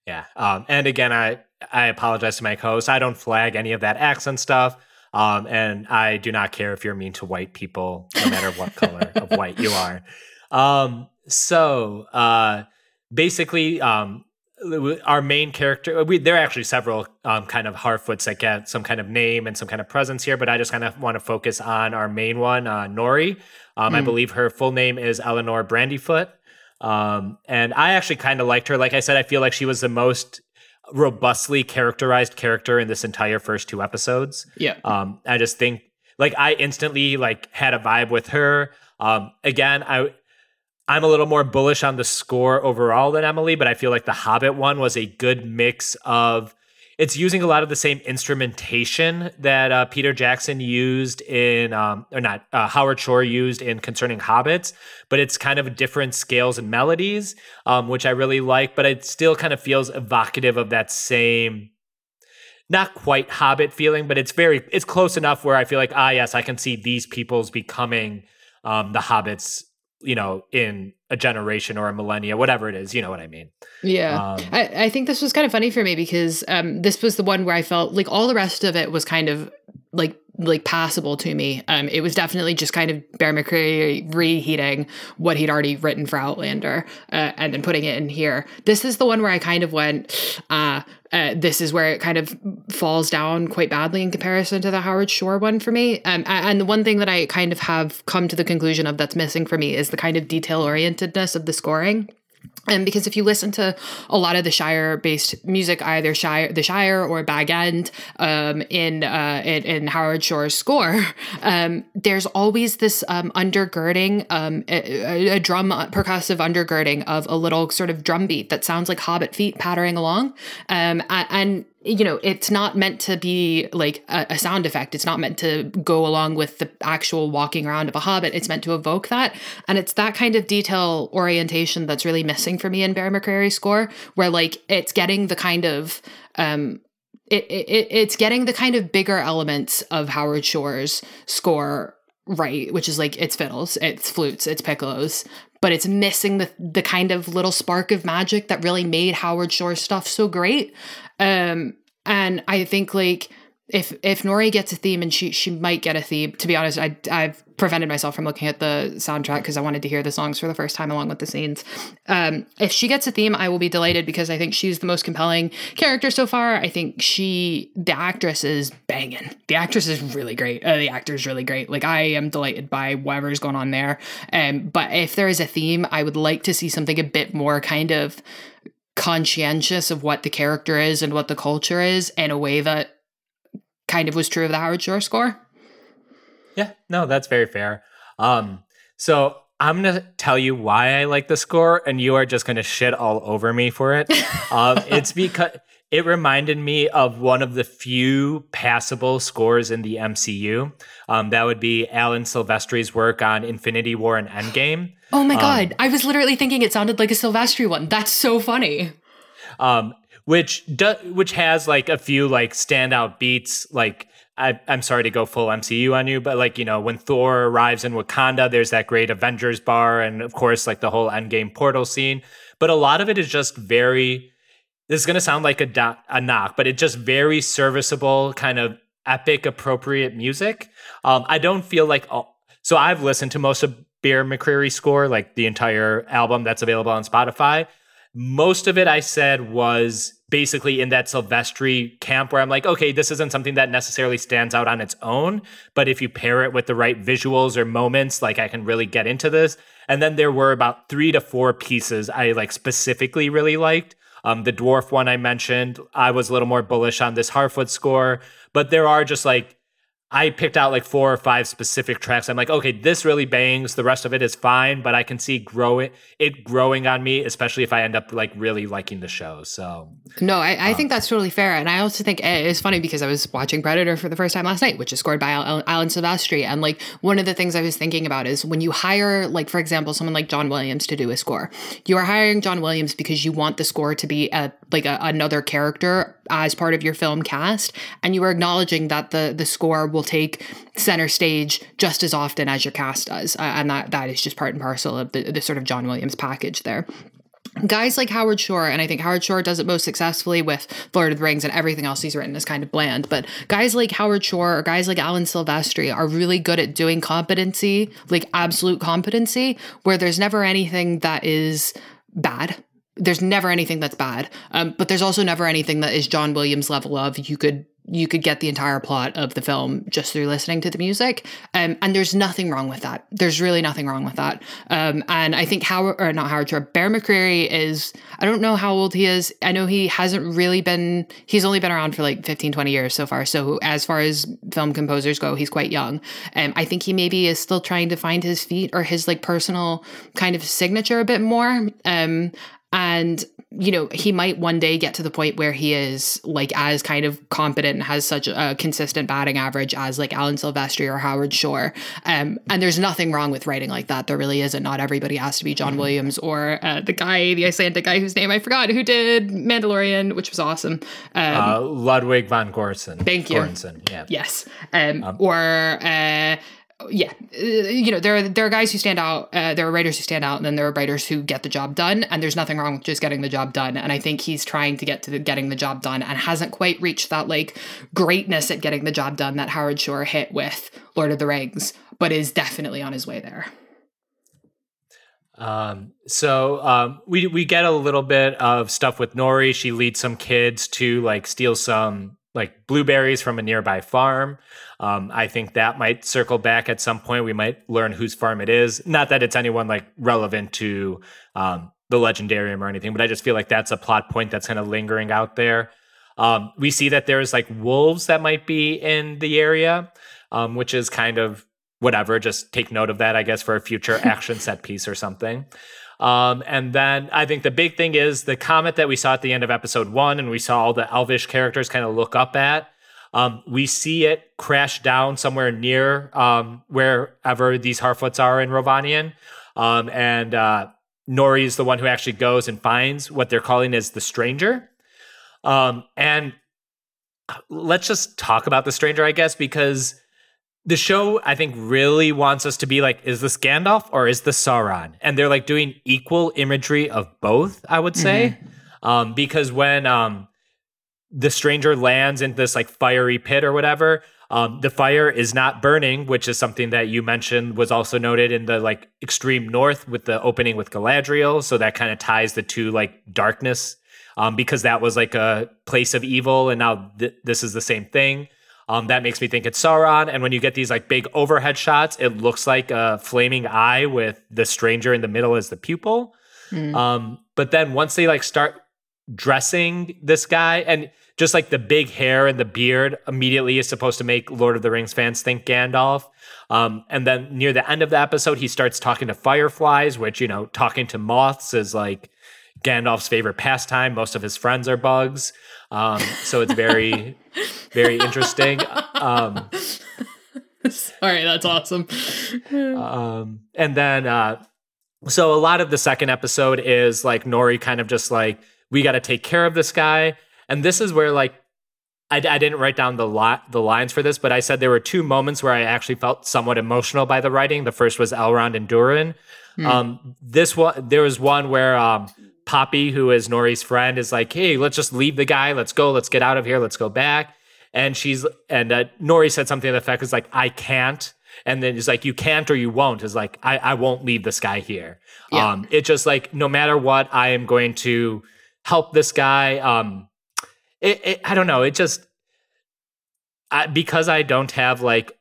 Yeah. Um, and again, I I apologize to my host. I don't flag any of that accent stuff. Um, and I do not care if you're mean to white people, no matter what color of white you are. Um, so uh, basically, um, our main character, we, there are actually several um, kind of Harfoots that get some kind of name and some kind of presence here, but I just kind of want to focus on our main one, uh, Nori. Um, I Mm. believe her full name is Eleanor Brandyfoot. Um, and I actually kind of liked her. Like I said, I feel like she was the most robustly characterized character in this entire first two episodes. Yeah. Um, I just think like I instantly like had a vibe with her. Um, again, I I'm a little more bullish on the score overall than Emily, but I feel like the Hobbit one was a good mix of it's using a lot of the same instrumentation that uh, Peter Jackson used in, um, or not, uh, Howard Shore used in Concerning Hobbits, but it's kind of different scales and melodies, um, which I really like, but it still kind of feels evocative of that same, not quite Hobbit feeling, but it's very, it's close enough where I feel like, ah, yes, I can see these peoples becoming um, the Hobbits, you know, in a generation or a millennia, whatever it is, you know what I mean. Yeah. Um, I, I think this was kind of funny for me because um, this was the one where I felt like all the rest of it was kind of like like passable to me. Um, it was definitely just kind of Bear McCreary reheating what he'd already written for Outlander uh, and then putting it in here. This is the one where I kind of went, uh, uh, this is where it kind of falls down quite badly in comparison to the Howard Shore one for me. Um, and the one thing that I kind of have come to the conclusion of that's missing for me is the kind of detail orientedness of the scoring. And because if you listen to a lot of the Shire based music, either Shire, the Shire or Bag End, um, in, uh, in in Howard Shore's score, um, there's always this um, undergirding, um, a, a drum percussive undergirding of a little sort of drum beat that sounds like Hobbit feet pattering along, um, and you know, it's not meant to be like a, a, sound effect. It's not meant to go along with the actual walking around of a hobbit. It's meant to evoke that. And it's that kind of detail orientation that's really missing for me in Barry McCreary's score, where like it's getting the kind of um it, it it's getting the kind of bigger elements of Howard Shore's score right, which is like it's fiddles, it's flutes, it's piccolos, but it's missing the the kind of little spark of magic that really made Howard Shore's stuff so great. Um, and I think like if if Nori gets a theme and she she might get a theme. To be honest, I I've prevented myself from looking at the soundtrack because I wanted to hear the songs for the first time along with the scenes. Um, if she gets a theme, I will be delighted because I think she's the most compelling character so far. I think she the actress is banging. The actress is really great. Uh, the actor is really great. Like I am delighted by whatever's going on there. Um, but if there is a theme, I would like to see something a bit more kind of conscientious of what the character is and what the culture is in a way that kind of was true of the Howard Shore score. Yeah, no, that's very fair. Um, so I'm gonna tell you why I like the score, and you are just gonna shit all over me for it. um, it's because it reminded me of one of the few passable scores in the MCU. Um, that would be Alan Silvestri's work on Infinity War and Endgame. Oh my god, um, I was literally thinking it sounded like a Silvestri one. That's so funny. Um, which do, which has like a few like standout beats. Like I, I'm sorry to go full MCU on you, but like you know when Thor arrives in Wakanda, there's that great Avengers bar, and of course like the whole Endgame portal scene. But a lot of it is just very. This is going to sound like a, do- a knock, but it's just very serviceable, kind of epic, appropriate music. Um, I don't feel like. All, so I've listened to most of Bear McCreary score, like the entire album that's available on Spotify. Most of it I said was basically in that Silvestri camp where I'm like, okay, this isn't something that necessarily stands out on its own, but if you pair it with the right visuals or moments, like I can really get into this. And then there were about three to four pieces I like specifically really liked. Um, the dwarf one I mentioned, I was a little more bullish on this Harfoot score, but there are just like I picked out like four or five specific tracks. I'm like, okay, this really bangs. The rest of it is fine, but I can see growing it growing on me, especially if I end up like really liking the show. So no, I, I um, think that's totally fair, and I also think it's funny because I was watching Predator for the first time last night, which is scored by Alan Silvestri, and like one of the things I was thinking about is when you hire, like for example, someone like John Williams to do a score, you are hiring John Williams because you want the score to be a like a, another character as part of your film cast and you are acknowledging that the the score will take center stage just as often as your cast does. Uh, and that that is just part and parcel of the, the sort of John Williams package there. Guys like Howard Shore, and I think Howard Shore does it most successfully with Lord of the Rings and everything else he's written is kind of bland. But guys like Howard Shore or guys like Alan Silvestri are really good at doing competency, like absolute competency, where there's never anything that is bad. There's never anything that's bad. Um, but there's also never anything that is john williams level of you could you could get the entire plot of the film just through listening to the music. Um, and there's nothing wrong with that. There's really nothing wrong with that. Um, and i think howard or not howard Shore, bear mccreary is i don't know how old he is. I know he hasn't really been he's only been around for like 15 20 years so far. So as far as film composers go he's quite young. Um, i think he maybe is still trying to find his feet or his like personal kind of signature a bit more. Um, and you know he might one day get to the point where he is like as kind of competent and has such a consistent batting average as like alan silvestri or howard shore. Um, and there's nothing wrong with writing like that. There really isn't. Not everybody has to be john mm-hmm. williams or uh, the guy the icelandic guy whose name i forgot who did mandalorian which was awesome. Um, uh, ludwig van Göransson thank you. Göransson, yeah. Yes. Um, um, or uh, yeah, uh, you know, there are there are guys who stand out, uh, there are writers who stand out, and then there are writers who get the job done. And there's nothing wrong with just getting the job done. And I think he's trying to get to the, getting the job done and hasn't quite reached that like greatness at getting the job done that Howard Shore hit with Lord of the Rings, but is definitely on his way there. Um, so um, we we get a little bit of stuff with Nori. She leads some kids to like steal some like blueberries from a nearby farm. Um, I think that might circle back at some point. We might learn whose farm it is. Not that it's anyone like relevant to um, the legendarium or anything, but I just feel like that's a plot point that's kind of lingering out there. Um, we see that there's like wolves that might be in the area, um, which is kind of whatever. Just take note of that, I guess, for a future action set piece or something. Um, and then I think the big thing is the comet that we saw at the end of episode one, and we saw all the elvish characters kind of look up at. Um, we see it crash down somewhere near um, wherever these Harfoots are in Rhovanion. Um, and uh, Nori is the one who actually goes and finds what they're calling as the stranger. Um, and let's just talk about the stranger, I guess, because the show I think really wants us to be like, is this Gandalf or is this Sauron? And they're like doing equal imagery of both, I would say. Mm-hmm. Um, because when um, the stranger lands in this like fiery pit or whatever, um, the fire is not burning, which is something that you mentioned was also noted in the like extreme north with the opening with Galadriel. So that kind of ties the two like darkness um, because that was like a place of evil, and now th- this is the same thing. Um, that makes me think it's Sauron. And when you get these like big overhead shots, it looks like a flaming eye with the stranger in the middle as the pupil. Mm. Um, but then once they like start dressing this guy and just like the big hair and the beard immediately is supposed to make Lord of the Rings fans think Gandalf. Um, and then near the end of the episode, he starts talking to fireflies, which, you know, talking to moths is like Gandalf's favorite pastime. Most of his friends are bugs. Um, so it's very, very interesting. Um, Sorry, that's awesome. um, and then, uh, so a lot of the second episode is like Nori kind of just like, we got to take care of this guy. And this is where like, I, I didn't write down the li- the lines for this, but I said there were two moments where I actually felt somewhat emotional by the writing. The first was Elrond and Durin. Mm. Um, this one, there was one where um, Poppy, who is Nori's friend, is like, "Hey, let's just leave the guy. Let's go. Let's get out of here. Let's go back." And she's and uh, Nori said something to the effect is like, "I can't." And then he's like, "You can't or you won't." Is like, "I I won't leave this guy here." Yeah. Um, it just like no matter what, I am going to help this guy. Um, it, it I don't know. It just I, because I don't have like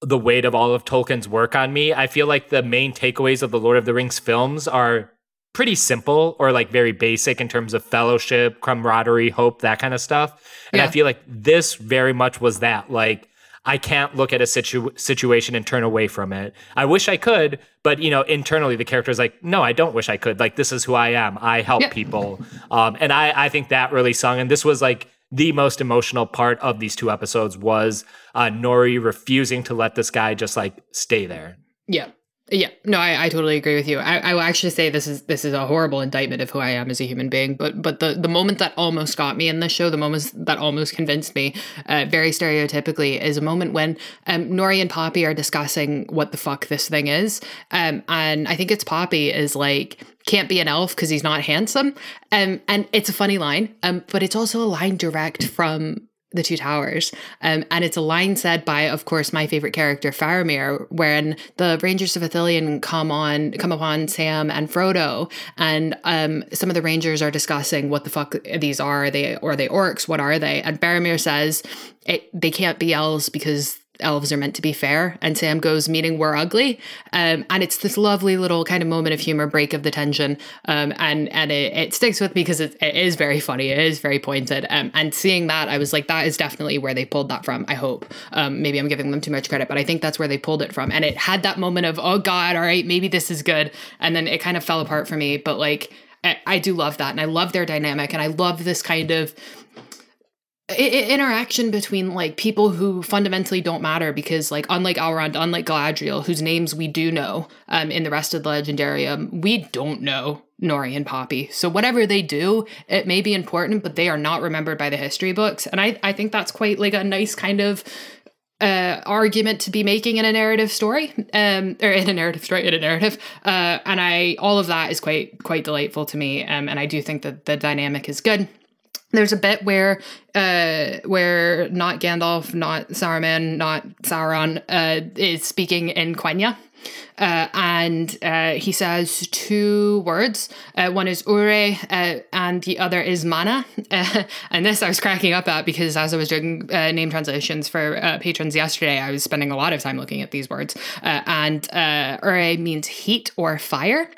the weight of all of Tolkien's work on me, I feel like the main takeaways of the Lord of the Rings films are pretty simple or like very basic in terms of fellowship, camaraderie, hope, that kind of stuff. And yeah. I feel like this very much was that. Like, I can't look at a situ- situation and turn away from it. I wish I could, but you know, internally the character is like, no, I don't wish I could. Like, this is who I am. I help yeah. people, um, and I I think that really sung. And this was like the most emotional part of these two episodes was uh, Nori refusing to let this guy just like stay there. Yeah, yeah, no, I, I totally agree with you. I, I will actually say this is this is a horrible indictment of who I am as a human being. But but the the moment that almost got me in this show, the moment that almost convinced me, uh, very stereotypically, is a moment when um, Nori and Poppy are discussing what the fuck this thing is, um, and I think it's Poppy is like can't be an elf because he's not handsome, um, and it's a funny line, um, but it's also a line direct from the Two Towers. Um, and it's a line said by, of course, my favorite character, Faramir, when the Rangers of Ithilien come on, come upon Sam and Frodo, and um, some of the Rangers are discussing what the fuck these are. are they or are they orcs? What are they? And Faramir says it, they can't be elves because elves are meant to be fair. And Sam goes, meaning we're ugly. Um, and it's this lovely little kind of moment of humor, break of the tension. Um, and and it, it, sticks with me because it, it is very funny. It is very pointed. Um, and seeing that, I was like, that is definitely where they pulled that from. I hope. Um, maybe I'm giving them too much credit, but I think that's where they pulled it from. And it had that moment of, oh God, all right, maybe this is good. And then it kind of fell apart for me. But like, I, I do love that. And I love their dynamic. And I love this kind of interaction between like people who fundamentally don't matter because like unlike Elrond, unlike Galadriel, whose names we do know um, in the rest of the Legendarium, we don't know Nori and Poppy. So whatever they do, it may be important, but they are not remembered by the history books. And I, I think that's quite like a nice kind of uh, argument to be making in a narrative story, um, or in a narrative story, in a narrative, uh, and I all of that is quite quite delightful to me, um, and I do think that the dynamic is good there's a bit where uh where not Gandalf, not Saruman, not Sauron uh is speaking in Quenya. Uh, and uh, he says two words. Uh, one is ure, uh, and the other is mana. Uh, and this I was cracking up at because as I was doing uh, name translations for patrons yesterday, I was spending a lot of time looking at these words. and ure means heat or fire.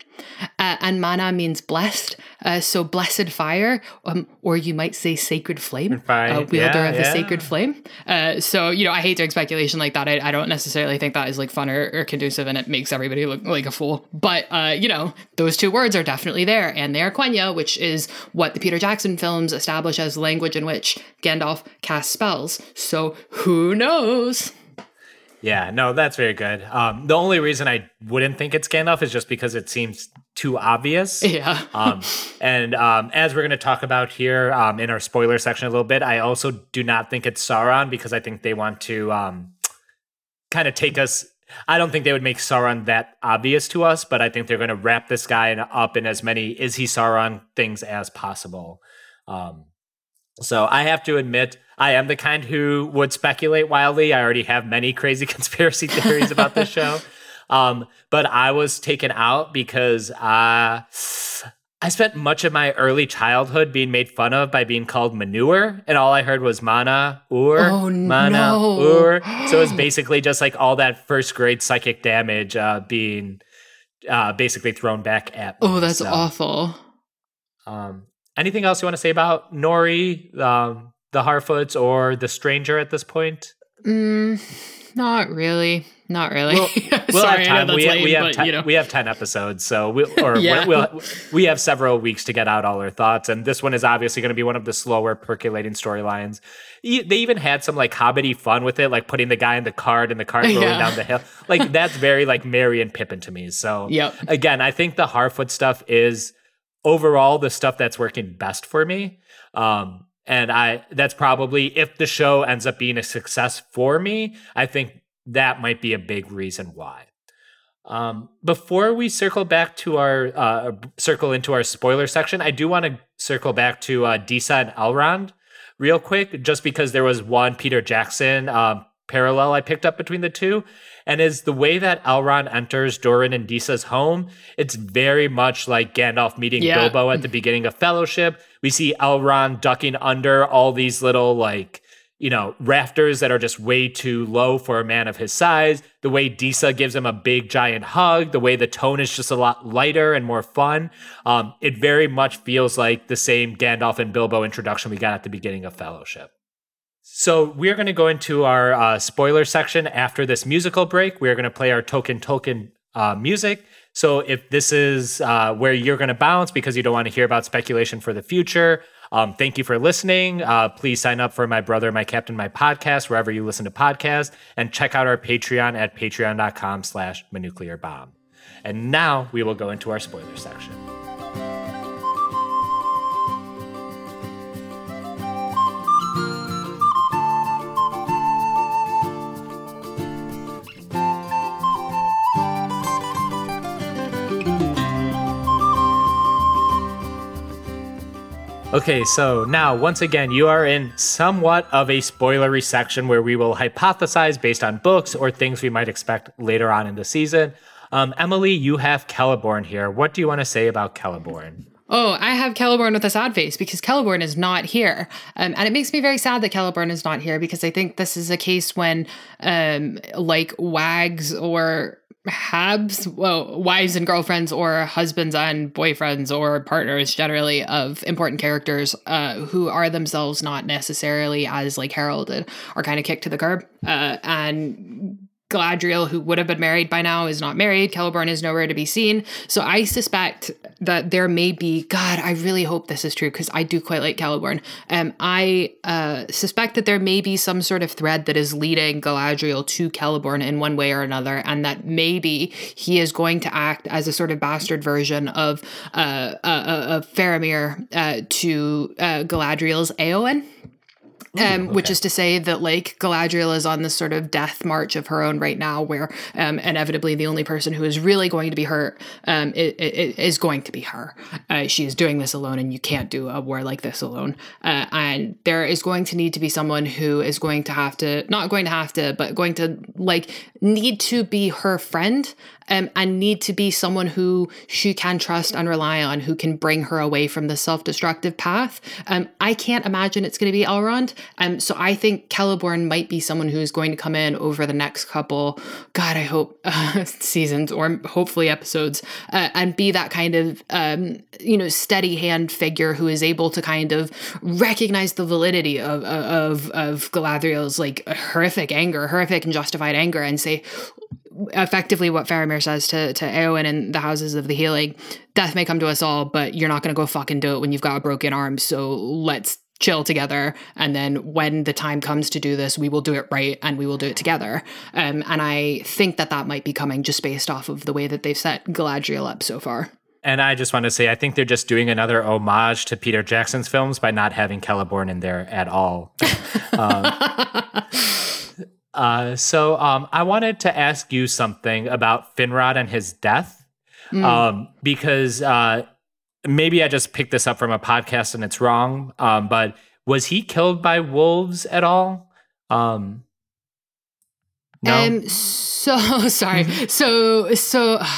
uh, and mana means blessed. Uh, so blessed fire, um, or you might say sacred flame, Fine. uh, wielder Yeah, of the sacred flame. Uh, so you know, I hate doing speculation like that. I, I don't necessarily think that is like fun or, or conducive, and it makes everybody look like a fool. But uh, you know, those two words are definitely there, and they are Quenya, which is what the Peter Jackson films establish as language in which Gandalf casts spells. So who knows? Yeah, no, that's very good. Um, the only reason I wouldn't think it's Gandalf is just because it seems too obvious. Yeah. um, and um, as we're going to talk about here um, in our spoiler section a little bit, I also do not think it's Sauron because I think they want to um, kind of take us. I don't think they would make Sauron that obvious to us, but I think they're going to wrap this guy in, up in as many is he Sauron things as possible. Um, so I have to admit, I am the kind who would speculate wildly. I already have many crazy conspiracy theories about this show. Um, but I was taken out because uh, I spent much of my early childhood being made fun of by being called manure, and all I heard was mana ur, Oh, mana no. ur. So it was basically just like all that first grade psychic damage uh, being uh, basically thrown back at me. Oh, that's So, awful. Um, anything else you want to say about Nori, um, the Harfoots, or the stranger at this point? Mm, not really. Not really. We'll, we'll Sorry, have time. we, lame, we have but, ten, you know. we have ten episodes, so we or Yeah. we'll, we have several weeks to get out all our thoughts. And this one is obviously going to be one of the slower percolating storylines. E- They even had some like hobbity fun with it, like putting the guy in the cart and the cart rolling Yeah. down the hill. Like that's very like Merry and Pippin to me. So Yep. again, I think the Harfoot stuff is overall the stuff that's working best for me. Um, and I that's probably if the show ends up being a success for me, I think that might be a big reason why. Um, before we circle back to our uh, circle into our spoiler section, I do want to circle back to uh, Disa and Elrond real quick, just because there was one Peter Jackson um, parallel I picked up between the two, and is the way that Elrond enters Durin and Disa's home. It's very much like Gandalf meeting Yeah. Bilbo at the beginning of Fellowship. We see Elrond ducking under all these little like you know, rafters that are just way too low for a man of his size, the way Disa gives him a big giant hug, the way the tone is just a lot lighter and more fun. Um, it very much feels like the same Gandalf and Bilbo introduction we got at the beginning of Fellowship. So we're going to go into our uh, spoiler section after this musical break. We're going to play our token token uh, music. So if this is uh, where you're going to bounce because you don't want to hear about speculation for the future, um, thank you for listening. Uh, please sign up for my brother, my captain, my podcast wherever you listen to podcasts, and check out our Patreon at patreon.com/slash nuclear bomb. And now we will go into our spoiler section. Okay, so now once again, you are in somewhat of a spoilery section where we will hypothesize based on books or things we might expect later on in the season. Um, Emily, you have Celeborn here. What do you want to say about Celeborn? Oh, I have Celeborn with a sad face because Celeborn is not here. Um, and it makes me very sad that Celeborn is not here because I think this is a case when, um, like, wags or habs, well, wives and girlfriends or husbands and boyfriends or partners generally of important characters uh, who are themselves not necessarily as, like, heralded are kind of kicked to the curb. Uh, and Galadriel, who would have been married by now, is not married. Celeborn is nowhere to be seen. So I suspect that there may be. God, I really hope this is true because I do quite like Celeborn. Um, I uh, suspect that there may be some sort of thread that is leading Galadriel to Celeborn in one way or another, and that maybe he is going to act as a sort of bastard version of uh, uh, uh, of Faramir uh, to uh, Galadriel's Eowyn. Um, Which is to say that like Galadriel is on this sort of death march of her own right now, where um, inevitably the only person who is really going to be hurt um, is going to be her. Uh, she is doing this alone, and you can't do a war like this alone. Uh, and there is going to need to be someone who is going to have to, not going to have to, but going to like need to be her friend um, and need to be someone who she can trust and rely on, who can bring her away from the self destructive path. Um, I can't imagine it's going to be Elrond. Um, so I think Celeborn might be someone who's going to come in over the next couple, God, I hope uh, seasons or hopefully episodes, uh, and be that kind of um, you know steady hand figure who is able to kind of recognize the validity of of of Galadriel's like horrific anger, horrific and justified anger, and say effectively what Faramir says to to Eowyn in the Houses of the Healing, death may come to us all, but you're not going to go fucking do it when you've got a broken arm. So let's chill together and then when the time comes to do this we will do it right and we will do it together um, and i think that that might be coming just based off of the way that they've set galadriel up so far and I just want to say, I think they're just doing another homage to Peter Jackson's films by not having Celeborn in there at all. um, uh, so um, I wanted to ask you something about Finrod and his death, mm. um, because uh, maybe I just picked this up from a podcast and it's wrong. Um, but was he killed by wolves at all? Um, no. Um, so sorry. so so.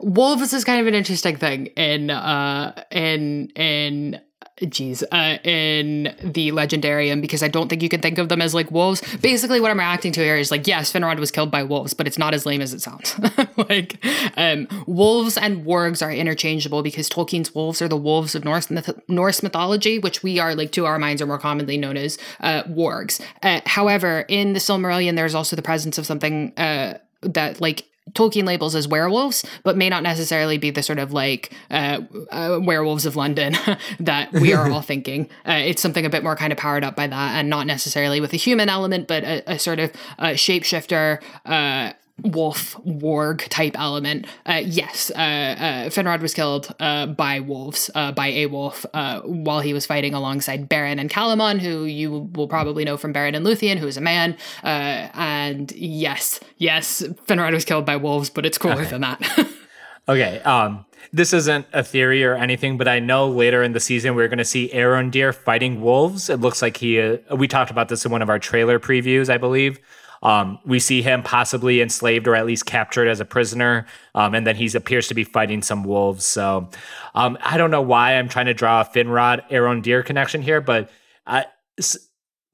wolves is kind of an interesting thing in uh in in geez, uh, in the Legendarium because I don't think you can think of them as like wolves. Basically, what I'm reacting to here is like, yes, Finrod was killed by wolves, but it's not as lame as it sounds. like, um, wolves and wargs are interchangeable because Tolkien's wolves are the wolves of Norse myth- Norse mythology, which we are like to our minds are more commonly known as uh, wargs. Uh, however, in the Silmarillion, there's also the presence of something uh, that like Tolkien labels as werewolves, but may not necessarily be the sort of like uh, uh, werewolves of London that we are all thinking. Uh, it's something a bit more kind of powered up by that, and not necessarily with a human element, but a, a sort of uh, shapeshifter uh, wolf warg type element. Uh, yes, uh, uh, Finrod was killed uh, by wolves, uh, by a wolf, uh, while he was fighting alongside Beren and Calamon, who you will probably know from Beren and Luthien, who is a man. and yes, yes, Finrod was killed by wolves, but it's cooler okay. than that. okay. Um, this isn't a theory or anything, but I know later in the season we're going to see Arondir fighting wolves. It looks like he. we talked about this in one of our trailer previews, I believe. Um, we see him possibly enslaved or at least captured as a prisoner, um, and then he appears to be fighting some wolves. So um, I don't know why I'm trying to draw a Finrod Arondir connection here, but I,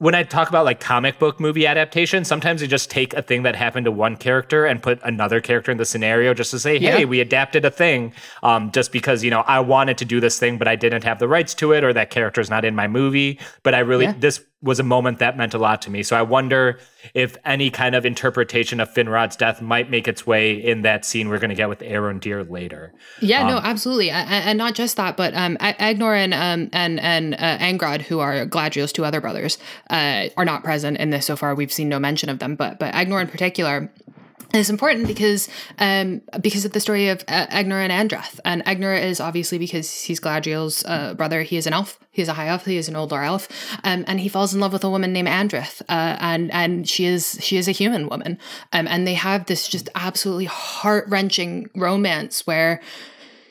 when I talk about like comic book movie adaptation, sometimes they just take a thing that happened to one character and put another character in the scenario just to say, hey, yeah. we adapted a thing um, just because, you know, I wanted to do this thing, but I didn't have the rights to it or that character is not in my movie. But I really, yeah. this was a moment that meant a lot to me. So I wonder if any kind of interpretation of Finrod's death might make its way in that scene we're going to get with Aaron Arondir later. Yeah, um, no, absolutely, and, and, not just that, but um, Aegnor and um, and and uh, Angrod, who are Galadriel's two other brothers, uh, are not present in this so far. We've seen no mention of them, but but Aegnor in particular it's important because um, because of the story of uh, and Andreth. And Aegnor is obviously because he's Galadriel's uh, brother. He is an elf. He is a high elf. He is an older elf, um, and he falls in love with a woman named Andreth. Uh, and and she is she is a human woman. Um, and they have this just absolutely heart wrenching romance where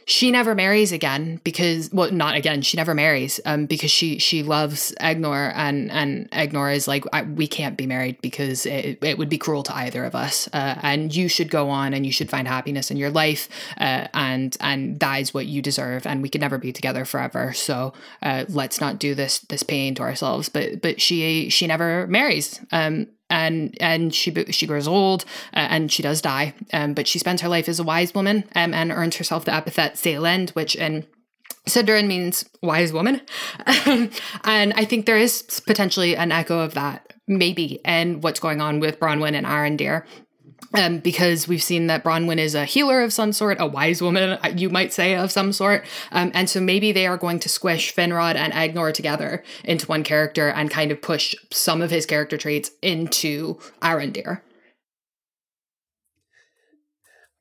she never marries again because well not again she never marries um because she she loves Aegnor and and Aegnor is like we can't be married because it, it would be cruel to either of us uh, and you should go on and you should find happiness in your life uh, and and that is what you deserve and we can never be together forever so uh, let's not do this this pain to ourselves. But but she she never marries um and and she she grows old uh, and she does die. Um, but she spends her life as a wise woman um, and earns herself the epithet Saelind, which in Sindarin means wise woman. and I think there is potentially an echo of that, maybe, and what's going on with Bronwyn and Arondir um, because we've seen that Bronwyn is a healer of some sort, a wise woman, uh, you might say, of some sort. Um, and so maybe they are going to squish Finrod and Aegnor together into one character and kind of push some of his character traits into Arondir.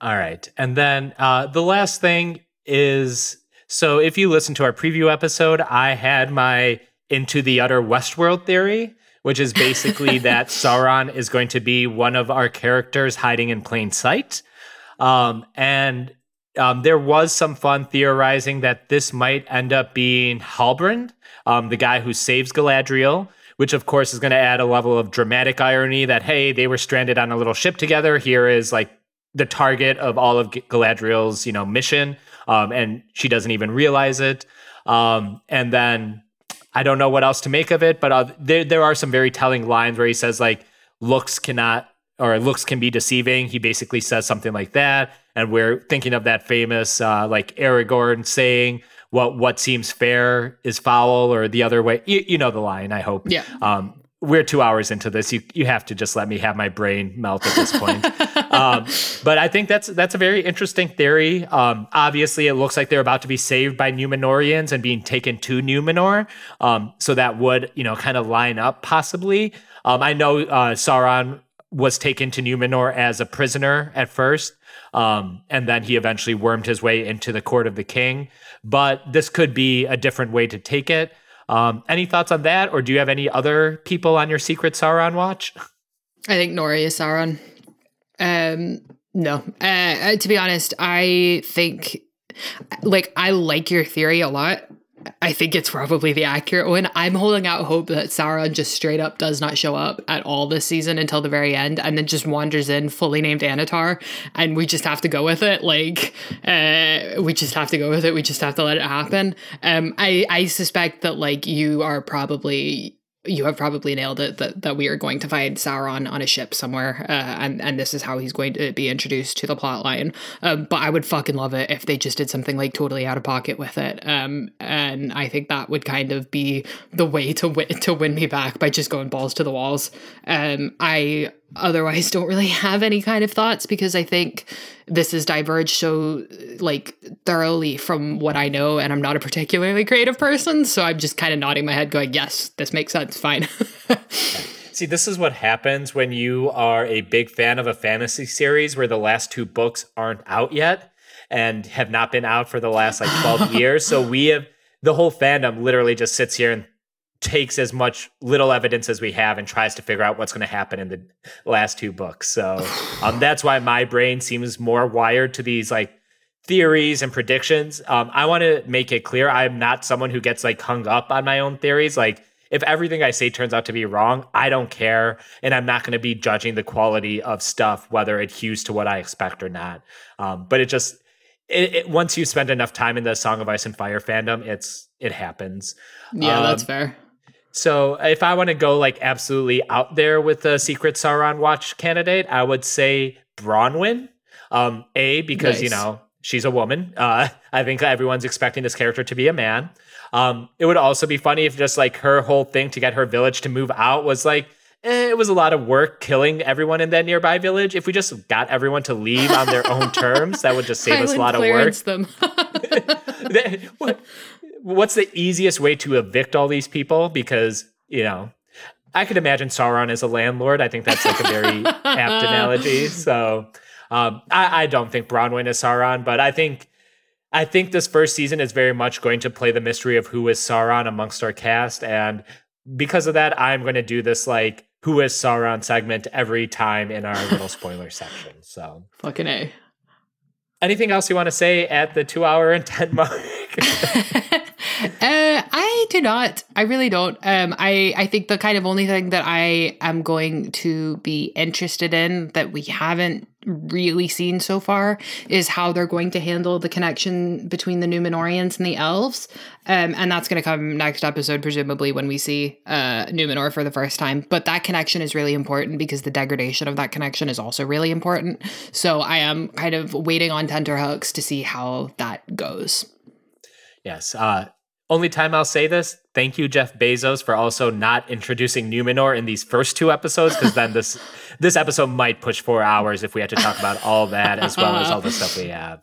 All right. And then uh, the last thing is so if you listen to our preview episode, I had my Into the Utter Westworld theory which is basically that Sauron is going to be one of our characters hiding in plain sight. Um, and um, there was some fun theorizing that this might end up being Halbrand, um, the guy who saves Galadriel, which of course is going to add a level of dramatic irony that, hey, they were stranded on a little ship together. Here is like the target of all of Galadriel's, you know, mission. Um, and she doesn't even realize it. Um, and then I don't know what else to make of it, but uh, there there are some very telling lines where he says like looks cannot or looks can be deceiving. He basically says something like that, and we're thinking of that famous uh, like Aragorn saying what what seems fair is foul or the other way. You, you know the line. I hope. Yeah. Um, we're two hours into this. You you have to just let me have my brain melt at this point. um, but I think that's that's a very interesting theory. Um, obviously, it looks like they're about to be saved by Númenóreans and being taken to Numenor. Um, so that would you know kind of line up possibly. Um, I know uh, Sauron was taken to Numenor as a prisoner at first, um, and then he eventually wormed his way into the court of the king. But this could be a different way to take it. Um, any thoughts on that, or do you have any other people on your secret Sauron watch? I think Nori is Sauron. Um, no, uh, to be honest, I think like I like your theory a lot. I think it's probably the accurate one. I'm holding out hope that Sauron just straight up does not show up at all this season until the very end and then just wanders in fully named Annatar and we just have to go with it. Like, uh, we just have to go with it. We just have to let it happen. Um, I, I suspect that like you are probably you have probably nailed it that, that we are going to find Sauron on a ship somewhere, uh, and and this is how he's going to be introduced to the plot line. Um, but I would fucking love it if they just did something like totally out of pocket with it. Um, and I think that would kind of be the way to win to win me back by just going balls to the walls. Um, I otherwise don't really have any kind of thoughts because I think this has diverged so like thoroughly from what I know and I'm not a particularly creative person. So I'm just kind of nodding my head going yes this makes sense. Fine. See, this is what happens when you are a big fan of a fantasy series where the last two books aren't out yet and have not been out for the last like 12 years. So we have the whole fandom literally just sits here and takes as much little evidence as we have and tries to figure out what's going to happen in the last two books. So um, that's why my brain seems more wired to these like theories and predictions. Um, I want to make it clear I'm not someone who gets like hung up on my own theories. Like if everything I say turns out to be wrong, I don't care, and I'm not going to be judging the quality of stuff whether it hews to what I expect or not. Um, but it just it, it, once you spend enough time in the Song of Ice and Fire fandom, it's it happens. Yeah, um, that's fair. So if I want to go like absolutely out there with a secret Sauron watch candidate, I would say Bronwyn. Um, a because nice. you know she's a woman. Uh, I think everyone's expecting this character to be a man. Um, it would also be funny if just like her whole thing to get her village to move out was like eh, it was a lot of work killing everyone in that nearby village. If we just got everyone to leave on their own terms, that would just save us a lot of work. Them. what, what's the easiest way to evict all these people? Because you know, I could imagine Sauron as a landlord. I think that's like a very apt analogy. So um, I, I, don't think Bronwyn is Sauron, but I think I think this first season is very much going to play the mystery of who is Sauron amongst our cast, and because of that, I'm going to do this like who is Sauron segment every time in our little spoiler section. So fucking a. Anything else you want to say at the two hour and ten mark? Uh, I do not. I really don't. Um, I I think the kind of only thing that I am going to be interested in that we haven't really seen so far is how they're going to handle the connection between the Númenóreans and the elves. Um, and that's going to come next episode, presumably when we see uh, Numenor for the first time. But that connection is really important because the degradation of that connection is also really important. So I am kind of waiting on tenterhooks to see how that goes. Yes. Uh, only time I'll say this, thank you, Jeff Bezos, for also not introducing Numenor in these first two episodes, because then this this episode might push four hours if we had to talk about all that as well as all the stuff we have.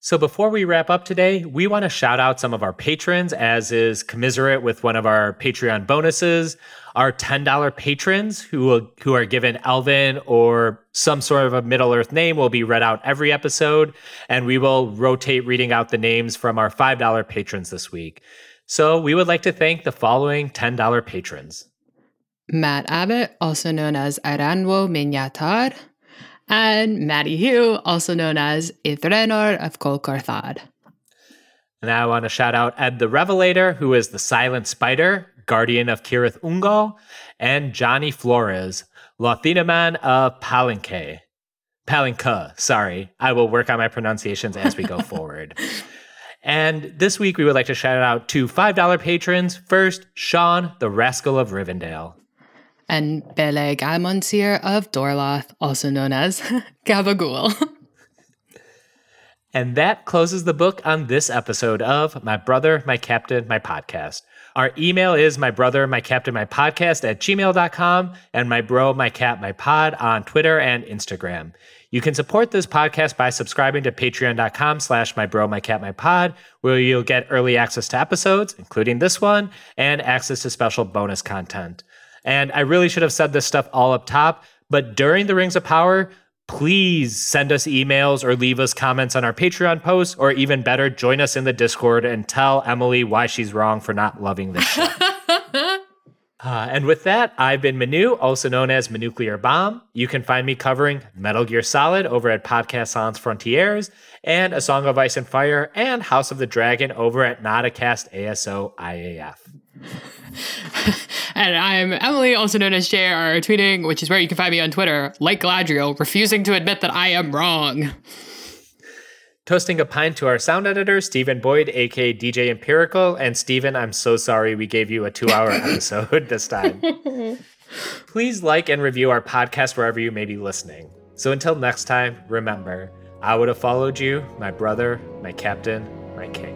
So before we wrap up today, we want to shout out some of our patrons, as is commiserate with one of our Patreon bonuses. Our $10 patrons who will, who are given Elven or some sort of a Middle Earth name will be read out every episode, and we will rotate reading out the names from our $5 patrons this week. So we would like to thank the following $10 patrons. Matt Abbott, also known as Aranwo Minyatar and Maddie Hugh, also known as Ithrenor of Kolkarthad. And I want to shout out Ed the Revelator, who is the Silent Spider, Guardian of Cirith Ungol, and Johnny Flores, Lothinaman of Palenque. Palinka, sorry. I will work on my pronunciations as we go forward. And this week, we would like to shout out to $5 patrons. First, Sean, the Rascal of Rivendell. And Beleg Almonsir of Dorloth, also known as Gabagool. And that closes the book on this episode of My Brother, My Captain, My Podcast. Our email is my brother, my captain, my podcast at gmail.com and my bro, my cat, my pod on Twitter and Instagram. You can support this podcast by subscribing to patreon.com slash my bro, my cat, my pod, where you'll get early access to episodes, including this one, and access to special bonus content. And I really should have said this stuff all up top, but during the Rings of Power, please send us emails or leave us comments on our Patreon posts, or even better, join us in the Discord and tell Emily why she's wrong for not loving this show. Uh, and with that, I've been Manu, also known as Manuclear Bomb. You can find me covering Metal Gear Solid over at Podcast Sans Frontiers, and A Song of Ice and Fire, and House of the Dragon over at Nodacast ASO IAF. and I'm Emily, also known as JR Tweeting, which is where you can find me on Twitter, like Galadriel, refusing to admit that I am wrong. Toasting a pint to our sound editor, Stephen Boyd, aka DJ Empirical. And Stephen, I'm so sorry we gave you a two hour episode this time. Please like and review our podcast wherever you may be listening. So until next time, remember, I would have followed you, my brother, my captain, my king.